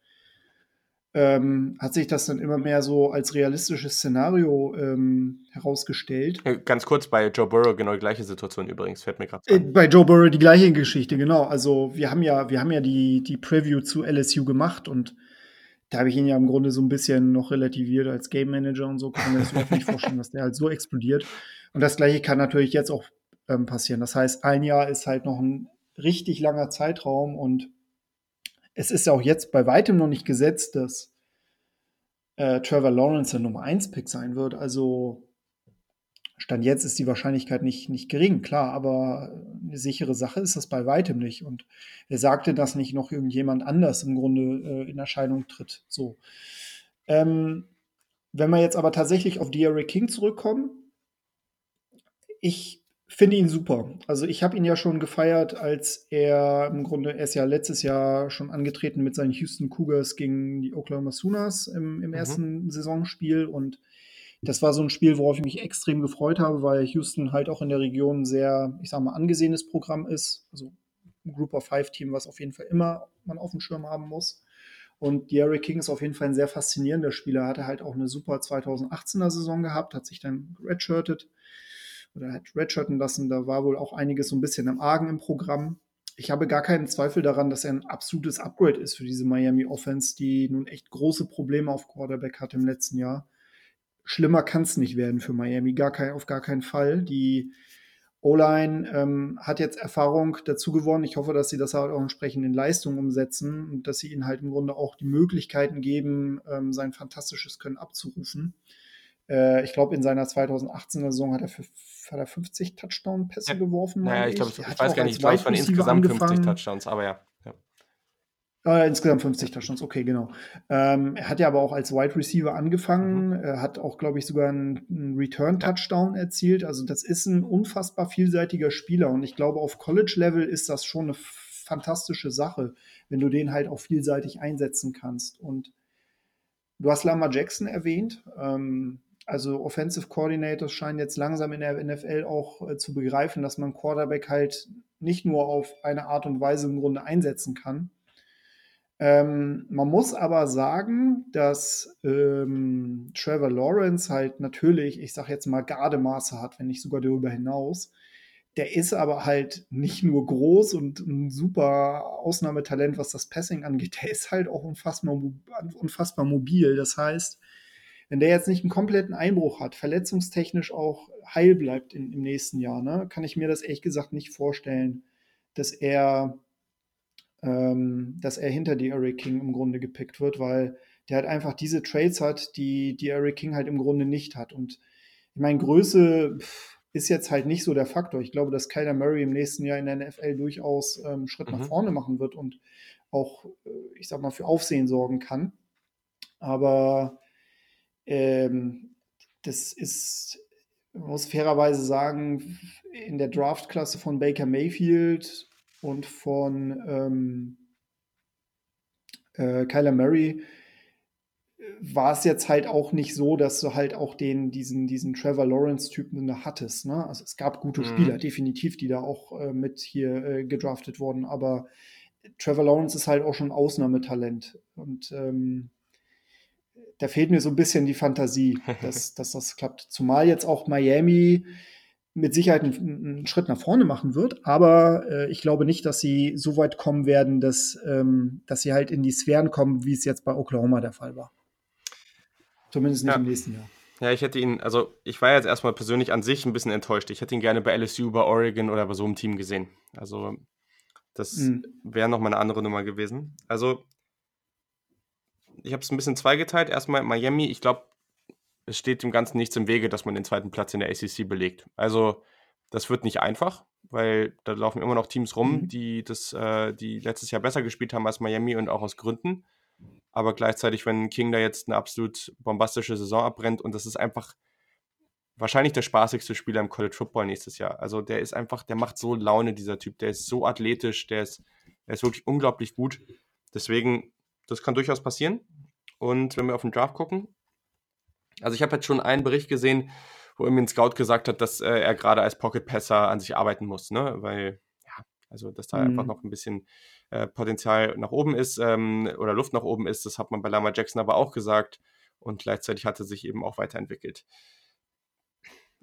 ähm, hat sich das dann immer mehr so als realistisches Szenario ähm, herausgestellt. Ganz kurz, bei Joe Burrow genau die gleiche Situation übrigens, fällt mir gerade äh, Bei Joe Burrow die gleiche Geschichte, genau. Also wir haben ja, wir haben ja die, die Preview zu LSU gemacht und da habe ich ihn ja im Grunde so ein bisschen noch relativiert als Game Manager und so, kann man sich überhaupt nicht vorstellen, dass der halt so explodiert. Und das gleiche kann natürlich jetzt auch ähm, passieren. Das heißt, ein Jahr ist halt noch ein richtig langer Zeitraum und es ist ja auch jetzt bei weitem noch nicht gesetzt, dass äh, Trevor Lawrence der Nummer 1 Pick sein wird. Also Stand jetzt ist die Wahrscheinlichkeit nicht, nicht gering, klar, aber eine sichere Sache ist das bei weitem nicht. Und er sagte, dass nicht noch irgendjemand anders im Grunde äh, in Erscheinung tritt. So. Ähm, wenn wir jetzt aber tatsächlich auf Derrick King zurückkommen, ich finde ihn super. Also ich habe ihn ja schon gefeiert, als er im Grunde, er ist ja letztes Jahr schon angetreten mit seinen Houston Cougars gegen die Oklahoma Sooners im, im mhm. ersten Saisonspiel und das war so ein Spiel, worauf ich mich extrem gefreut habe, weil Houston halt auch in der Region sehr, ich sag mal, angesehenes Programm ist. Also ein Group of Five Team, was auf jeden Fall immer man auf dem Schirm haben muss. Und Derrick King ist auf jeden Fall ein sehr faszinierender Spieler. Hatte halt auch eine super 2018er Saison gehabt, hat sich dann redshirtet oder hat redshirten lassen. Da war wohl auch einiges so ein bisschen im Argen im Programm. Ich habe gar keinen Zweifel daran, dass er ein absolutes Upgrade ist für diese Miami Offense, die nun echt große Probleme auf Quarterback hat im letzten Jahr. Schlimmer kann es nicht werden für Miami, gar kein, auf gar keinen Fall. Die O-Line ähm, hat jetzt Erfahrung dazu gewonnen. Ich hoffe, dass sie das halt auch entsprechend in Leistung umsetzen und dass sie ihnen halt im Grunde auch die Möglichkeiten geben, ähm, sein fantastisches Können abzurufen. Äh, ich glaube, in seiner 2018er Saison hat er, für, hat er 50 Touchdown-Pässe ja. geworfen. Naja, ich glaube, ich, ich weiß gar nicht, vielleicht waren insgesamt angefangen. 50 Touchdowns, aber ja. ja. Äh, insgesamt 50 Touchdowns, okay, genau. Ähm, er hat ja aber auch als Wide Receiver angefangen, mhm. er hat auch, glaube ich, sogar einen, einen Return-Touchdown erzielt. Also das ist ein unfassbar vielseitiger Spieler und ich glaube, auf College-Level ist das schon eine fantastische Sache, wenn du den halt auch vielseitig einsetzen kannst. Und du hast Lama Jackson erwähnt. Ähm, also Offensive Coordinators scheinen jetzt langsam in der NFL auch äh, zu begreifen, dass man Quarterback halt nicht nur auf eine Art und Weise im Grunde einsetzen kann. Ähm, man muss aber sagen, dass ähm, Trevor Lawrence halt natürlich, ich sag jetzt mal, Gardemaße hat, wenn nicht sogar darüber hinaus. Der ist aber halt nicht nur groß und ein super Ausnahmetalent, was das Passing angeht, der ist halt auch unfassbar, unfassbar mobil. Das heißt, wenn der jetzt nicht einen kompletten Einbruch hat, verletzungstechnisch auch heil bleibt in, im nächsten Jahr, ne, kann ich mir das ehrlich gesagt nicht vorstellen, dass er, ähm, dass er hinter die Eric King im Grunde gepickt wird, weil der halt einfach diese Trades hat, die die Eric King halt im Grunde nicht hat. Und ich meine, Größe pff, ist jetzt halt nicht so der Faktor. Ich glaube, dass Kyler Murray im nächsten Jahr in der NFL durchaus ähm, einen Schritt mhm. nach vorne machen wird und auch, äh, ich sag mal, für Aufsehen sorgen kann. Aber ähm, das ist, man muss fairerweise sagen, in der Draftklasse von Baker Mayfield und von ähm, äh, Kyler Murray äh, war es jetzt halt auch nicht so, dass du halt auch den, diesen, diesen Trevor Lawrence-Typen hattest. Ne? Also es gab gute mhm. Spieler, definitiv, die da auch äh, mit hier äh, gedraftet wurden, aber Trevor Lawrence ist halt auch schon Ausnahmetalent. Und ähm, da fehlt mir so ein bisschen die Fantasie, dass, dass das klappt. Zumal jetzt auch Miami mit Sicherheit einen, einen Schritt nach vorne machen wird, aber äh, ich glaube nicht, dass sie so weit kommen werden, dass, ähm, dass sie halt in die Sphären kommen, wie es jetzt bei Oklahoma der Fall war. Zumindest nicht ja. im nächsten Jahr. Ja, ich hätte ihn, also ich war jetzt erstmal persönlich an sich ein bisschen enttäuscht. Ich hätte ihn gerne bei LSU, bei Oregon oder bei so einem Team gesehen. Also das mhm. wäre nochmal eine andere Nummer gewesen. Also ich habe es ein bisschen zweigeteilt. Erstmal Miami, ich glaube, es steht dem Ganzen nichts im Wege, dass man den zweiten Platz in der ACC belegt. Also das wird nicht einfach, weil da laufen immer noch Teams rum, mhm. die das, äh, die letztes Jahr besser gespielt haben als Miami und auch aus Gründen. aber gleichzeitig, wenn King da jetzt eine absolut bombastische Saison abbrennt und das ist einfach wahrscheinlich der spaßigste Spieler im College Football nächstes Jahr. Also der ist einfach, der macht so Laune, dieser Typ. Der ist so athletisch, der ist, der ist wirklich unglaublich gut. Deswegen, das kann durchaus passieren. Und wenn wir auf den Draft gucken, also ich habe jetzt schon einen Bericht gesehen, wo irgendwie ein Scout gesagt hat, dass äh, er gerade als Pocket Passer an sich arbeiten muss, ne? Weil, ja, also dass da mhm. einfach noch ein bisschen äh, Potenzial nach oben ist ähm, oder Luft nach oben ist. Das hat man bei Lama Jackson aber auch gesagt. Und gleichzeitig hat er sich eben auch weiterentwickelt.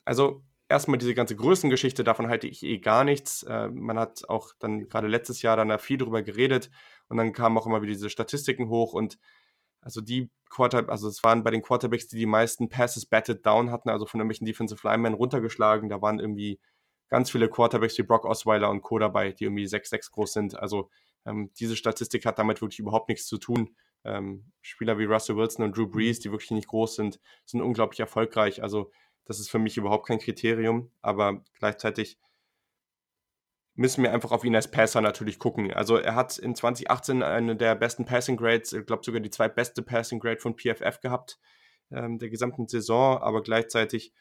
Also erstmal diese ganze Größengeschichte, davon halte ich eh gar nichts. Äh, man hat auch dann gerade letztes Jahr dann da viel drüber geredet und dann kamen auch immer wieder diese Statistiken hoch und also die Quarter, also es waren bei den Quarterbacks, die die meisten Passes batted down hatten, also von irgendwelchen Defensive Linemen runtergeschlagen. Da waren irgendwie ganz viele Quarterbacks wie Brock Osweiler und Co. dabei, die irgendwie 6-6 groß sind. Also ähm, diese Statistik hat damit wirklich überhaupt nichts zu tun. Ähm, Spieler wie Russell Wilson und Drew Brees, die wirklich nicht groß sind, sind unglaublich erfolgreich. Also das ist für mich überhaupt kein Kriterium, aber gleichzeitig müssen wir einfach auf ihn als Passer natürlich gucken. Also er hat in 2018 eine der besten Passing Grades, ich glaube sogar die zweitbeste Passing Grade von PFF gehabt, ähm, der gesamten Saison, aber gleichzeitig,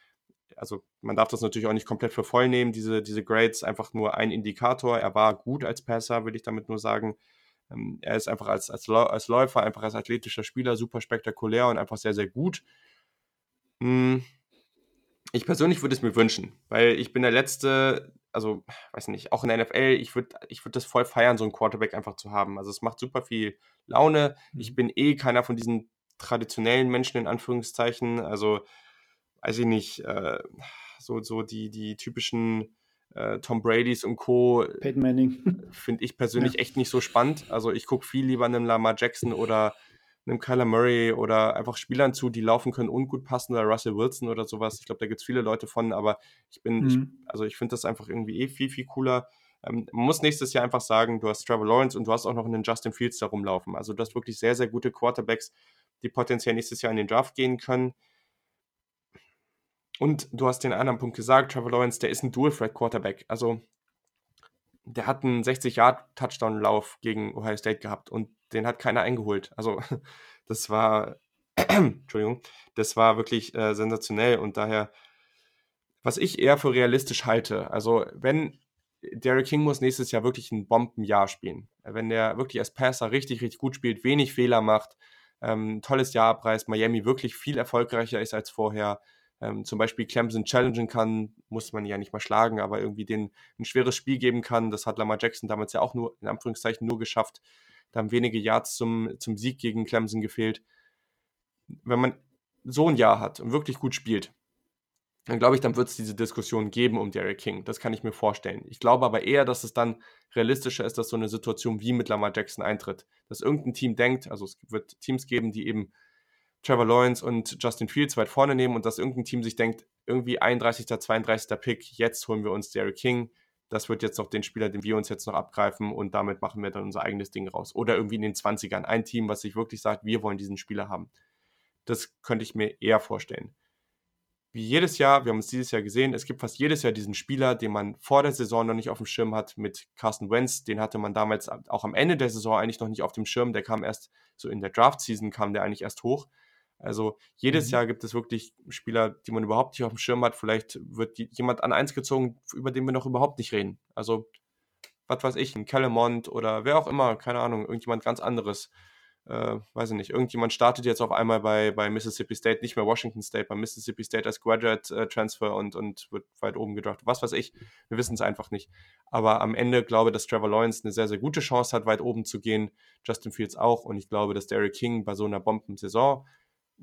also man darf das natürlich auch nicht komplett für voll nehmen, diese, diese Grades, einfach nur ein Indikator. Er war gut als Passer, würde ich damit nur sagen. Ähm, er ist einfach als, als, als Läufer, einfach als athletischer Spieler super spektakulär und einfach sehr, sehr gut. Hm ich persönlich würde es mir wünschen, weil ich bin der Letzte, also, weiß nicht, auch in der NFL, ich würde ich würd das voll feiern, so einen Quarterback einfach zu haben. Also, es macht super viel Laune. Ich mhm. bin eh keiner von diesen traditionellen Menschen, in Anführungszeichen. Also, weiß ich nicht, äh, so, so die, die typischen äh, Tom Bradys und Co. Peyton Manning. Finde ich persönlich ja. echt nicht so spannend. Also, ich gucke viel lieber einem Lamar Jackson oder einem Kyler Murray oder einfach Spielern zu, die laufen können und gut passen oder Russell Wilson oder sowas. Ich glaube, da gibt es viele Leute von, aber ich bin, mhm. ich, also ich finde das einfach irgendwie eh viel, viel cooler. Ähm, man muss nächstes Jahr einfach sagen, du hast Trevor Lawrence und du hast auch noch einen Justin Fields da rumlaufen. Also du hast wirklich sehr, sehr gute Quarterbacks, die potenziell nächstes Jahr in den Draft gehen können. Und du hast den anderen Punkt gesagt, Trevor Lawrence, der ist ein Dual-Threat-Quarterback. Also der hat einen 60-Yard-Touchdown-Lauf gegen Ohio State gehabt und den hat keiner eingeholt. Also das war, Entschuldigung, das war wirklich äh, sensationell und daher, was ich eher für realistisch halte, also wenn Derek King muss nächstes Jahr wirklich ein Bombenjahr spielen. Wenn der wirklich als Passer richtig, richtig gut spielt, wenig Fehler macht, ähm, tolles Jahr abreißt, Miami wirklich viel erfolgreicher ist als vorher, ähm, zum Beispiel Clemson challengen kann, muss man ja nicht mal schlagen, aber irgendwie den ein schweres Spiel geben kann. Das hat Lamar Jackson damals ja auch nur, in Anführungszeichen, nur geschafft. Da haben wenige Yards zum, zum Sieg gegen Clemson gefehlt. Wenn man so ein Jahr hat und wirklich gut spielt, dann glaube ich, dann wird es diese Diskussion geben um Derek King. Das kann ich mir vorstellen. Ich glaube aber eher, dass es dann realistischer ist, dass so eine Situation wie mit Lamar Jackson eintritt. Dass irgendein Team denkt, also es wird Teams geben, die eben Trevor Lawrence und Justin Fields weit vorne nehmen und dass irgendein Team sich denkt, irgendwie 31., 32. Pick, jetzt holen wir uns Derek King. Das wird jetzt noch den Spieler, den wir uns jetzt noch abgreifen und damit machen wir dann unser eigenes Ding raus. Oder irgendwie in den 20ern ein Team, was sich wirklich sagt, wir wollen diesen Spieler haben. Das könnte ich mir eher vorstellen. Wie jedes Jahr, wir haben es dieses Jahr gesehen, es gibt fast jedes Jahr diesen Spieler, den man vor der Saison noch nicht auf dem Schirm hat, mit Carsten Wentz. Den hatte man damals auch am Ende der Saison eigentlich noch nicht auf dem Schirm. Der kam erst so in der Draft-Season, kam der eigentlich erst hoch. Also jedes mhm. Jahr gibt es wirklich Spieler, die man überhaupt nicht auf dem Schirm hat. Vielleicht wird die, jemand an eins gezogen, über den wir noch überhaupt nicht reden. Also, was weiß ich, ein Kellemont oder wer auch immer, keine Ahnung, irgendjemand ganz anderes. Äh, weiß ich nicht, irgendjemand startet jetzt auf einmal bei, bei Mississippi State, nicht mehr Washington State, bei Mississippi State als Graduate äh, Transfer und, und wird weit oben gedraftet. Was weiß ich, wir wissen es einfach nicht. Aber am Ende glaube ich, dass Trevor Lawrence eine sehr, sehr gute Chance hat, weit oben zu gehen. Justin Fields auch. Und ich glaube, dass Derek King bei so einer Bombensaison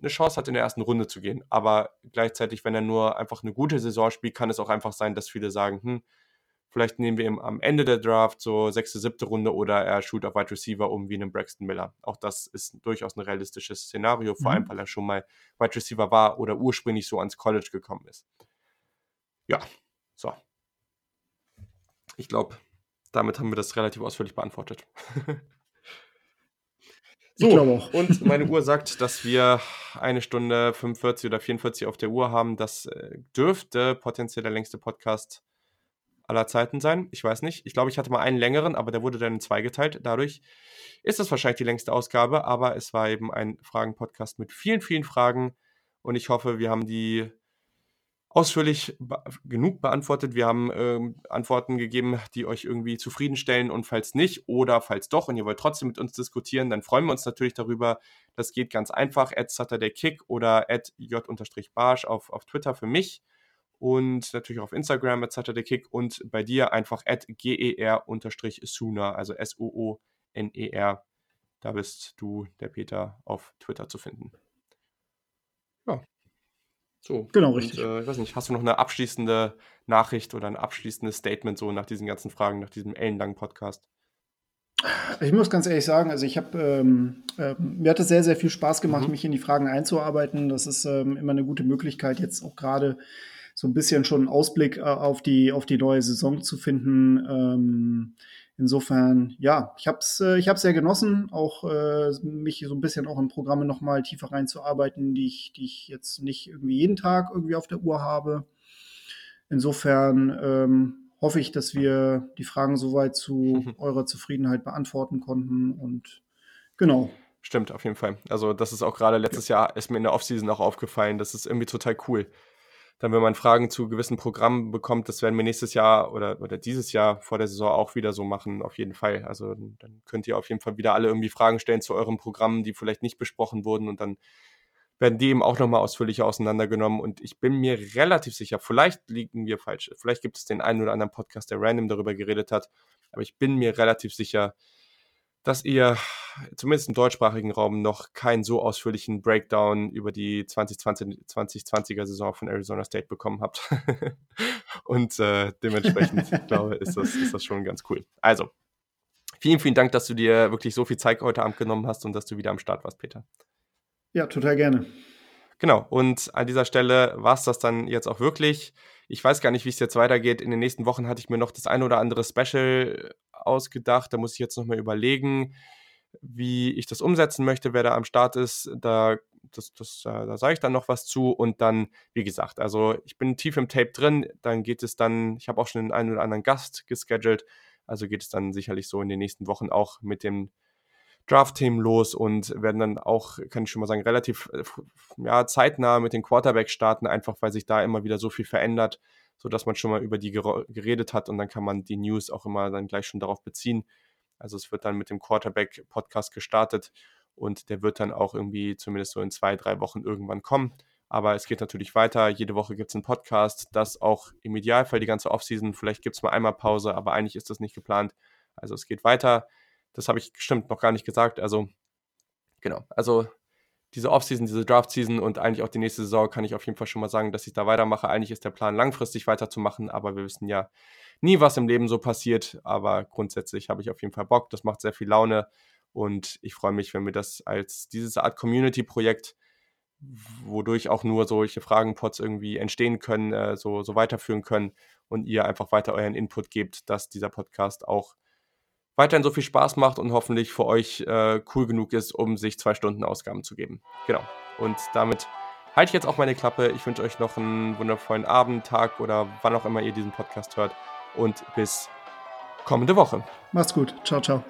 eine Chance hat, in der ersten Runde zu gehen. Aber gleichzeitig, wenn er nur einfach eine gute Saison spielt, kann es auch einfach sein, dass viele sagen, hm, vielleicht nehmen wir ihn am Ende der Draft so sechste, siebte Runde oder er shoot auf Wide Receiver um wie einen Braxton Miller. Auch das ist durchaus ein realistisches Szenario, vor mhm. allem, weil er schon mal Wide Receiver war oder ursprünglich so ans College gekommen ist. Ja, so. Ich glaube, damit haben wir das relativ ausführlich beantwortet. So. Und meine Uhr sagt, dass wir eine Stunde 45 oder 44 auf der Uhr haben. Das äh, dürfte potenziell der längste Podcast aller Zeiten sein. Ich weiß nicht. Ich glaube, ich hatte mal einen längeren, aber der wurde dann in zwei geteilt. Dadurch ist das wahrscheinlich die längste Ausgabe, aber es war eben ein Fragen-Podcast mit vielen, vielen Fragen. Und ich hoffe, wir haben die ausführlich be genug beantwortet. Wir haben ähm, Antworten gegeben, die euch irgendwie zufriedenstellen. Und falls nicht oder falls doch und ihr wollt trotzdem mit uns diskutieren, dann freuen wir uns natürlich darüber. Das geht ganz einfach. At Kick oder at j-barsch auf, auf Twitter für mich und natürlich auf Instagram at Kick und bei dir einfach at ger-sooner, also S-O-O-N-E-R. Da bist du, der Peter, auf Twitter zu finden. So. Genau, richtig. Und, äh, ich weiß nicht, hast du noch eine abschließende Nachricht oder ein abschließendes Statement so nach diesen ganzen Fragen, nach diesem ellenlangen Podcast? Ich muss ganz ehrlich sagen, also ich habe, ähm, äh, mir hat es sehr, sehr viel Spaß gemacht, mhm. mich in die Fragen einzuarbeiten. Das ist ähm, immer eine gute Möglichkeit, jetzt auch gerade so ein bisschen schon einen Ausblick äh, auf, die, auf die neue Saison zu finden. Ähm, Insofern, ja, ich habe es äh, ich hab's sehr genossen, auch äh, mich so ein bisschen auch in Programme nochmal tiefer reinzuarbeiten, die ich, die ich jetzt nicht irgendwie jeden Tag irgendwie auf der Uhr habe. Insofern ähm, hoffe ich, dass wir die Fragen soweit zu eurer Zufriedenheit beantworten konnten und genau. Stimmt, auf jeden Fall. Also das ist auch gerade letztes ja. Jahr, ist mir in der Offseason auch aufgefallen, das ist irgendwie total cool dann, wenn man Fragen zu gewissen Programmen bekommt, das werden wir nächstes Jahr oder, oder dieses Jahr vor der Saison auch wieder so machen, auf jeden Fall. Also dann könnt ihr auf jeden Fall wieder alle irgendwie Fragen stellen zu euren Programmen, die vielleicht nicht besprochen wurden und dann werden die eben auch nochmal ausführlicher auseinandergenommen. Und ich bin mir relativ sicher, vielleicht liegen wir falsch, vielleicht gibt es den einen oder anderen Podcast, der random darüber geredet hat, aber ich bin mir relativ sicher, dass ihr zumindest im deutschsprachigen Raum noch keinen so ausführlichen Breakdown über die 2020, 2020er Saison von Arizona State bekommen habt. Und äh, dementsprechend, ich glaube, ist das, ist das schon ganz cool. Also, vielen, vielen Dank, dass du dir wirklich so viel Zeit heute Abend genommen hast und dass du wieder am Start warst, Peter. Ja, total gerne. Genau, und an dieser Stelle war es das dann jetzt auch wirklich. Ich weiß gar nicht, wie es jetzt weitergeht. In den nächsten Wochen hatte ich mir noch das ein oder andere Special ausgedacht. Da muss ich jetzt nochmal überlegen, wie ich das umsetzen möchte, wer da am Start ist. Da, das, das, da sage ich dann noch was zu. Und dann, wie gesagt, also ich bin tief im Tape drin. Dann geht es dann, ich habe auch schon den einen oder anderen Gast gescheduled. Also geht es dann sicherlich so in den nächsten Wochen auch mit dem Draft-Themen los und werden dann auch, kann ich schon mal sagen, relativ ja, zeitnah mit den Quarterback starten, einfach weil sich da immer wieder so viel verändert, sodass man schon mal über die geredet hat und dann kann man die News auch immer dann gleich schon darauf beziehen. Also es wird dann mit dem Quarterback-Podcast gestartet und der wird dann auch irgendwie zumindest so in zwei, drei Wochen irgendwann kommen. Aber es geht natürlich weiter. Jede Woche gibt es einen Podcast, das auch im Idealfall die ganze Offseason. Vielleicht gibt es mal einmal Pause, aber eigentlich ist das nicht geplant. Also es geht weiter. Das habe ich bestimmt noch gar nicht gesagt. Also, genau. Also, diese Offseason, diese Draft-Season und eigentlich auch die nächste Saison kann ich auf jeden Fall schon mal sagen, dass ich da weitermache. Eigentlich ist der Plan, langfristig weiterzumachen, aber wir wissen ja nie, was im Leben so passiert. Aber grundsätzlich habe ich auf jeden Fall Bock. Das macht sehr viel Laune und ich freue mich, wenn wir das als diese Art Community-Projekt, wodurch auch nur solche Fragenpots irgendwie entstehen können, äh, so, so weiterführen können und ihr einfach weiter euren Input gebt, dass dieser Podcast auch weiterhin so viel Spaß macht und hoffentlich für euch äh, cool genug ist, um sich zwei Stunden Ausgaben zu geben. Genau. Und damit halte ich jetzt auch meine Klappe. Ich wünsche euch noch einen wundervollen Abend, Tag oder wann auch immer ihr diesen Podcast hört. Und bis kommende Woche. Macht's gut. Ciao, ciao.